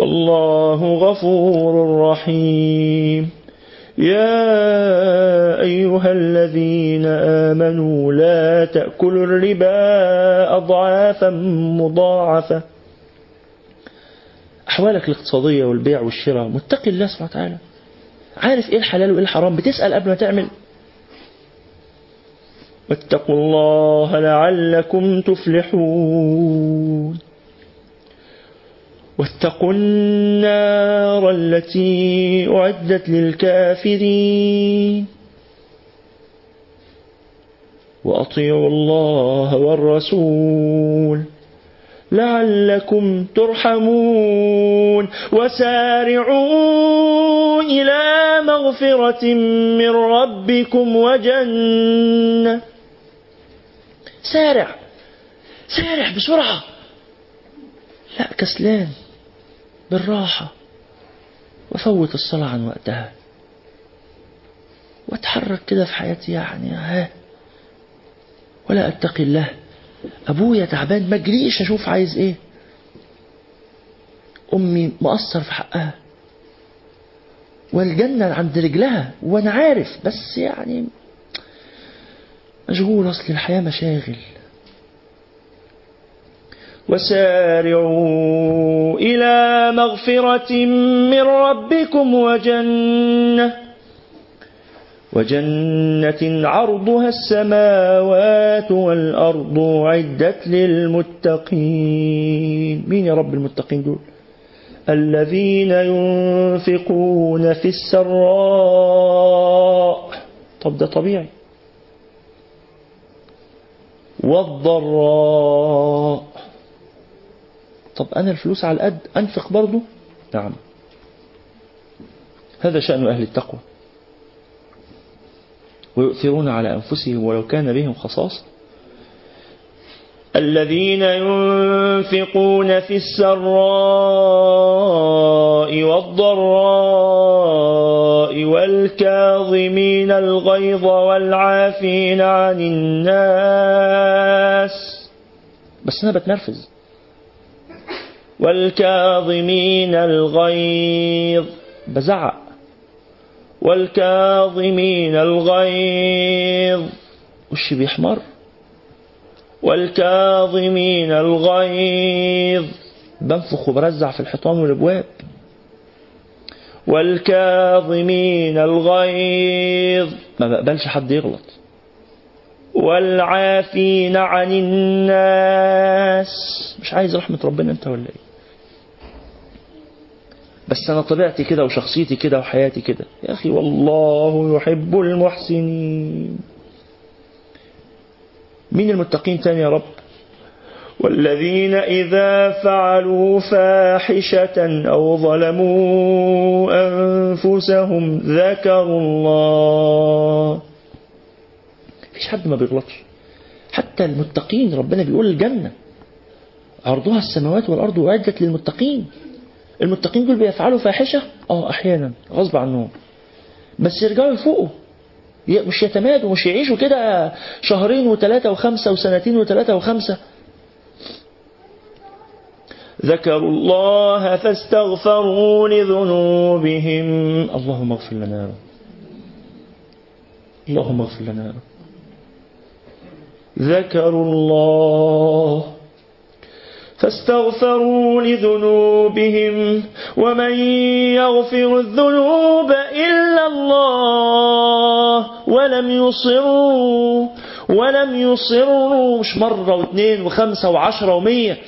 والله غفور رحيم. يا أيها الذين آمنوا لا تأكلوا الربا أضعافا مضاعفة. أحوالك الاقتصادية والبيع والشراء متقي الله سبحانه وتعالى. عارف إيه الحلال وإيه الحرام؟ بتسأل قبل ما تعمل. واتقوا الله لعلكم تفلحون. واتقوا النار التي أعدت للكافرين. وأطيعوا الله والرسول لعلكم ترحمون. وسارعوا إلى مغفرة من ربكم وجنة. سارع سارع بسرعة. لا كسلان. بالراحة. وفوت الصلاة عن وقتها. وأتحرك كده في حياتي يعني ها. ولا أتقي الله. أبويا تعبان ما اجريش أشوف عايز إيه. أمي مقصر في حقها. والجنة عند رجلها وأنا عارف بس يعني مشغول أصل الحياة مشاغل. وسارعوا إلى مغفرة من ربكم وجنة وجنة عرضها السماوات والأرض عدت للمتقين. مين يا رب المتقين دول؟ الذين ينفقون في السراء. طب ده طبيعي. والضراء. طب أنا الفلوس على القد أنفق برضو نعم. هذا شأن أهل التقوى. ويؤثرون على أنفسهم ولو كان بهم خصاصة الذين ينفقون في السراء والضراء والكاظمين الغيظ والعافين عن الناس. بس أنا بتنرفز. والكاظمين الغيظ. بزعق. والكاظمين الغيظ. وش بيحمر؟ والكاظمين الغيظ. بنفخ وبرزع في الحيطان والأبواب. والكاظمين الغيظ. ما بقبلش حد يغلط. والعافين عن الناس. مش عايز رحمة ربنا انت ولا إيه؟ بس أنا طبيعتي كده وشخصيتي كده وحياتي كده. يا أخي والله يحب المحسنين. مين المتقين تاني يا رب؟ والذين إذا فعلوا فاحشة أو ظلموا أنفسهم ذكروا الله. مفيش حد ما بيغلطش. حتى المتقين ربنا بيقول الجنة. عرضها السماوات والأرض أعدت للمتقين. المتقين دول بيفعلوا فاحشة؟ آه أحيانا غصب عنهم. بس يرجعوا يفوقوا. مش يتمادوا مش يعيشوا كده شهرين وثلاثة وخمسة وسنتين وثلاثة وخمسة. ذكروا الله فاستغفروا لذنوبهم. اللهم اغفر لنا يا رب. اللهم اغفر لنا يا رب. ذكروا الله فاستغفروا لذنوبهم ومن يغفر الذنوب إلا الله ولم يصروا ولم يصروا مش مرة واثنين وخمسة وعشرة ومية.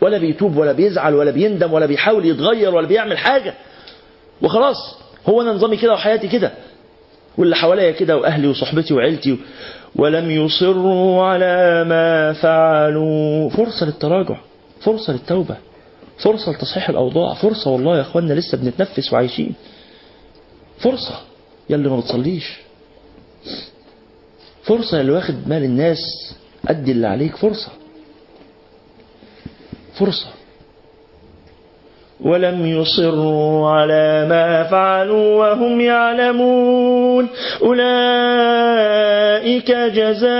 ولا بيتوب ولا بيزعل ولا بيندم ولا بيحاول يتغير ولا بيعمل حاجة. وخلاص هو أنا نظامي كده وحياتي كده. واللي حواليا كده وأهلي وصحبتي وعيلتي ولم يصروا على ما فعلوا. فرصة للتراجع فرصة للتوبة فرصة لتصحيح الأوضاع فرصة والله يا أخوانا لسه بنتنفس وعايشين. فرصة يا اللي ما بتصليش فرصة يا اللي واخد مال الناس أدي اللي عليك فرصة. فرصة. ولم يصروا على ما فعلوا وهم يعلمون. أولئك جزاؤهم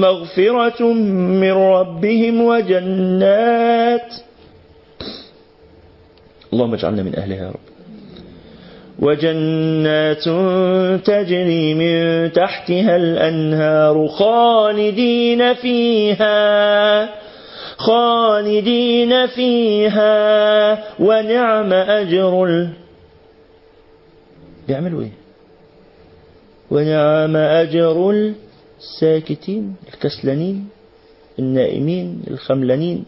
مغفرة من ربهم وجنات. اللهم اجعلنا من أهلها يا رب. وجنات تجري من تحتها الأنهار خالدين فيها. خالدين فيها ونعم أجر ال... بيعملوا إيه؟ ونعم أجر الساكتين الكسلانين النائمين الخملانين.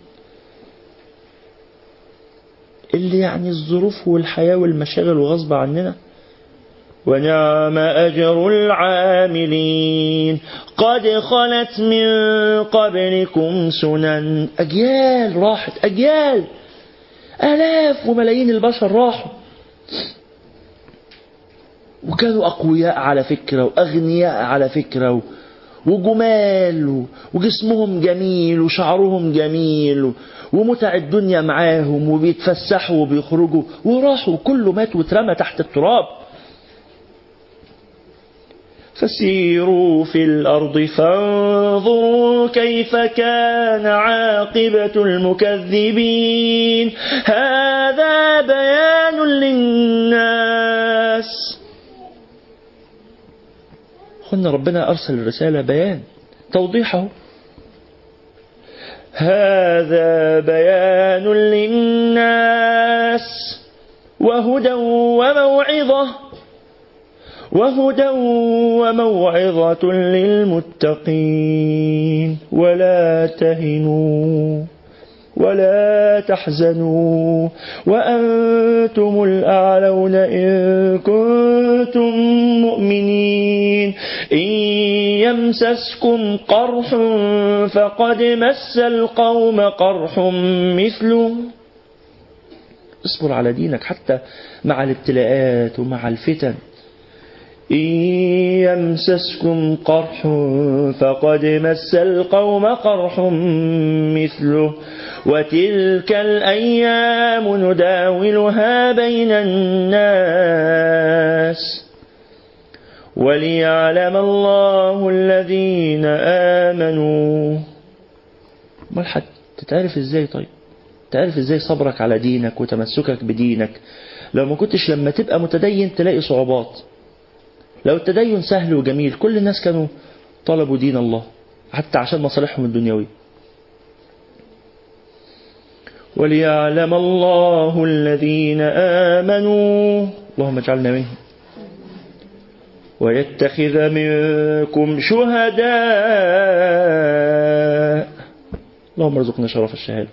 اللي يعني الظروف والحياة والمشاغل وغصب عننا ونعم أجر العاملين قد خلت من قبلكم سنن أجيال راحت أجيال آلاف وملايين البشر راحوا وكانوا أقوياء على فكرة وأغنياء على فكرة. وجمال. وجسمهم جميل وشعرهم جميل. ومتع الدنيا معاهم وبيتفسحوا وبيخرجوا وراحوا كله مات واترمى تحت التراب فسيروا في الأرض فانظروا كيف كان عاقبة المكذبين. هذا بيان للناس. قلنا ربنا أرسل الرسالة بيان توضيحه. هذا بيان للناس. وهدى وموعظة. وهدى وموعظة للمتقين. ولا تهنوا ولا تحزنوا وأنتم الأعلون إن كنتم مؤمنين. إن يمسسكم قرح فقد مس القوم قرح مثله. اصبر على دينك حتى مع الابتلاءات ومع الفتن. إن يمسسكم قرح فقد مس القوم قرح مثله وتلك الأيام نداولها بين الناس وليعلم الله الذين آمنوا. ما الحد؟ تتعرف إزاي طيب؟ تعرف إزاي صبرك على دينك وتمسكك بدينك؟ لو ما كنتش لما تبقى متدين تلاقي صعوبات. لو التدين سهل وجميل كل الناس كانوا طلبوا دين الله حتى عشان مصالحهم الدنيوية. وليعلم الله الذين آمنوا اللهم اجعلنا منهم. ويتخذ منكم شهداء. اللهم ارزقنا شرف الشهادة.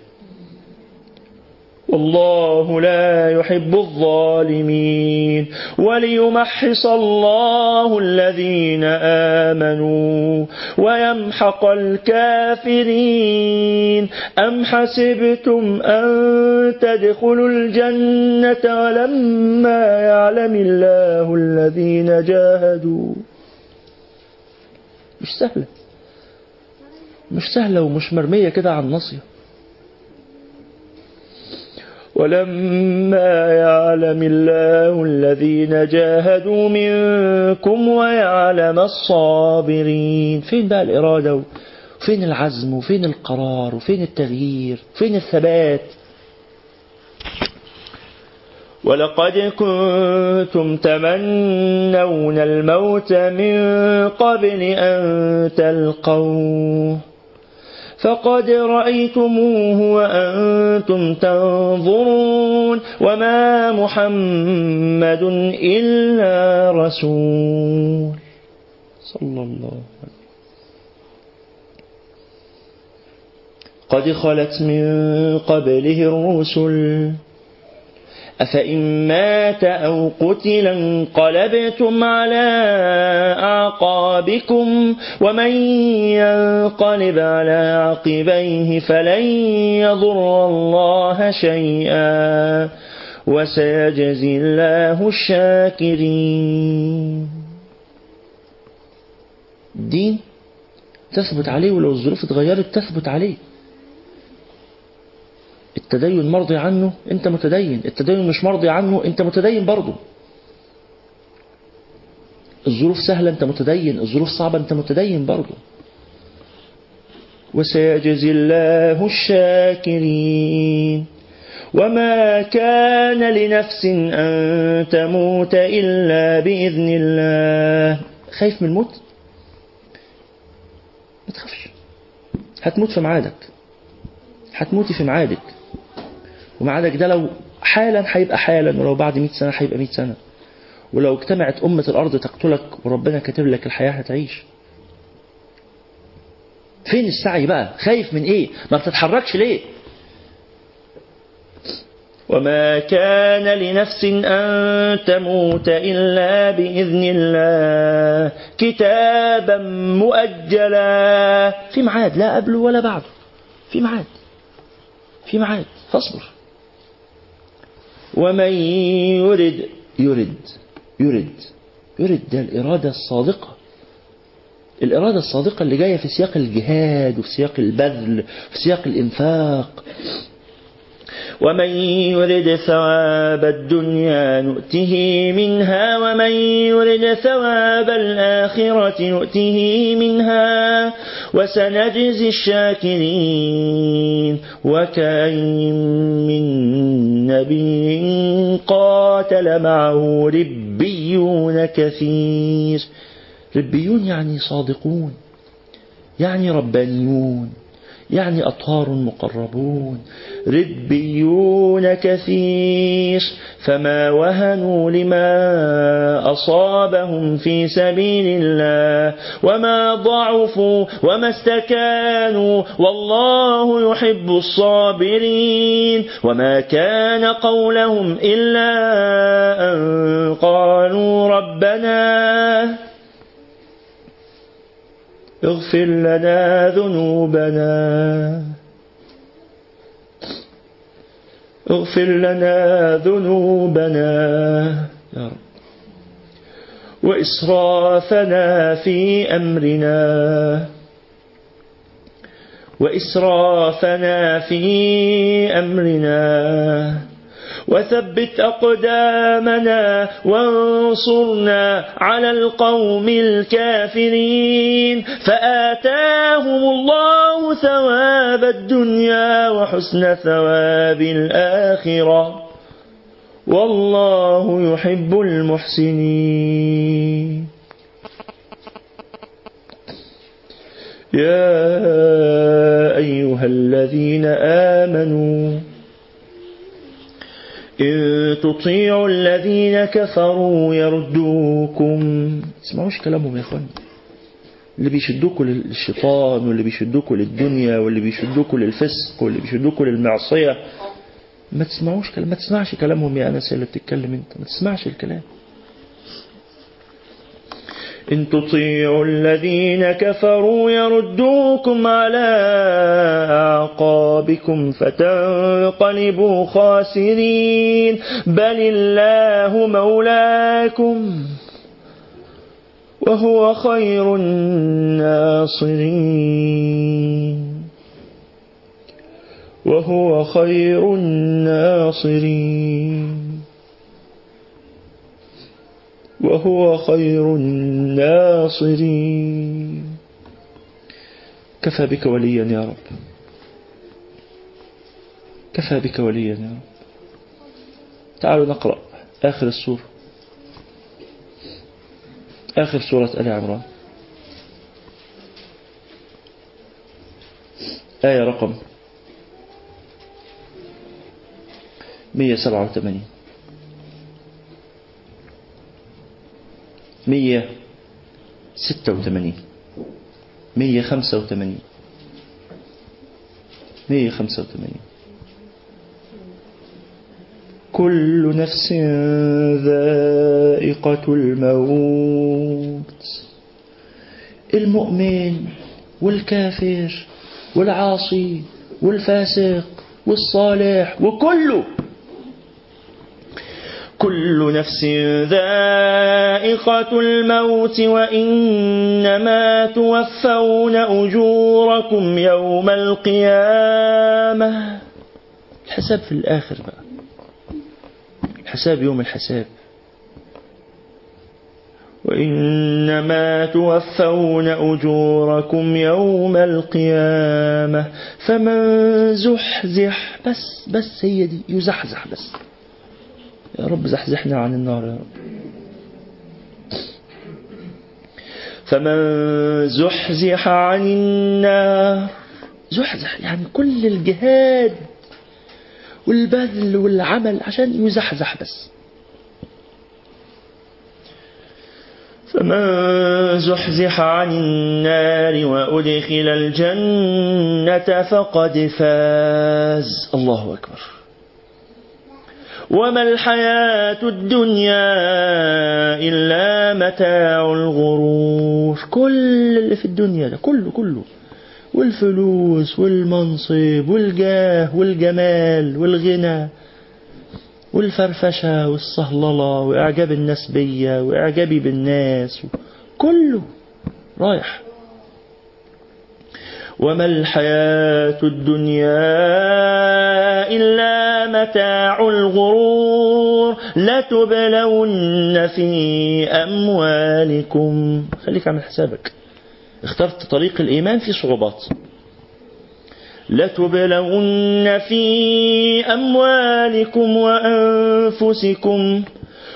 والله لا يحب الظالمين. وليمحص الله الذين آمنوا ويمحق الكافرين. أم حسبتم أن تدخلوا الجنة ولما يعلم الله الذين جاهدوا؟ مش سهلة. مش سهلة ومش مرمية كده على الناصية. ولما يعلم الله الذين جاهدوا منكم ويعلم الصابرين. فين بقى الإرادة؟ وفين العزم؟ وفين القرار؟ وفين التغيير؟ وفين الثبات؟ ولقد كنتم تمنون الموت من قبل أن تلقوه. فقد رأيتموه وأنتم تنظرون وما محمد إلا رسول. صلى الله عليه وسلم. قد خلت من قبله الرسل أفإن مات أو قتل انقلبتم على أعقابكم ومن ينقلب على عقبيه فلن يضر الله شيئا وسيجزي الله الشاكرين. الدين تثبت عليه ولو الظروف اتغيرت تثبت عليه. التدين مرضي عنه انت متدين. التدين مش مرضي عنه انت متدين برضه. الظروف سهلة انت متدين. الظروف صعبة انت متدين برضه. وسيجزي الله الشاكرين. وما كان لنفس أن تموت إلا بإذن الله. خايف من الموت ما تخافش. هتموت في ميعادك. هتموتي في ميعادك. وميعادك ده لو حالا هيبقى حالا ولو بعد 100 سنة هيبقى 100 سنة. ولو اجتمعت أمة الأرض تقتلك وربنا كاتب لك الحياة هتعيش. فين السعي بقى؟ خايف من إيه؟ ما بتتحركش ليه؟ وما كان لنفس أن تموت إلا بإذن الله. كتابا مؤجلا. في ميعاد لا قبله ولا بعده في ميعاد. في ميعاد. فاصبر. ومن يرد يرد يرد يرد. ده الإرادة الصادقة. الإرادة الصادقة اللي جاية في سياق الجهاد وفي سياق البذل في سياق الإنفاق. ومن يرد ثواب الدنيا نؤته منها ومن يرد ثواب الآخرة نؤته منها. وسنجزي الشاكرين وكأين من نبي قاتل معه ربيون كثير. ربيون يعني صادقون يعني ربانيون. يعني أطهار مقربون ربيون كثير فما وهنوا لما أصابهم في سبيل الله وما ضعفوا وما استكانوا والله يحب الصابرين. وما كان قولهم إلا أن قالوا ربنا اغفر لنا ذنوبنا. اغفر لنا ذنوبنا يا رب. وإسرافنا في أمرنا. وإسرافنا في أمرنا. وثبت أقدامنا وانصرنا على القوم الكافرين فآتاهم الله ثواب الدنيا وحسن ثواب الآخرة والله يحب المحسنين. يا أيها الذين آمنوا إن تطيعوا الذين كفروا يردوكم. اسمعوش كلامهم يا إخوان. اللي بيشدوكوا للشيطان واللي بيشدوكوا للدنيا واللي بيشدوكوا للفسق واللي بيشدوكوا للمعصية. ما تسمعوش كلام ما تسمعش كلامهم يا أنس اللي بتتكلم أنت. ما تسمعش الكلام. إن تطيعوا الذين كفروا يردوكم على أعقابكم فتنقلبوا خاسرين. بل الله مولاكم وهو خير الناصرين. وهو خير الناصرين. وهو خير الناصرين. كفى بك وليا يا رب. كفى بك وليا يا رب. تعالوا نقرأ آخر السورة آخر سورة آل عمران. آية رقم 187 مية ستة وثمانين. مية خمسة وثمانين. مية خمسة وثمانين. كل نفس ذائقة الموت. المؤمن والكافر والعاصي والفاسق والصالح وكله كل نفس ذائقة الموت وإنما توفون أجوركم يوم القيامة. الحساب في الآخر بقى. الحساب يوم الحساب. وإنما توفون أجوركم يوم القيامة. فمن زحزح بس بس هي دي يزحزح بس. يا رب زحزحنا عن النار يا رب. فمن زحزح عن النار زحزح يعني كل الجهاد والبذل والعمل عشان يزحزح بس. فمن زحزح عن النار وأدخل الجنة فقد فاز. الله أكبر. وما الحياة الدنيا إلا متاع الغرور كل اللي في الدنيا ده كله كله. والفلوس والمنصب والجاه والجمال والغنى والفرفشة والصهللة وإعجاب الناس بيا وإعجابي بالناس كله رايح. وما الحياة الدنيا إلا متاع الغرور لتبلون في أموالكم. خليك عامل حسابك. اخترت طريق الإيمان في صعوبات. لتبلون في أموالكم وأنفسكم.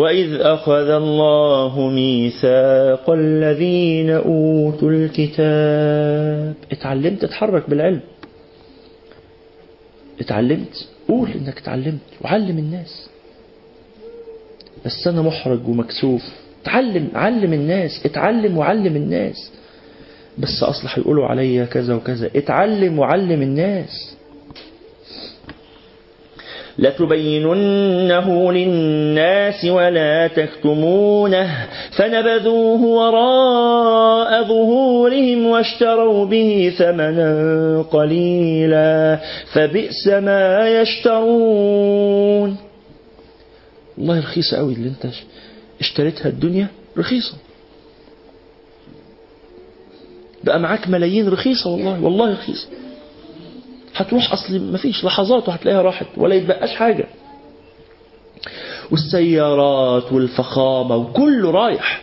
وإذ أخذ الله ميثاق الذين أوتوا الكتاب. اتعلمت اتحرك بالعلم. اتعلمت. قول إنك اتعلمت. وعلم الناس. بس أنا محرج ومكسوف. اتعلم. علم الناس. اتعلم وعلم الناس. بس اصل هيقولوا عليا كذا وكذا. اتعلم وعلم الناس. لتبيننه للناس ولا تكتمونه فنبذوه وراء ظهورهم واشتروا به ثمنا قليلا فبئس ما يشترون. والله رخيصة قوي اللي أنت اشتريتها الدنيا رخيصة. بقى معاك ملايين رخيصة والله والله رخيصة. هتروح أصل مفيش لحظات وهتلاقيها راحت ولا يتبقاش حاجة. والسيارات والفخامة وكله رايح.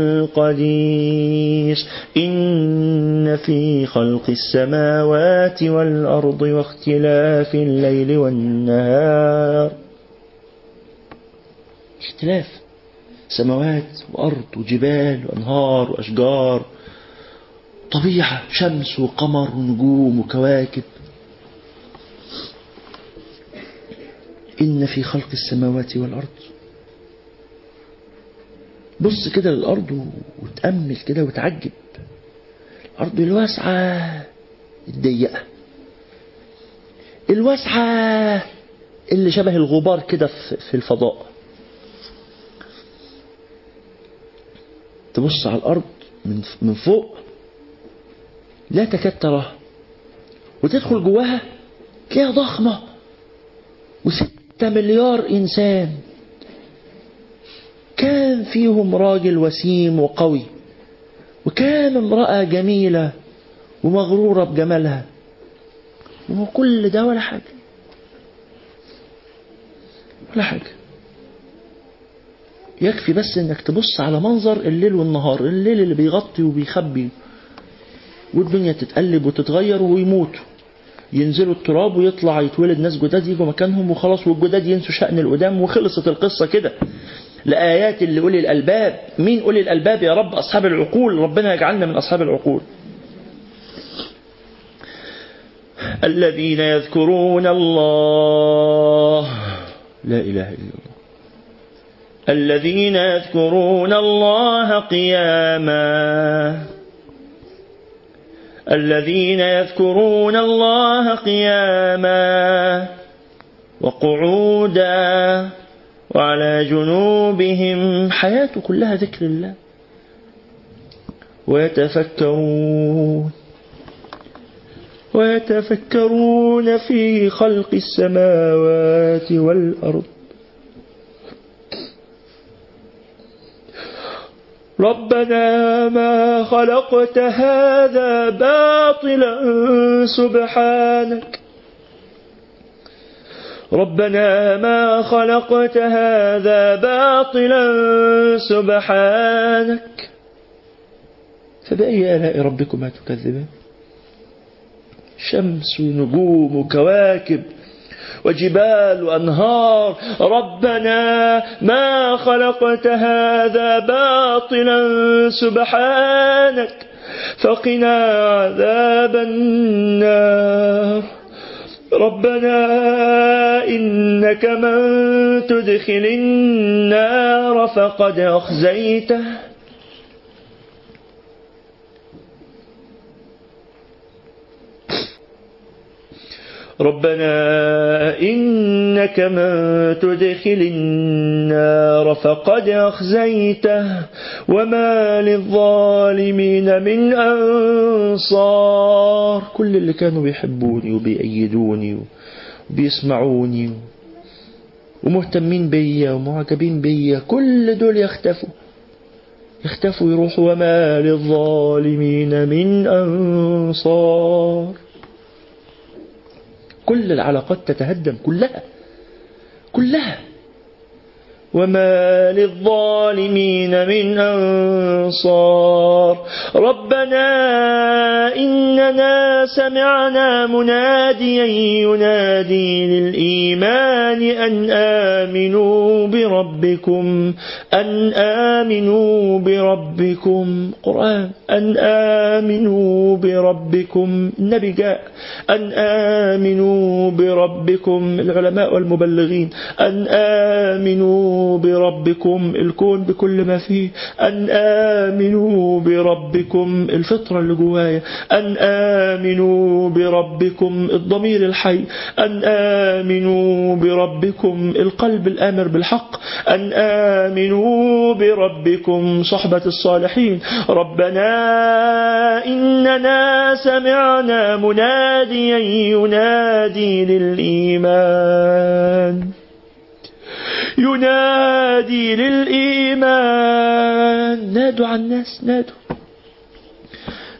قدير. إن في خلق السماوات والأرض واختلاف الليل والنهار. اختلاف. سماوات وأرض وجبال وأنهار وأشجار. طبيعة شمس وقمر ونجوم وكواكب. إن في خلق السماوات والأرض بص كده للأرض وتأمل كده وتعجب. الأرض الواسعة الضيقة. الواسعة اللي شبه الغبار كده في الفضاء. تبص على الأرض من فوق لا تكاد تراها وتدخل جواها تلاقيها ضخمة. وستة مليار إنسان. كان فيهم راجل وسيم وقوي وكان امرأة جميلة ومغرورة بجمالها وكل ده ولا حاجة ولا حاجة. يكفي بس إنك تبص على منظر الليل والنهار الليل اللي بيغطي وبيخبي والدنيا تتقلب وتتغير ويموتوا ينزلوا التراب ويطلع يتولد ناس جداد يجوا مكانهم وخلاص والجداد ينسوا شأن القدام وخلصت القصة كده. لآيات اللي أولي الألباب. مين أولي الألباب يا رب؟ أصحاب العقول. ربنا يجعلنا من أصحاب العقول. الذين يذكرون الله. لا إله إلا الله. الذين يذكرون الله قياما. الذين يذكرون الله قياما. وقعودا. وعلى جنوبهم. حياته كلها ذكر الله. ويتفكرون. ويتفكرون في خلق السماوات والأرض. ربنا ما خلقت هذا باطلا. سبحانك ربنا ما خلقت هذا باطلا سبحانك. فبأي آلاء ربكما تكذبان؟ شمس ونجوم وكواكب وجبال وأنهار. ربنا ما خلقت هذا باطلا سبحانك. فقنا عذاب النار. ربنا إنك من تدخل النار فقد أخزيته. ربنا إنك من تدخل النار فقد أخزيته وما للظالمين من أنصار. كل اللي كانوا بيحبوني وبيأيدوني وبيسمعوني ومهتمين بيا ومعجبين بيا كل دول يختفوا. يختفوا يروحوا وما للظالمين من أنصار. كل العلاقات تتهدم كلها. كلها. وما للظالمين من أنصار ربنا إننا سمعنا مناديا ينادي للإيمان أن آمنوا بربكم أن آمنوا بربكم قرآن أن آمنوا بربكم النبي جاء أن آمنوا بربكم العلماء والمبلغين أن آمنوا بربكم الكون بكل ما فيه. أن آمنوا بربكم الفطرة اللي جوايا. أن آمنوا بربكم الضمير الحي. أن آمنوا بربكم القلب الآمر بالحق. أن آمنوا بربكم صحبة الصالحين. ربنا إننا سمعنا مناديا ينادي للإيمان. ينادي للإيمان. نادوا على الناس نادوا.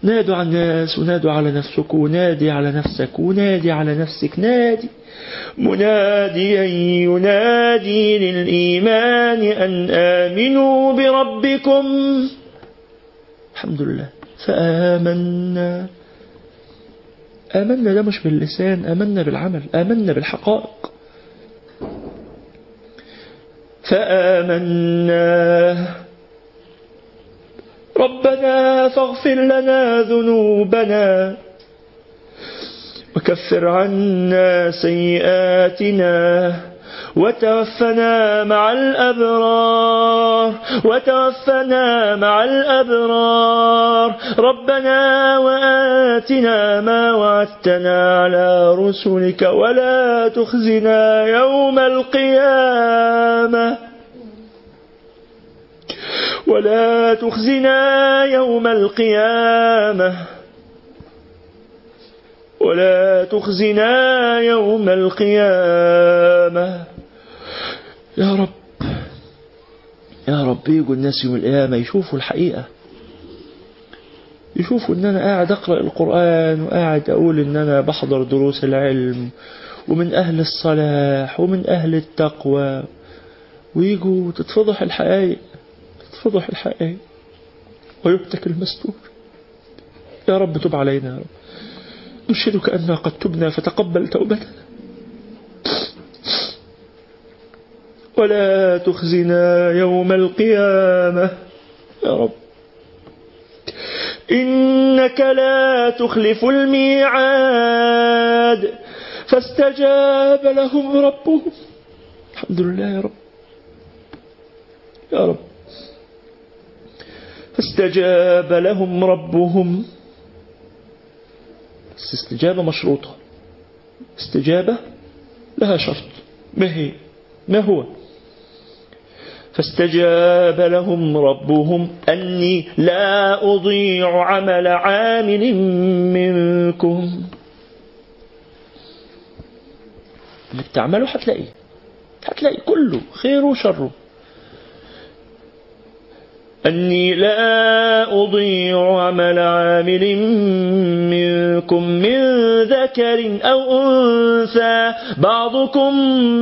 نادوا على الناس ونادوا على نفسك ونادي على نفسك ونادي على نفسك نادي. مناديا ينادي للإيمان أن آمنوا بربكم. الحمد لله. فآمنا. آمنا ده مش باللسان آمنا بالعمل آمنا بالحقائق. فآمنا. ربنا فاغفر لنا ذنوبنا وكفر عنا سيئاتنا. وتوفنا مع الأبرار وتوفنا مع الأبرار. ربنا وآتنا ما وعدتنا على رسلك ولا تخزنا يوم القيامة. ولا تخزنا يوم القيامة. ولا تخزنا يوم القيامة. يا رب. يا رب يجوا الناس يوم القيامة يشوفوا الحقيقة. يشوفوا إن أنا قاعد أقرأ القرآن وقاعد أقول إن أنا بحضر دروس العلم ومن أهل الصلاح ومن أهل التقوى. ويجوا تتفضح الحقائق تتفضح الحقائق. ويهتك المستور. يا رب تب علينا يا رب. نشهدك أننا قد تبنا فتقبل توبتنا. ولا تخزنا يوم القيامة. يا رب. إنك لا تخلف الميعاد. فاستجاب لهم ربهم. الحمد لله يا رب. يا رب. فاستجاب لهم ربهم. بس استجابة مشروطة. استجابة لها شرط. ما هي؟ ما هو؟ فاستجاب لهم ربهم أني لا أضيع عمل عامل منكم. اللي بتعمله هتلاقيه هتلاقي كله خير وشره. أني لا أضيع عمل عامل منكم من ذكر أو أنثى. بعضكم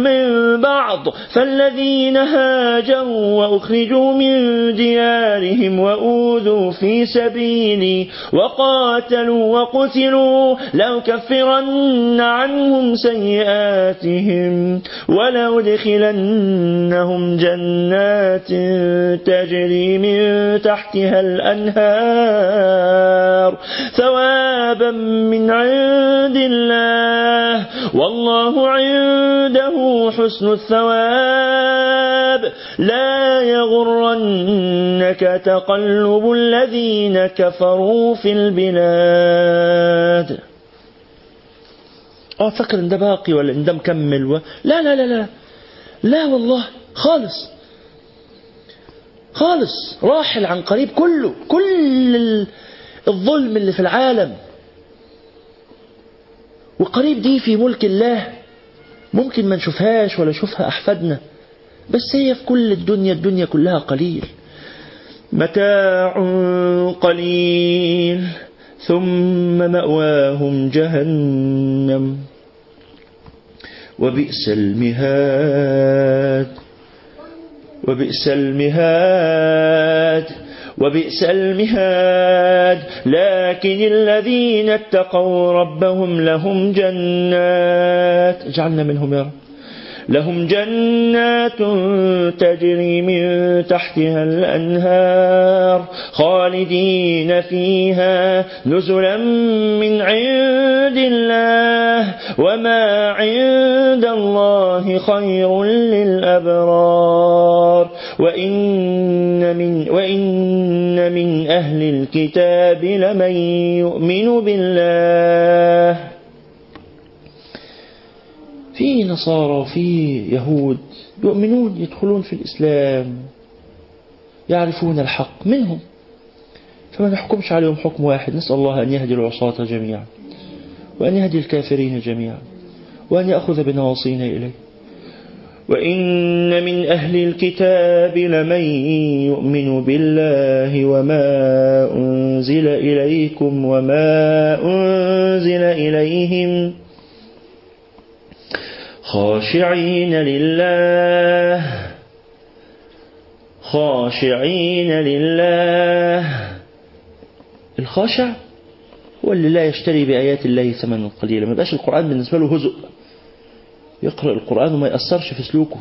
من بعض. فالذين هاجروا وأخرجوا من ديارهم وأوذوا في سبيلي وقاتلوا وقتلوا لأكفرن عنهم سيئاتهم ولأدخلنهم جنات تجري من تحتها الأنهار ثوابا من عند الله والله عنده حسن الثواب. لا يغرنك تقلب الذين كفروا في البلاد. آه إن ده باقي ولا إن ده مكمل و... لا لا لا لا. لا والله خالص. خالص راحل عن قريب كله كل ال- الظلم اللي في العالم. وقريب دي في ملك الله ممكن ما نشوفهاش ولا يشوفها أحفادنا بس هي في كل الدنيا الدنيا كلها قليل. متاع قليل ثم مأواهم جهنم وبئس المهاد. وبئس المهاد وبئس المهاد. لكن الذين اتقوا ربهم لهم جنات. اجعلنا منهم يا رب. لهم جنات تجري من تحتها الأنهار خالدين فيها نزلا من عند الله وما عند الله خير للأبرار وإن من, وإن من أهل الكتاب لمن يؤمن بالله في نصارى وفي يهود؟ يؤمنون يدخلون في الإسلام يعرفون الحق منهم. فما نحكمش عليهم حكم واحد نسأل الله أن يهدي العصاة جميعا وأن يهدي الكافرين جميعا وأن يأخذ بنواصينا إليه. وإن من أهل الكتاب لمن يؤمن بالله وما أنزل إليكم وما أنزل إليهم خاشعين لله. خاشعين لله. الخاشع هو اللي لا يشتري بآيات الله ثمنا قليلا. ما يبقاش القرآن بالنسبة له هزء. يقرأ القرآن وما يأثرش في سلوكه.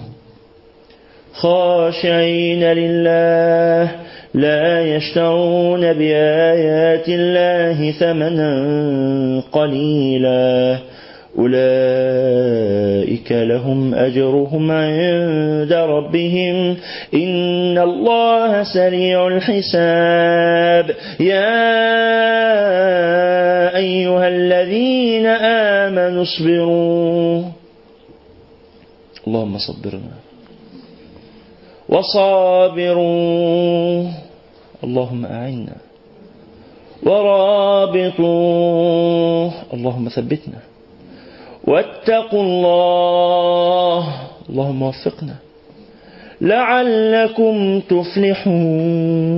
خاشعين لله. لا يشترون بآيات الله ثمنا قليلا. أولئك لهم أجرهم عند ربهم. إن الله سريع الحساب. يا أيها الذين آمنوا اصبروا. اللهم صبرنا. وصابروا. اللهم أعنا. ورابطوا. اللهم ثبتنا. واتقوا الله. اللهم وفقنا. لعلكم تفلحون.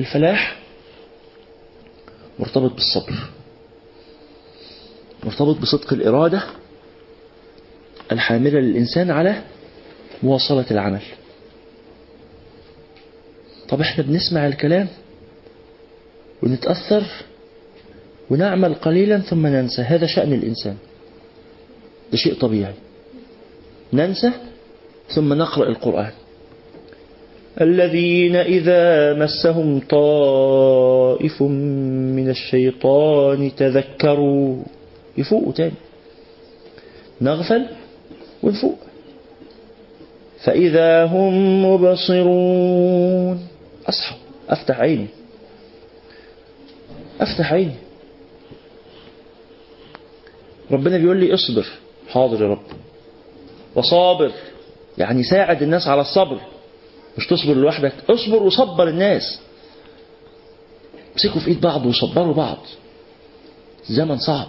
الفلاح مرتبط بالصبر. مرتبط بصدق الإرادة الحاملة للإنسان على مواصلة العمل. طب إحنا بنسمع الكلام ونتأثر ونعمل قليلا ثم ننسى. هذا شأن الإنسان. ده شيء طبيعي. ننسى ثم نقرأ القرآن. الذين إذا مسهم طائف من الشيطان تذكروا. يفوقوا تاني. نغفل ونفوق. فإذا هم مبصرون. أصحى. أفتح عيني. أفتح عيني. ربنا بيقول لي اصبر. حاضر يا رب. وصابر. يعني ساعد الناس على الصبر. مش تصبر لوحدك. اصبر وصبر الناس. امسكوا في ايد بعض وصبروا بعض. الزمن صعب.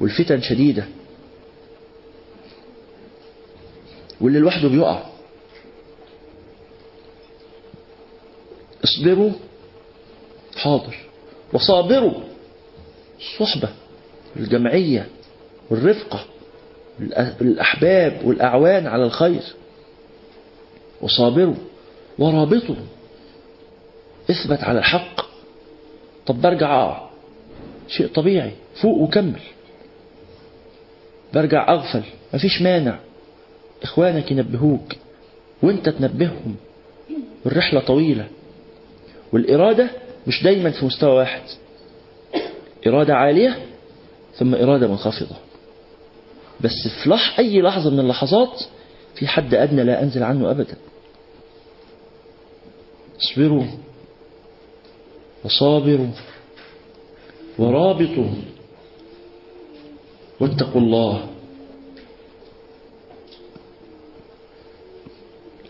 والفتن شديدة. واللي لوحده بيقع. اصبروا. حاضر. وصابروا. الصحبة الجمعية والرفقة الأحباب والأعوان على الخير. وصابروا ورابطوا إثبت على الحق. طب برجع أقع شيء طبيعي. فوق وكمل. برجع أغفل. مفيش مانع. إخوانك ينبهوك. وأنت تنبههم. الرحلة طويلة. والإرادة مش دايما في مستوى واحد. إرادة عالية ثم إرادة منخفضة. بس في لح أي لحظة من اللحظات في حد أدنى لا أنزل عنه أبدا. اصبروا وصابروا ورابطوا واتقوا الله.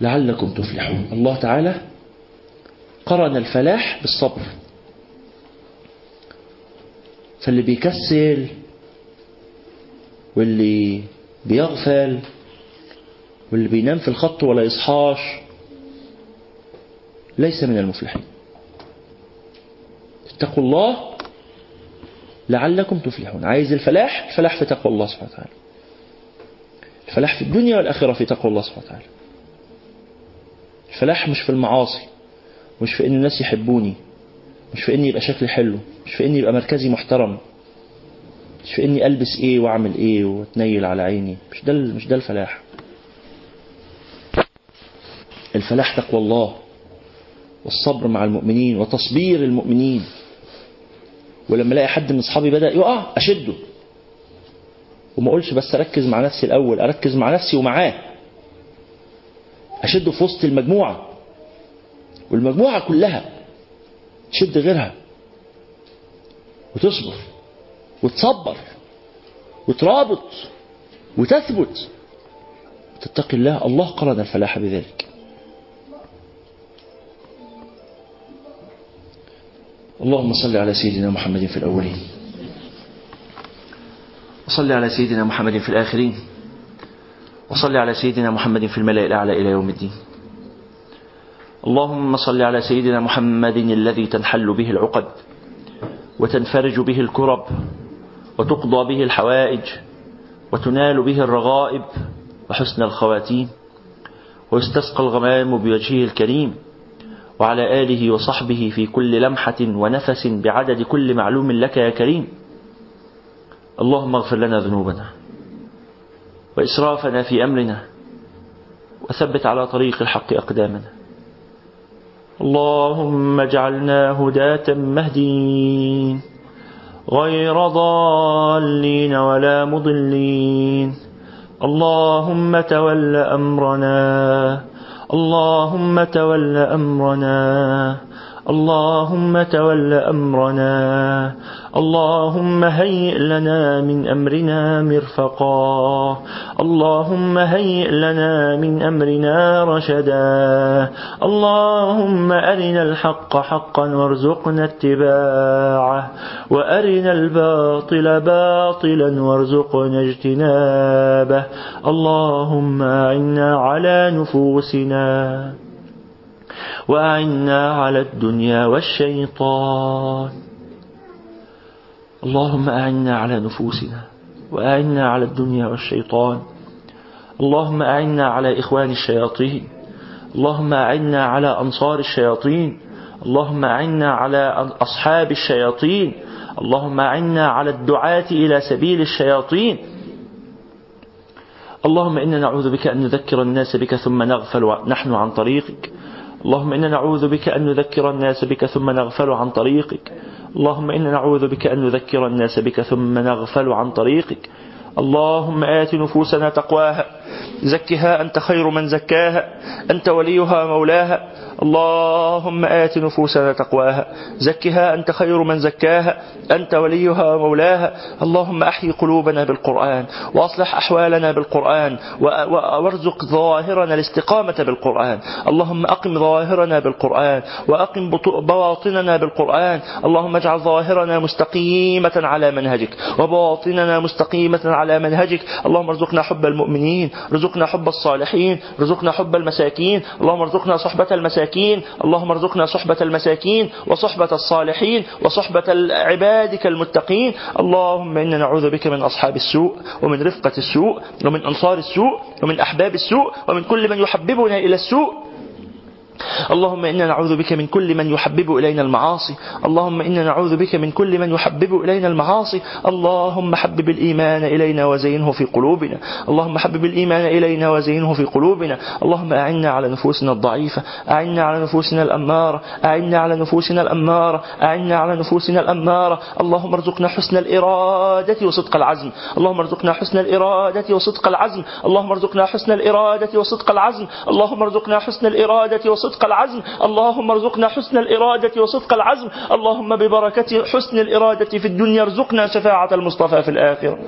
لعلكم تفلحون. الله تعالى قرن الفلاح بالصبر. فاللي بيكسل واللي بيغفل واللي بينام في الخط ولا يصحاش. ليس من المفلحين. اتقوا الله لعلكم تفلحون. عايز الفلاح؟ الفلاح في تقوى الله سبحانه وتعالى. الفلاح في الدنيا والآخرة في تقوى الله سبحانه وتعالى. الفلاح مش في المعاصي مش في إن الناس يحبوني مش في إن يبقى شكلي حلو مش في إن يبقى مركزي محترم. مش في إني ألبس إيه وأعمل إيه وأتنيل على عيني. مش ده مش ده الفلاح. الفلاح تقوى الله والصبر مع المؤمنين وتصبير المؤمنين. ولما ألاقي حد من أصحابي بدأ يقع أشده. وما أقولش بس أركز مع نفسي الأول أركز مع نفسي ومعاه. أشده في وسط المجموعة. والمجموعة كلها تشد غيرها. وتصبر. وتصبر وترابط وتثبت. وتتقي الله الله قرن الفلاح بذلك. اللهم صل على سيدنا محمد في الأولين. وصل على سيدنا محمد في الآخرين. وصل على سيدنا محمد في الملأ الأعلى إلى يوم الدين. اللهم صل على سيدنا محمد الذي تنحل به العقد وتنفرج به الكرب وتقضى به الحوائج وتنال به الرغائب وحسن الخواتيم ويستسقى الغمام بوجهه الكريم وعلى آله وصحبه في كل لمحة ونفس بعدد كل معلوم لك يا كريم. اللهم اغفر لنا ذنوبنا وإسرافنا في أمرنا وثبت على طريق الحق أقدامنا. اللهم اجعلنا هداة مهدين. غير ضالين ولا مضلين. اللهم تول أمرنا. اللهم تول أمرنا. اللهم تول أمرنا. اللهم هيئ لنا من أمرنا مرفقا. اللهم هيئ لنا من أمرنا رشدا. اللهم أرنا الحق حقا وارزقنا اتباعه. وأرنا الباطل باطلا وارزقنا اجتنابه. اللهم أعنا على نفوسنا. وأعنا على الدنيا والشيطان. اللهم أعنا على نفوسنا وأعنا على الدنيا والشيطان. اللهم أعنا على إخوان الشياطين. اللهم أعنا على أنصار الشياطين. اللهم أعنا على أصحاب الشياطين. اللهم أعنا على الدعاة إلى سبيل الشياطين. اللهم إنا نعوذ بك أن نذكر الناس بك ثم نغفل نحن عن طريقك. اللهم إنا نعوذ بك أن نذكر الناس بك ثم نغفل عن طريقك. اللهم إنا نعوذ بك أن نذكر الناس بك ثم نغفل عن طريقك. اللهم آت نفوسنا تقواها زكها أنت خير من زكاها أنت وليها مولاها. اللهم آت نفوسنا تقواها زكها أنت خير من زكاها أنت وليها ومولاها. اللهم أحيي قلوبنا بالقرآن وأصلح أحوالنا بالقرآن وارزق ظاهرنا الاستقامة بالقرآن. اللهم أقم ظاهرنا بالقرآن وأقم بواطننا بالقرآن. اللهم اجعل ظاهرنا مستقيمة على منهجك وبواطننا مستقيمة على منهجك. اللهم ارزقنا حب المؤمنين ارزقنا حب الصالحين ارزقنا حب المساكين. اللهم ارزقنا صحبة المساكين. اللهم ارزقنا صحبة المساكين وصحبة الصالحين وصحبة عبادك المتقين. اللهم إنا نعوذ بك من أصحاب السوء ومن رفقة السوء ومن أنصار السوء ومن أحباب السوء ومن كل من يحببنا إلى السوء. اللهم إنا نعوذ بك من كل من يحبب إلينا المعاصي. اللهم إنا نعوذ بك من كل من يحبب إلينا المعاصي. اللهم حبب الإيمان إلينا وزينه في قلوبنا. اللهم حبب الإيمان إلينا وزينه في قلوبنا. اللهم أعنا على نفوسنا الضعيفة أعنا على نفوسنا الأمارة أعنا على نفوسنا الأمارة أعنا على نفوسنا الأمارة. اللهم ارزقنا حسن الإرادة وصدق العزم. اللهم ارزقنا حسن الإرادة وصدق العزم. اللهم ارزقنا حسن الإرادة وصدق العزم. اللهم ارزقنا حسن الإرادة وصدق العزم. اللهم ارزقنا حسن الإرادة وصدق العزم. اللهم ببركة حسن الإرادة في الدنيا ارزقنا شفاعة المصطفى في الآخرة.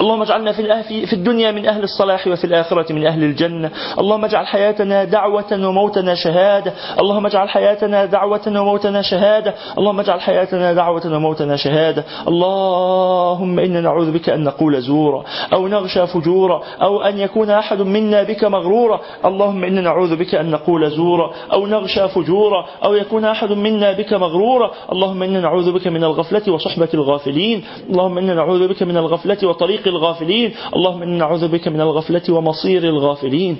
اللهم اجعلنا في في الدنيا من أهل الصلاح وفي الآخرة من أهل الجنة. اللهم اجعل حياتنا دعوة وموتنا شهادة. اللهم اجعل حياتنا دعوة وموتنا شهادة. اللهم اجعل حياتنا دعوة وموتنا شهادة. اللهم إنا نعوذ بك أن نقول زورا أو نغشى فجورا أو أن يكون أحد منا بك مغرورا. اللهم إنا نعوذ بك أن نقول زورا أو نغشى فجورا أو يكون أحد منا بك مغرورا. اللهم إنا نعوذ بك من الغفلة وصحبة الغافلين. اللهم إنا نعوذ بك من الغفلة وطريق الغافلين. اللهم إنا نعوذ بك من الغفلة ومصير الغافلين.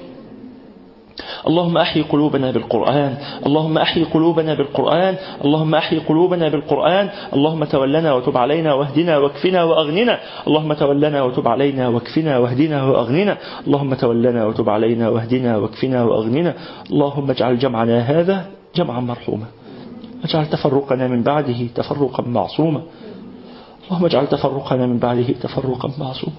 اللهم أحي قلوبنا بالقرآن. اللهم أحي قلوبنا بالقرآن. اللهم أحي قلوبنا بالقرآن. اللهم تولنا وتب علينا واهدنا واكفنا وأغننا. اللهم تولنا وتب علينا واكفنا واهدنا وأغننا. اللهم تولنا وتب علينا واهدنا واكفنا وأغننا. اللهم اجعل جمعنا هذا جمعا مرحوما. اجعل تفرقنا من بعده تفرقا معصوما. اللهم اجعل تفرقنا من بعده تفرقا معصوما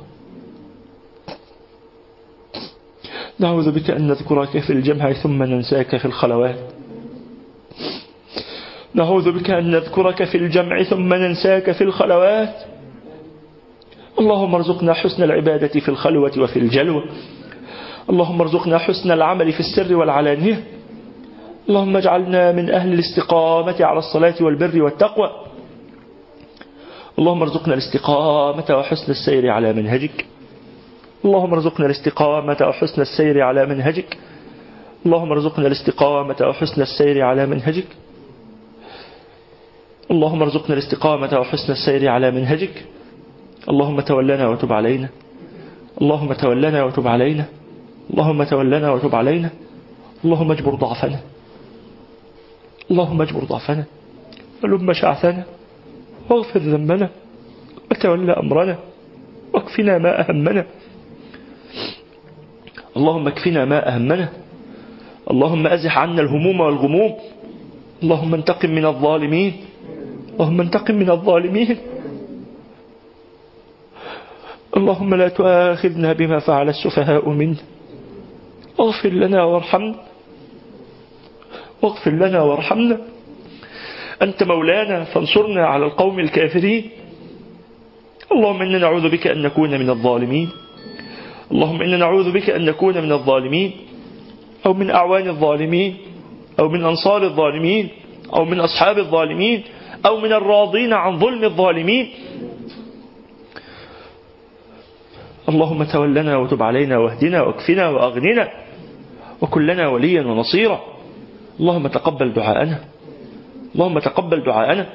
نعوذ بك أن نذكرك في الجمع ثم ننساك في الخلوات. نعوذ بك أن نذكرك في الجمع ثم ننساك في الخلوات. اللهم ارزقنا حسن العبادة في الخلوة وفي الجلوة. اللهم ارزقنا حسن العمل في السر والعلانية. اللهم اجعلنا من أهل الاستقامة على الصلاة والبر والتقوى. اللهم ارزقنا الاستقامة وحسن السير على منهجك. اللهم ارزقنا الاستقامة وحسن السير على منهجك. اللهم ارزقنا الاستقامة وحسن السير على منهجك. اللهم ارزقنا الاستقامة وحسن السير على منهجك. اللهم تولنا وتب علينا. اللهم تولنا وتب علينا. اللهم تولنا وتب علينا. اللهم اجبر ضعفنا. اللهم اجبر ضعفنا. ولم شعثنا. واغفر ذنبنا وتولى أمرنا واكفنا ما أهمنا. اللهم اكفنا ما أهمنا. اللهم أزح عنا الهموم والغموم. اللهم انتقم من الظالمين. اللهم انتقم من الظالمين. اللهم لا تؤاخذنا بما فعل السفهاء منا. اغفر لنا وارحمنا. واغفر لنا وارحمنا. أنت مولانا فانصرنا على القوم الكافرين. اللهم إنا نعوذ بك أن نكون من الظالمين. اللهم إنا نعوذ بك أن نكون من الظالمين. أو من أعوان الظالمين. أو من أنصار الظالمين. أو من أصحاب الظالمين. أو من الراضين عن ظلم الظالمين. اللهم تولنا وتب علينا واهدنا واكفنا وأغننا. وكلنا وليا ونصيرا. اللهم تقبل دعاءنا. اللهم تقبل دعاءنا.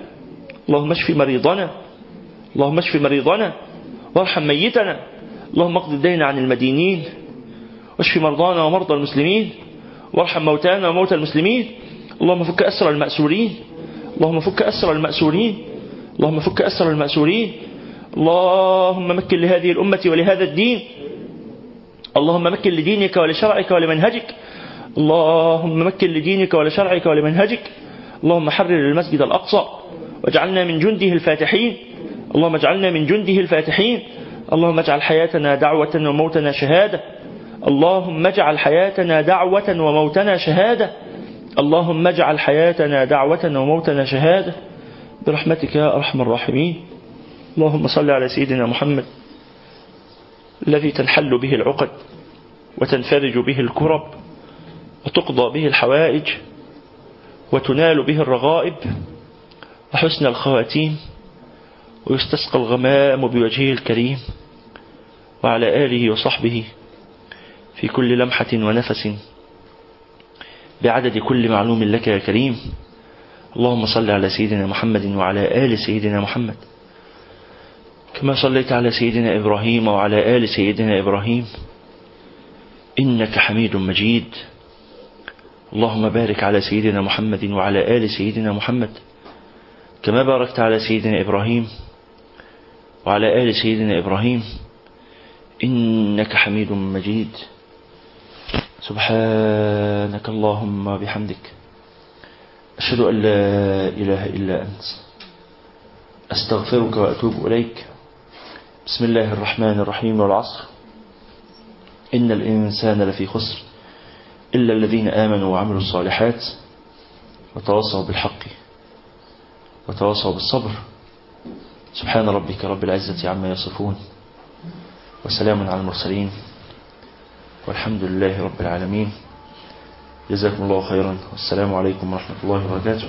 اللهم اشف مريضنا. اللهم اشف مريضنا. وارحم ميتنا. اللهم اقض الدين عن المدينين. واشف مرضانا ومرضى المسلمين. وارحم موتانا وموتى المسلمين. اللهم فك أسر المأسورين. اللهم فك أسر المأسورين. اللهم فك أسر المأسورين. اللهم مكن لهذه الأمة ولهذا الدين. اللهم مكن لدينك ولشرعك ولمنهجك. اللهم مكن لدينك ولشرعك ولمنهجك. اللهم حرر المسجد الأقصى واجعلنا من جنده الفاتحين. اللهم اجعلنا من جنده الفاتحين. اللهم اجعل حياتنا دعوة وموتنا شهادة. اللهم اجعل حياتنا دعوة وموتنا شهادة. اللهم اجعل حياتنا دعوة وموتنا شهادة. برحمتك يا أرحم الراحمين. اللهم صل على سيدنا محمد الذي تنحل به العقد وتنفرج به الكرب وتقضى به الحوائج وتنال به الرغائب وحسن الخواتيم ويستسقى الغمام بوجهه الكريم وعلى آله وصحبه في كل لمحة ونفس. بعدد كل معلوم لك يا كريم. اللهم صل على سيدنا محمد وعلى آل سيدنا محمد. كما صليت على سيدنا إبراهيم وعلى آل سيدنا إبراهيم. إنك حميد مجيد. اللهم بارك على سيدنا محمد وعلى آل سيدنا محمد. كما باركت على سيدنا إبراهيم وعلى آل سيدنا إبراهيم. إنك حميد مجيد. سبحانك اللهم بحمدك أشهد أن لا إله إلا أنت. أستغفرك وأتوب إليك. بسم الله الرحمن الرحيم والعصر. إن الإنسان لفي خسر. إلا الذين آمنوا وعملوا الصالحات وتواصوا بالحق وتواصوا بالصبر. سبحان ربك رب العزة عما يصفون وسلام على المرسلين والحمد لله رب العالمين. جزاكم الله خيرا. والسلام عليكم ورحمة الله وبركاته.